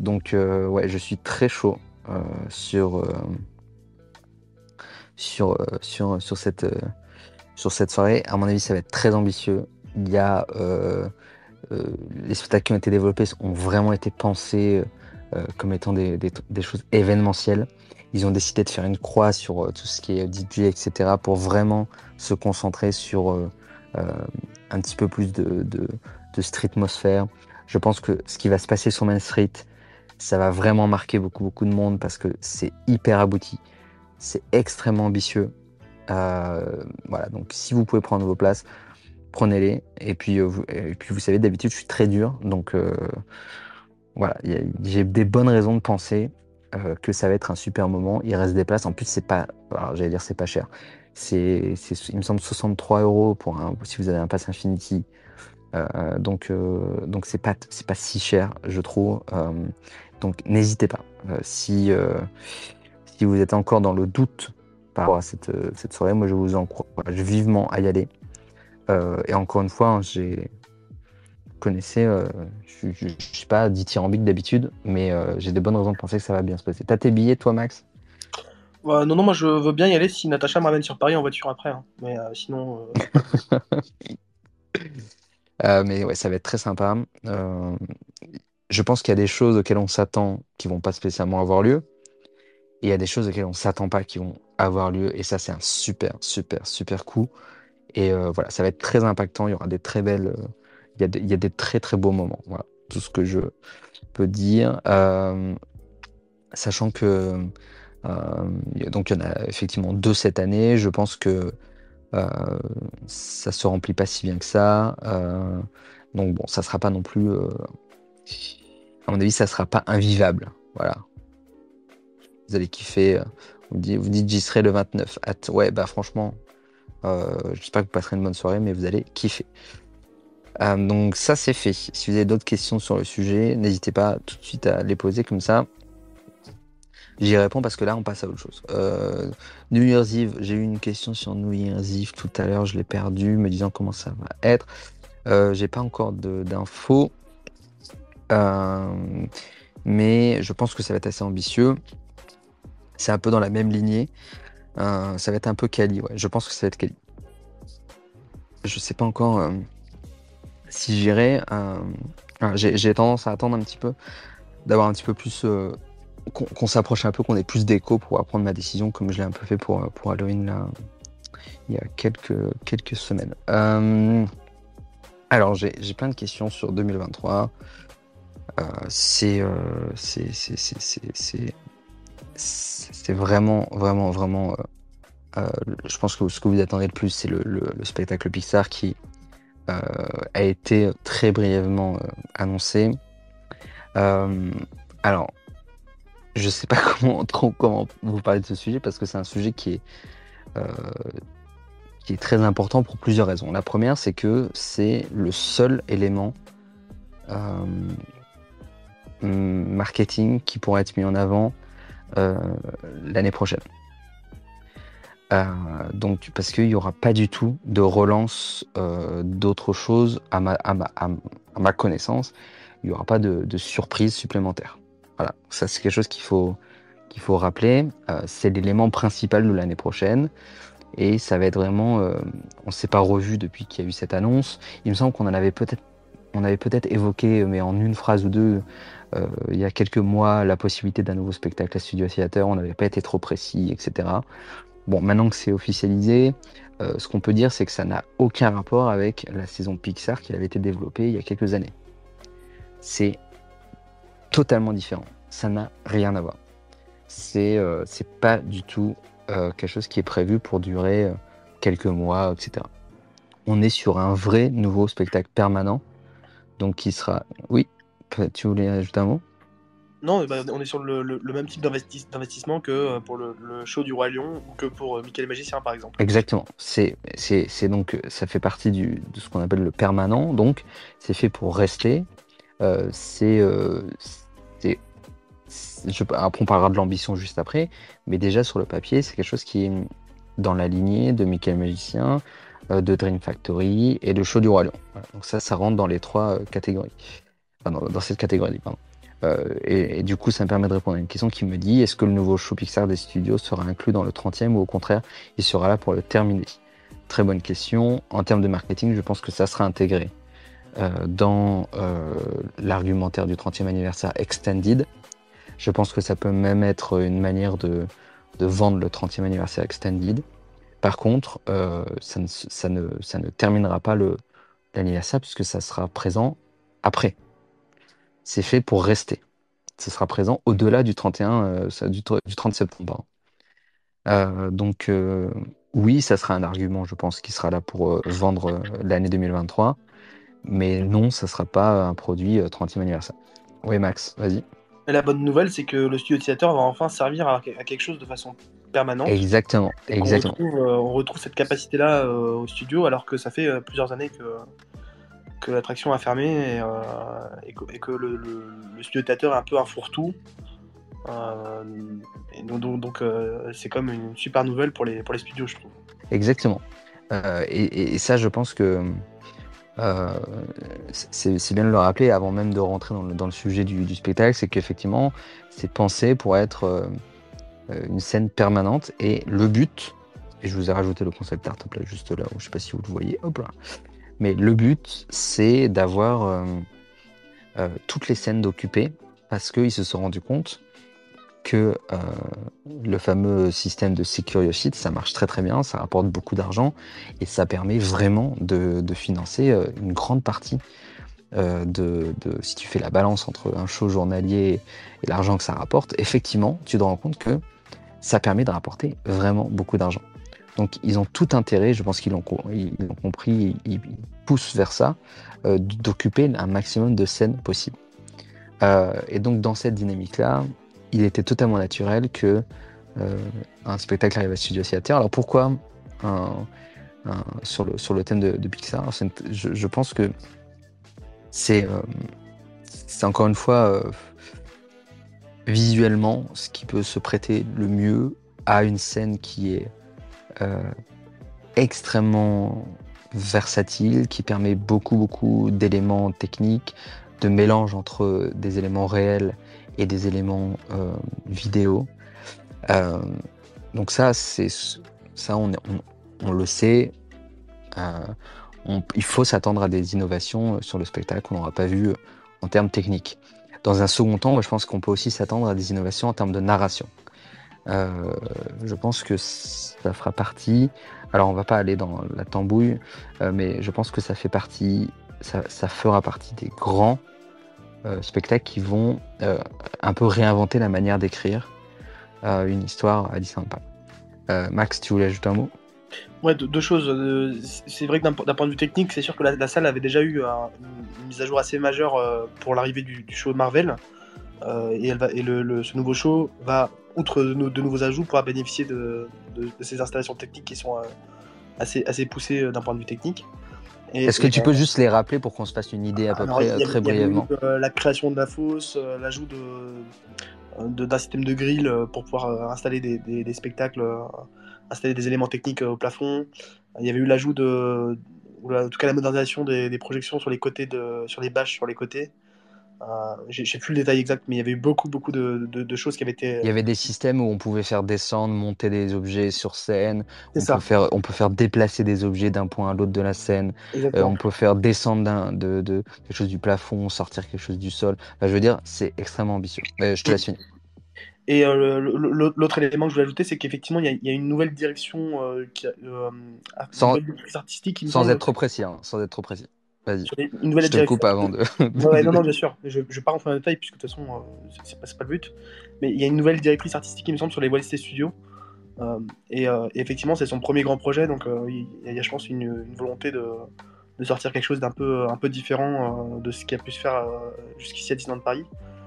Donc ouais, je suis très chaud. Euh, sur, euh, sur, euh, sur, sur, cette, sur cette soirée. À mon avis, ça va être très ambitieux. Il y a les spectacles qui ont été développés ont vraiment été pensés comme étant des, des, choses événementielles. Ils ont décidé de faire une croix sur tout ce qui est DJ, etc., pour vraiment se concentrer sur un petit peu plus de, de, de streetmosphère. Je pense que ce qui va se passer sur Main Street, ça va vraiment marquer beaucoup, beaucoup de monde parce que c'est hyper abouti. C'est extrêmement ambitieux. Euh, voilà, donc si vous pouvez prendre vos places, prenez-les. Et puis, euh, vous, puis vous savez, d'habitude, je suis très dur. Donc euh, voilà, j'ai des bonnes raisons de penser que ça va être un super moment. Il reste des places. En plus, c'est pas, j'allais dire, c'est pas cher. C'est, il me semble 63 euros pour un, si vous avez un pass Infinity. donc, donc c'est pas, c'est pas si cher, je trouve. Donc n'hésitez pas. Euh, si, euh, si vous êtes encore dans le doute par rapport à cette, euh, cette soirée, moi je vous encourage vivement à y aller. et encore une fois, hein, j'ai connaissez, je ne suis pas dithyrambique d'habitude, mais j'ai de bonnes raisons de penser que ça va bien se passer. T'as tes billets, toi, Max? Non, non, moi je veux bien y aller si Natacha me ramène sur Paris en voiture après. Hein. Mais sinon. mais ouais, ça va être très sympa je pense qu'il y a des choses auxquelles on s'attend qui vont pas spécialement avoir lieu. Et il y a des choses auxquelles on s'attend pas qui vont avoir lieu. Et ça, c'est un super, super, super coup. Et euh, voilà, ça va être très impactant. Il y aura des très belles. Euh, il, y a des, très, très beaux moments. Voilà, tout ce que je peux dire. Euh, sachant que. donc, il y en a effectivement deux cette année. Je pense que ça se remplit pas si bien que ça. donc, bon, ça sera pas non plus à mon avis, ça sera pas invivable. Voilà. Vous allez kiffer. Euh, vous dites, vous dites j'y serai le 29. Ouais, bah franchement, euh, j'espère que vous passerez une bonne soirée, mais vous allez kiffer. Euh, donc ça c'est fait. Si vous avez d'autres questions sur le sujet, n'hésitez pas tout de suite à les poser comme ça. J'y réponds parce que là on passe à autre chose. New Year's Eve, j'ai eu une question sur New Year's Eve tout à l'heure, je l'ai perdu, me disant comment ça va être. j'ai pas encore d'infos. Euh, mais je pense que ça va être assez ambitieux. C'est un peu dans la même lignée. Euh, ça va être un peu ouais. Je pense que ça va être Kali. Je sais pas encore. Euh, si j'irais, j'ai tendance à attendre un petit peu, d'avoir un petit peu plus, qu'on s'approche un peu, qu'on ait plus d'écho pour prendre ma décision, comme je l'ai un peu fait pour, pour Halloween là, il y a quelques, quelques semaines. alors, j'ai plein de questions sur 2023. C'est c'est vraiment, vraiment, vraiment. je pense que ce que vous attendez le plus, c'est le, spectacle Pixar qui a été très brièvement annoncé. alors, je sais pas comment, trop comment vous parler de ce sujet parce que c'est un sujet qui est, qui est très important pour plusieurs raisons. La première, c'est que c'est le seul élément marketing qui pourrait être mis en avant l'année prochaine. Euh, donc, parce qu'il n'y aura pas du tout de relance euh, d'autres choses à ma, à, ma, à, ma, connaissance. Il n'y aura pas de, de, surprise supplémentaire. Voilà, ça c'est quelque chose qu'il faut, qu'il faut rappeler. Euh, c'est l'élément principal de l'année prochaine. Et ça va être vraiment, on ne s'est pas revu depuis qu'il y a eu cette annonce. Il me semble qu'on en avait peut-être, on avait peut-être évoqué, mais en une phrase ou deux, il y a quelques mois, la possibilité d'un nouveau spectacle à Studio Theater. On n'avait pas été trop précis, etc. Bon, maintenant que c'est officialisé, euh, ce qu'on peut dire, c'est que ça n'a aucun rapport avec la saison Pixar qui avait été développée il y a quelques années. C'est totalement différent. Ça n'a rien à voir. C'est euh, pas du tout euh, quelque chose qui est prévu pour durer quelques mois, etc. On est sur un vrai nouveau spectacle permanent, donc qui sera. Oui, tu voulais ajouter un mot? Non, bah, on est sur le, même type d'investissement que euh, pour le, show du Roi Lion ou que pour euh, Michael Magicien, par exemple. Exactement. C'est donc ça fait partie du, de ce qu'on appelle le permanent. Donc, c'est fait pour rester. Euh, c'est après, on parlera de l'ambition juste après, mais déjà sur le papier, c'est quelque chose qui est dans la lignée de Michael Magicien, de Dream Factory et de Show du Roi Lion. Donc ça, ça rentre dans les trois catégories. Dans, cette catégorie, pardon. Euh, et, du coup, ça me permet de répondre à une question qui me dit est-ce que le nouveau show Pixar des studios sera inclus dans le 30e ou au contraire, il sera là pour le terminer? Très bonne question. En termes de marketing, je pense que ça sera intégré euh, dans euh, l'argumentaire du 30e anniversaire Extended. Je pense que ça peut même être une manière de, vendre le 30e anniversaire Extended. Par contre, ça, ne, terminera pas l'anniversaire puisque ça sera présent après c'est fait pour rester. Ce sera présent au-delà du 31, euh, du, 30 septembre. Euh, donc euh, oui, ça sera un argument, je pense, qui sera là pour vendre l'année 2023. Mais non, ça ne sera pas un produit 30e anniversaire. Oui, Max, vas-y. La bonne nouvelle, c'est que le studio utilisateur va enfin servir à, quelque chose de façon permanente. Exactement, exactement. On retrouve, cette capacité-là au studio, alors que ça fait plusieurs années que, que l'attraction a fermé et, euh, que, le, le, studio est un peu un fourre-tout. Euh, donc, euh, c'est comme une super nouvelle pour les, pour les studios, je trouve. Exactement. Et, ça, je pense que c'est bien de le rappeler avant même de rentrer dans le, dans le sujet du, spectacle, c'est qu'effectivement, c'est pensé pour être une scène permanente et le but, et je vous ai rajouté le concept art juste là, je sais pas si vous le voyez, hop là. Mais le but, c'est d'avoir euh, euh, toutes les scènes d'occupées parce qu'ils se sont rendus compte que euh, le fameux système de Security, ça marche très très bien, ça rapporte beaucoup d'argent et ça permet vraiment de, financer une grande partie de, si tu fais la balance entre un show journalier et l'argent que ça rapporte, effectivement, tu te rends compte que ça permet de rapporter vraiment beaucoup d'argent. Donc ils ont tout intérêt, je pense qu'ils l'ont compris, ils, poussent vers ça, euh, d'occuper un maximum de scènes possibles. Euh, et donc dans cette dynamique-là, il était totalement naturel que euh, un spectacle arrive à Studio Theater. Alors pourquoi sur, le, thème de, Pixar je, pense que c'est encore une fois visuellement ce qui peut se prêter le mieux à une scène qui est extrêmement versatile, qui permet beaucoup, beaucoup d'éléments techniques, de mélange entre des éléments réels et des éléments euh, vidéo. Euh, donc ça, c'est ça, on, on, le sait. il faut s'attendre à des innovations sur le spectacle qu'on n'aura pas vu en termes techniques. Dans un second temps, je pense qu'on peut aussi s'attendre à des innovations en termes de narration. Je pense que ça fera partie. Alors, on va pas aller dans la tambouille, mais je pense que ça fait partie, ça fera partie des grands euh, spectacles qui vont euh, un peu réinventer la manière d'écrire euh, une histoire à Paris. Max, tu voulais ajouter un mot? Ouais, deux, choses. C'est vrai que d'un point de vue technique, c'est sûr que la, salle avait déjà eu une mise à jour assez majeure pour l'arrivée du, show Marvel. et, ce nouveau show va, outre de, nouveaux ajouts, pouvoir bénéficier de, ces installations techniques qui sont assez, assez poussées d'un point de vue technique. Est-ce que tu peux juste les rappeler pour qu'on se fasse une idée à peu près, très brièvement euh, La création de la fosse, euh, l'ajout de, d'un système de grille euh, pour pouvoir installer des, spectacles, installer des éléments techniques au plafond. Il y avait eu l'ajout de, en tout cas la modernisation des, projections sur les côtés de, sur les bâches sur les côtés. Euh, j'ai plus le détail exact, mais il y avait eu beaucoup, beaucoup de, choses qui avaient été. Il y avait des systèmes où on pouvait faire descendre, monter des objets sur scène. On, Peut faire, on peut faire déplacer des objets d'un point à l'autre de la scène. Euh, on peut faire descendre de, de, quelque chose du plafond, sortir quelque chose du sol. je veux dire, c'est extrêmement ambitieux. je te laisse finir. Et euh, l'autre élément que je voulais ajouter, c'est qu'effectivement, il y, a une nouvelle direction qui, sans, artistique. sans être trop précis, hein, sans être trop précis. Vas-y. Une nouvelle je te coupe avant de. ouais, non, non, bien sûr. Je, je pars en détail puisque de toute façon, euh, c'est pas, pas, le but. Mais il y a une nouvelle directrice artistique, il me semble, sur les Disney Studios. Euh, et, euh, effectivement, c'est son premier grand projet, donc il y, a, je pense, une, une volonté de, de, sortir quelque chose d'un peu, un peu différent de ce qui a pu se faire jusqu'ici à Disneyland Paris.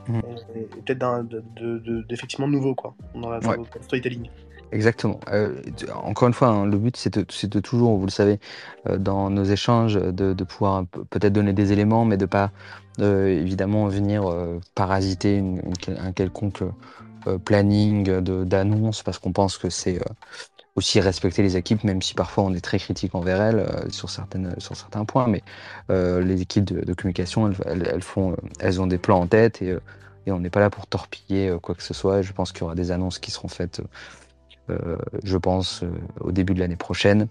Mmh. Et, peut-être d'effectivement de, nouveau, quoi, dans, la, dans storytelling. Exactement. Euh, encore une fois, hein, le but, c'est de, toujours, vous le savez, euh, dans nos échanges, de, pouvoir peut-être donner des éléments, mais de pas euh, évidemment venir parasiter un quelconque planning d'annonce, parce qu'on pense que c'est aussi respecter les équipes, même si parfois on est très critique envers elles sur, certaines, sur certains points. Mais les équipes de, communication, elles, font, elles ont des plans en tête et, on n'est pas là pour torpiller quoi que ce soit. Je pense qu'il y aura des annonces qui seront faites je pense, euh, au début de l'année prochaine,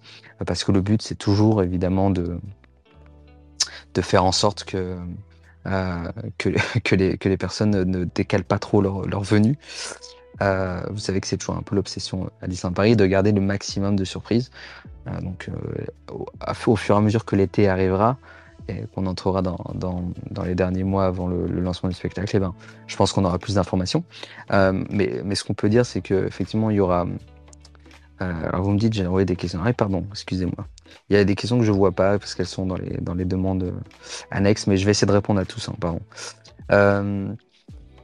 parce que le but, c'est toujours évidemment de, de faire en sorte que, euh, que, les, que les personnes ne décalent pas trop leur, leur venue. vous savez que c'est toujours un peu l'obsession à Disneyland Paris de garder le maximum de surprises. donc, au, fur et à mesure que l'été arrivera, qu'on entrera dans, dans, les derniers mois avant le, lancement du spectacle, eh ben, je pense qu'on aura plus d'informations. Euh, mais, mais, ce qu'on peut dire, c'est qu'effectivement, il y aura. Euh, alors, vous me dites, j'ai envoyé des questions. Ah, pardon, excusez-moi. Il y a des questions que je ne vois pas parce qu'elles sont dans les, dans les demandes euh, annexes, mais je vais essayer de répondre à tous. Hein, pardon.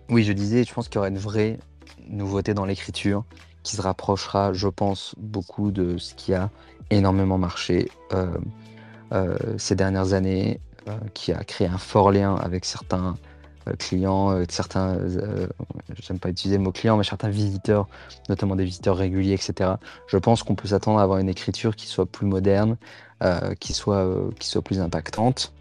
Oui, je disais, je pense qu'il y aura une vraie nouveauté dans l'écriture qui se rapprochera, je pense, beaucoup de ce qui a énormément marché. Euh, ces dernières années, euh, qui a créé un fort lien avec certains euh, clients, certains, j'aime pas utiliser le mot client, mais certains visiteurs, notamment des visiteurs réguliers, etc. Je pense qu'on peut s'attendre à avoir une écriture qui soit plus moderne, qui, soit, qui soit plus impactante.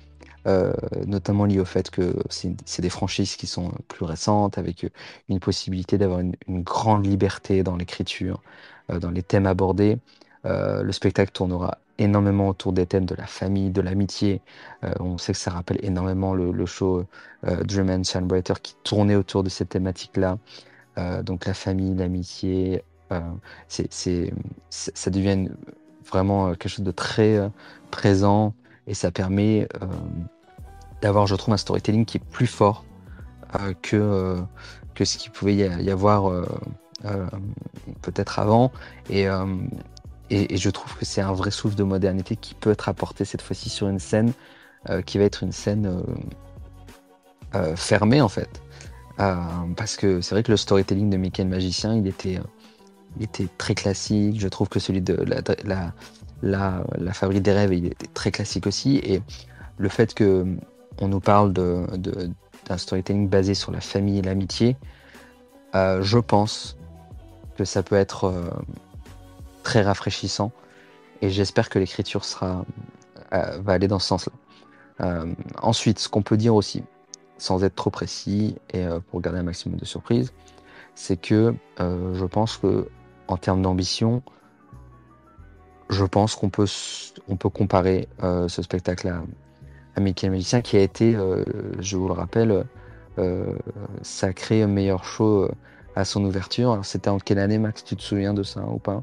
notamment lié au fait que c'est des franchises qui sont plus récentes, avec une possibilité d'avoir une, grande liberté dans l'écriture, dans les thèmes abordés. le spectacle tournera énormément autour des thèmes de la famille, de l'amitié. Euh, on sait que ça rappelle énormément le, show euh, Dream and Celebrator qui tournait autour de cette thématique-là. Euh, donc la famille, l'amitié, c'est, ça devient vraiment quelque chose de très présent et ça permet d'avoir, je trouve, un storytelling qui est plus fort que, que ce qu'il pouvait y avoir peut-être avant. Et et, je trouve que c'est un vrai souffle de modernité qui peut être apporté cette fois-ci sur une scène euh, qui va être une scène euh, euh, fermée en fait. parce que c'est vrai que le storytelling de Mickey le Magicien, il était, il était très classique. Je trouve que celui de la, la, la, Fabrique des rêves, il était très classique aussi. Et le fait que on nous parle d'un de, d'un storytelling basé sur la famille et l'amitié, je pense que ça peut être très rafraîchissant. Et j'espère que l'écriture sera euh, va aller dans ce sens-là. Euh, ensuite, ce qu'on peut dire aussi, sans être trop précis et euh, pour garder un maximum de surprise, c'est que je pense que en termes d'ambition, je pense qu'on peut, on peut comparer ce spectacle à, à Mickey le Magicien, qui a été, je vous le rappelle, sacré meilleur show à son ouverture. Alors, c'était en quelle année, Max? Tu te souviens de ça ou pas?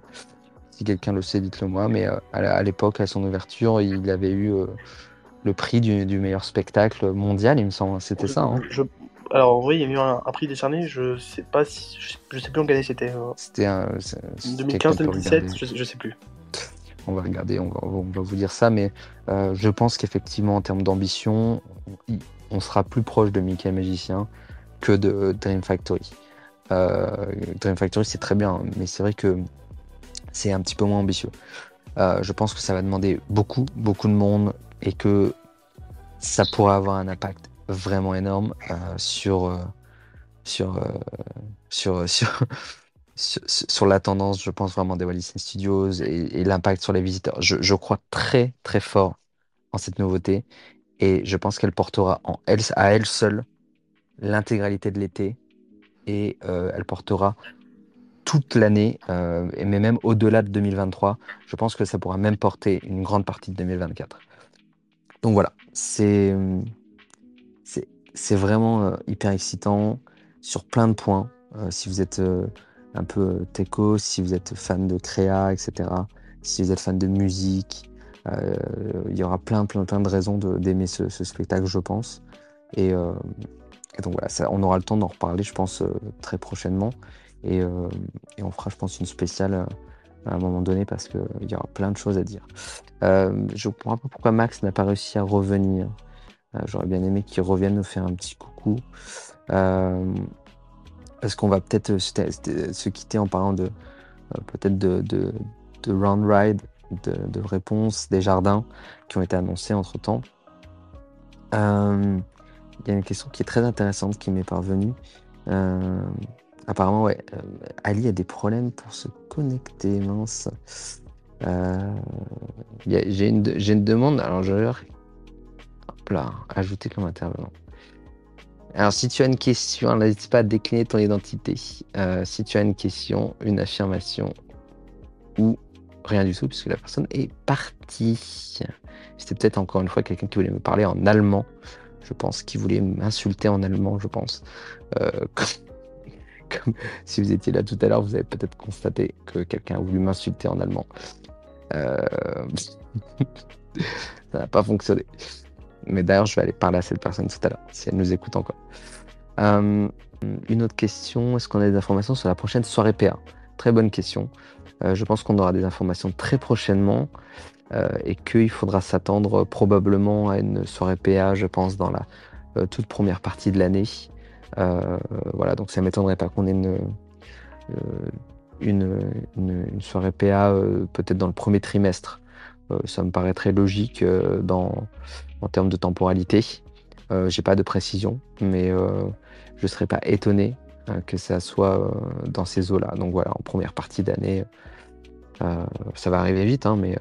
Si quelqu'un le sait, dites-le moi. Mais à l'époque, à son ouverture, il avait eu le prix du, meilleur spectacle mondial, il me semble. C'était ça. Hein. Alors oui, il y a eu un, prix décerné. Je sais pas si je sais plus en quelle année c'était. Euh. C'était un 2015-2017, je, je, sais plus. On va regarder, on va, vous dire ça, mais euh, je pense qu'effectivement en termes d'ambition, on, sera plus proche de Mickey Magicien que de Dream Factory. Euh, Dream Factory c'est très bien, mais c'est vrai que c'est un petit peu moins ambitieux. je pense que ça va demander beaucoup, beaucoup de monde et que ça pourrait avoir un impact vraiment énorme euh, sur, euh, sur, euh, sur, sur, sur, la tendance, je pense vraiment des Walt Disney Studios et, l'impact sur les visiteurs. Je, crois très très fort en cette nouveauté et je pense qu'elle portera à elle seule l'intégralité de l'été et elle portera toute l'année, mais même au-delà de 2023. Je pense que ça pourra même porter une grande partie de 2024. Donc voilà, c'est vraiment euh, hyper excitant sur plein de points. Euh, si vous êtes euh, un peu techo, si vous êtes fan de créa, etc. Si vous êtes fan de musique, il y aura plein, plein, plein de raisons d'aimer ce, spectacle, je pense. Et, donc voilà, on aura le temps d'en reparler, je pense, très prochainement. Et, et, on fera, je pense, une spéciale à un moment donné parce qu'il y aura plein de choses à dire. je ne comprends pas pourquoi Max n'a pas réussi à revenir. Euh, j'aurais bien aimé qu'il revienne nous faire un petit coucou. Euh, parce qu'on va peut-être euh, se, quitter en parlant de peut-être de, de, round ride, de, réponses des jardins qui ont été annoncés entre temps. Il y a une question qui est très intéressante qui m'est parvenue. Apparemment, ouais, Ali a des problèmes pour se connecter, mince. J'ai une, demande, alors je vais là, ajouter comme intervenant. Alors, si tu as une question, n'hésite pas à décliner ton identité. Euh, si tu as une question, une affirmation ou rien du tout, puisque la personne est partie. C'était peut-être encore une fois quelqu'un qui voulait me parler en allemand. Je pense qu'il voulait m'insulter en allemand, je pense. Euh, comme, si vous étiez là tout à l'heure, vous avez peut-être constaté que quelqu'un a voulu m'insulter en allemand. Euh, ça n'a pas fonctionné. Mais d'ailleurs, je vais aller parler à cette personne tout à l'heure, si elle nous écoute encore. Euh, une autre question, est-ce qu'on a des informations sur la prochaine soirée PA Très bonne question. Euh, je pense qu'on aura des informations très prochainement et qu'il faudra s'attendre probablement à une soirée PA, je pense, dans la toute première partie de l'année. Voilà, donc ça ne m'étonnerait pas qu'on ait une, une, soirée PA peut-être dans le premier trimestre. ça me paraîtrait logique dans en termes de temporalité. Euh, j'ai pas de précision, mais euh, je serais pas étonné euh, que ça soit euh, dans ces eaux-là. Donc voilà, en première partie d'année, ça va arriver vite, hein, mais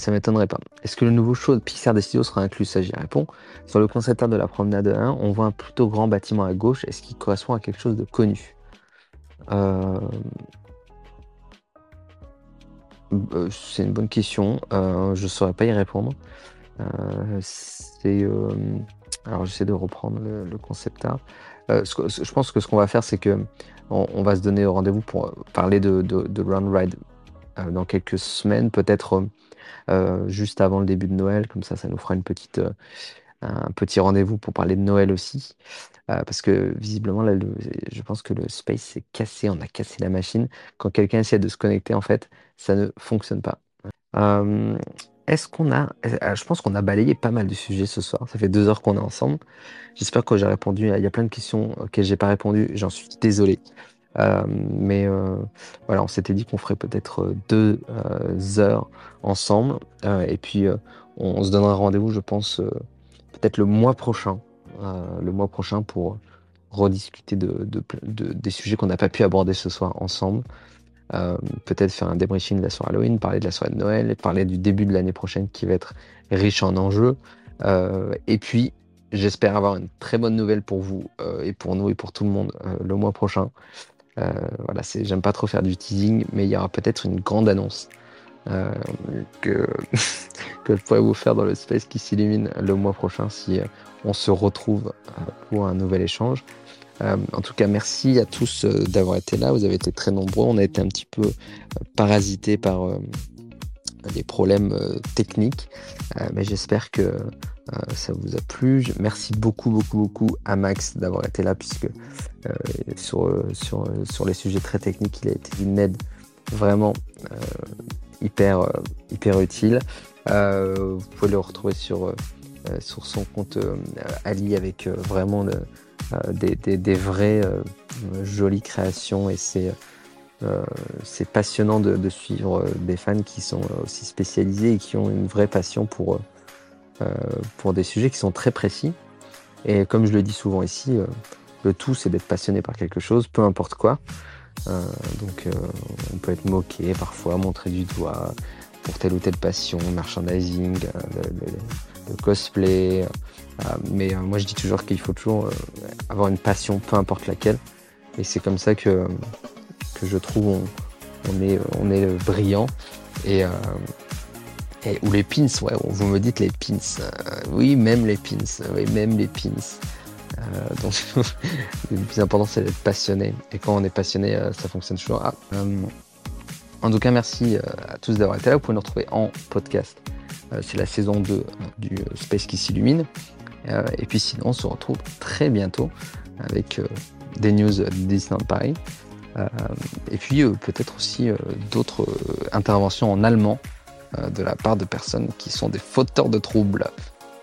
et ça m'étonnerait pas. Est-ce que le nouveau show de Pixar des studios sera inclus? Ça, j'y réponds. Sur le concept art de la promenade 1, on voit un plutôt grand bâtiment à gauche. Est-ce qu'il correspond à quelque chose de connu? Euh, c'est une bonne question. Euh, je ne saurais pas y répondre. Euh, c'est alors j'essaie de reprendre le, concept art. je pense que ce qu'on va faire, c'est que on, va se donner rendez-vous pour parler de, de, Run Ride dans quelques semaines, peut-être juste avant le début de Noël. Comme ça, ça nous fera une petite, un petit rendez-vous pour parler de Noël aussi. parce que visiblement, là, je pense que le space s'est cassé, on a cassé la machine. Quand quelqu'un essaie de se connecter, en fait, ça ne fonctionne pas. Euh, est-ce qu'on a. Euh, je pense qu'on a balayé pas mal de sujets ce soir. Ça fait deux heures qu'on est ensemble. J'espère que j'ai répondu. Il y a plein de questions auxquelles j'ai pas répondu. J'en suis désolé. Euh, mais voilà, on s'était dit qu'on ferait peut-être deux heures ensemble. et puis, on, se donnera rendez-vous, je pense, peut-être le mois prochain. le mois prochain pour rediscuter de, des sujets qu'on n'a pas pu aborder ce soir ensemble. Euh, peut-être faire un débriefing de la soirée Halloween, parler de la soirée de Noël, parler du début de l'année prochaine qui va être riche en enjeux. Euh, et puis, j'espère avoir une très bonne nouvelle pour vous euh, et pour nous et pour tout le monde le mois prochain. Voilà, j'aime pas trop faire du teasing, mais il y aura peut-être une grande annonce que, que je pourrais vous faire dans le space qui s'illumine le mois prochain si on se retrouve pour un nouvel échange. en tout cas, merci à tous d'avoir été là. Vous avez été très nombreux. On a été un petit peu parasité par des problèmes techniques, mais j'espère que ça vous a plu. Merci beaucoup, beaucoup, beaucoup à Max d'avoir été là, puisque sur, sur, sur les sujets très techniques, il a été une aide vraiment hyper, hyper utile. vous pouvez le retrouver sur, sur son compte Ali avec vraiment des, des, vraies jolies créations et c'est c'est passionnant de, suivre des fans qui sont aussi spécialisés et qui ont une vraie passion pour, euh, pour des sujets qui sont très précis. Et comme je le dis souvent ici, euh, le tout c'est d'être passionné par quelque chose, peu importe quoi. Euh, donc on peut être moqué parfois, montré du doigt pour telle ou telle passion, merchandising, le, cosplay. mais moi je dis toujours qu'il faut toujours avoir une passion, peu importe laquelle. Et c'est comme ça que, que je trouve on, est, on est brillant. Et, ou les pins, ouais, vous me dites les pins. Euh, oui, même les pins. Oui, même les pins. Euh, donc, le plus important, c'est d'être passionné. Et quand on est passionné, euh, ça fonctionne toujours. Ah, en tout cas, merci à tous d'avoir été là. Vous pouvez nous retrouver en podcast. c'est la saison 2 du Space qui s'illumine. et puis sinon, on se retrouve très bientôt avec des news de Disneyland Paris. et puis peut-être aussi d'autres interventions en allemand euh, de la part de personnes qui sont des fauteurs de troubles.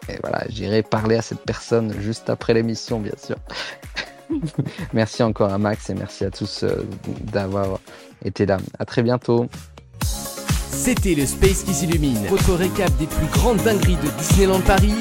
Et voilà, j'irai parler à cette personne juste après l'émission, bien sûr. merci encore à Max et merci à tous euh, d'avoir été là. À très bientôt. C'était le Space qui s'illumine, votre récap des plus grandes dingueries de Disneyland Paris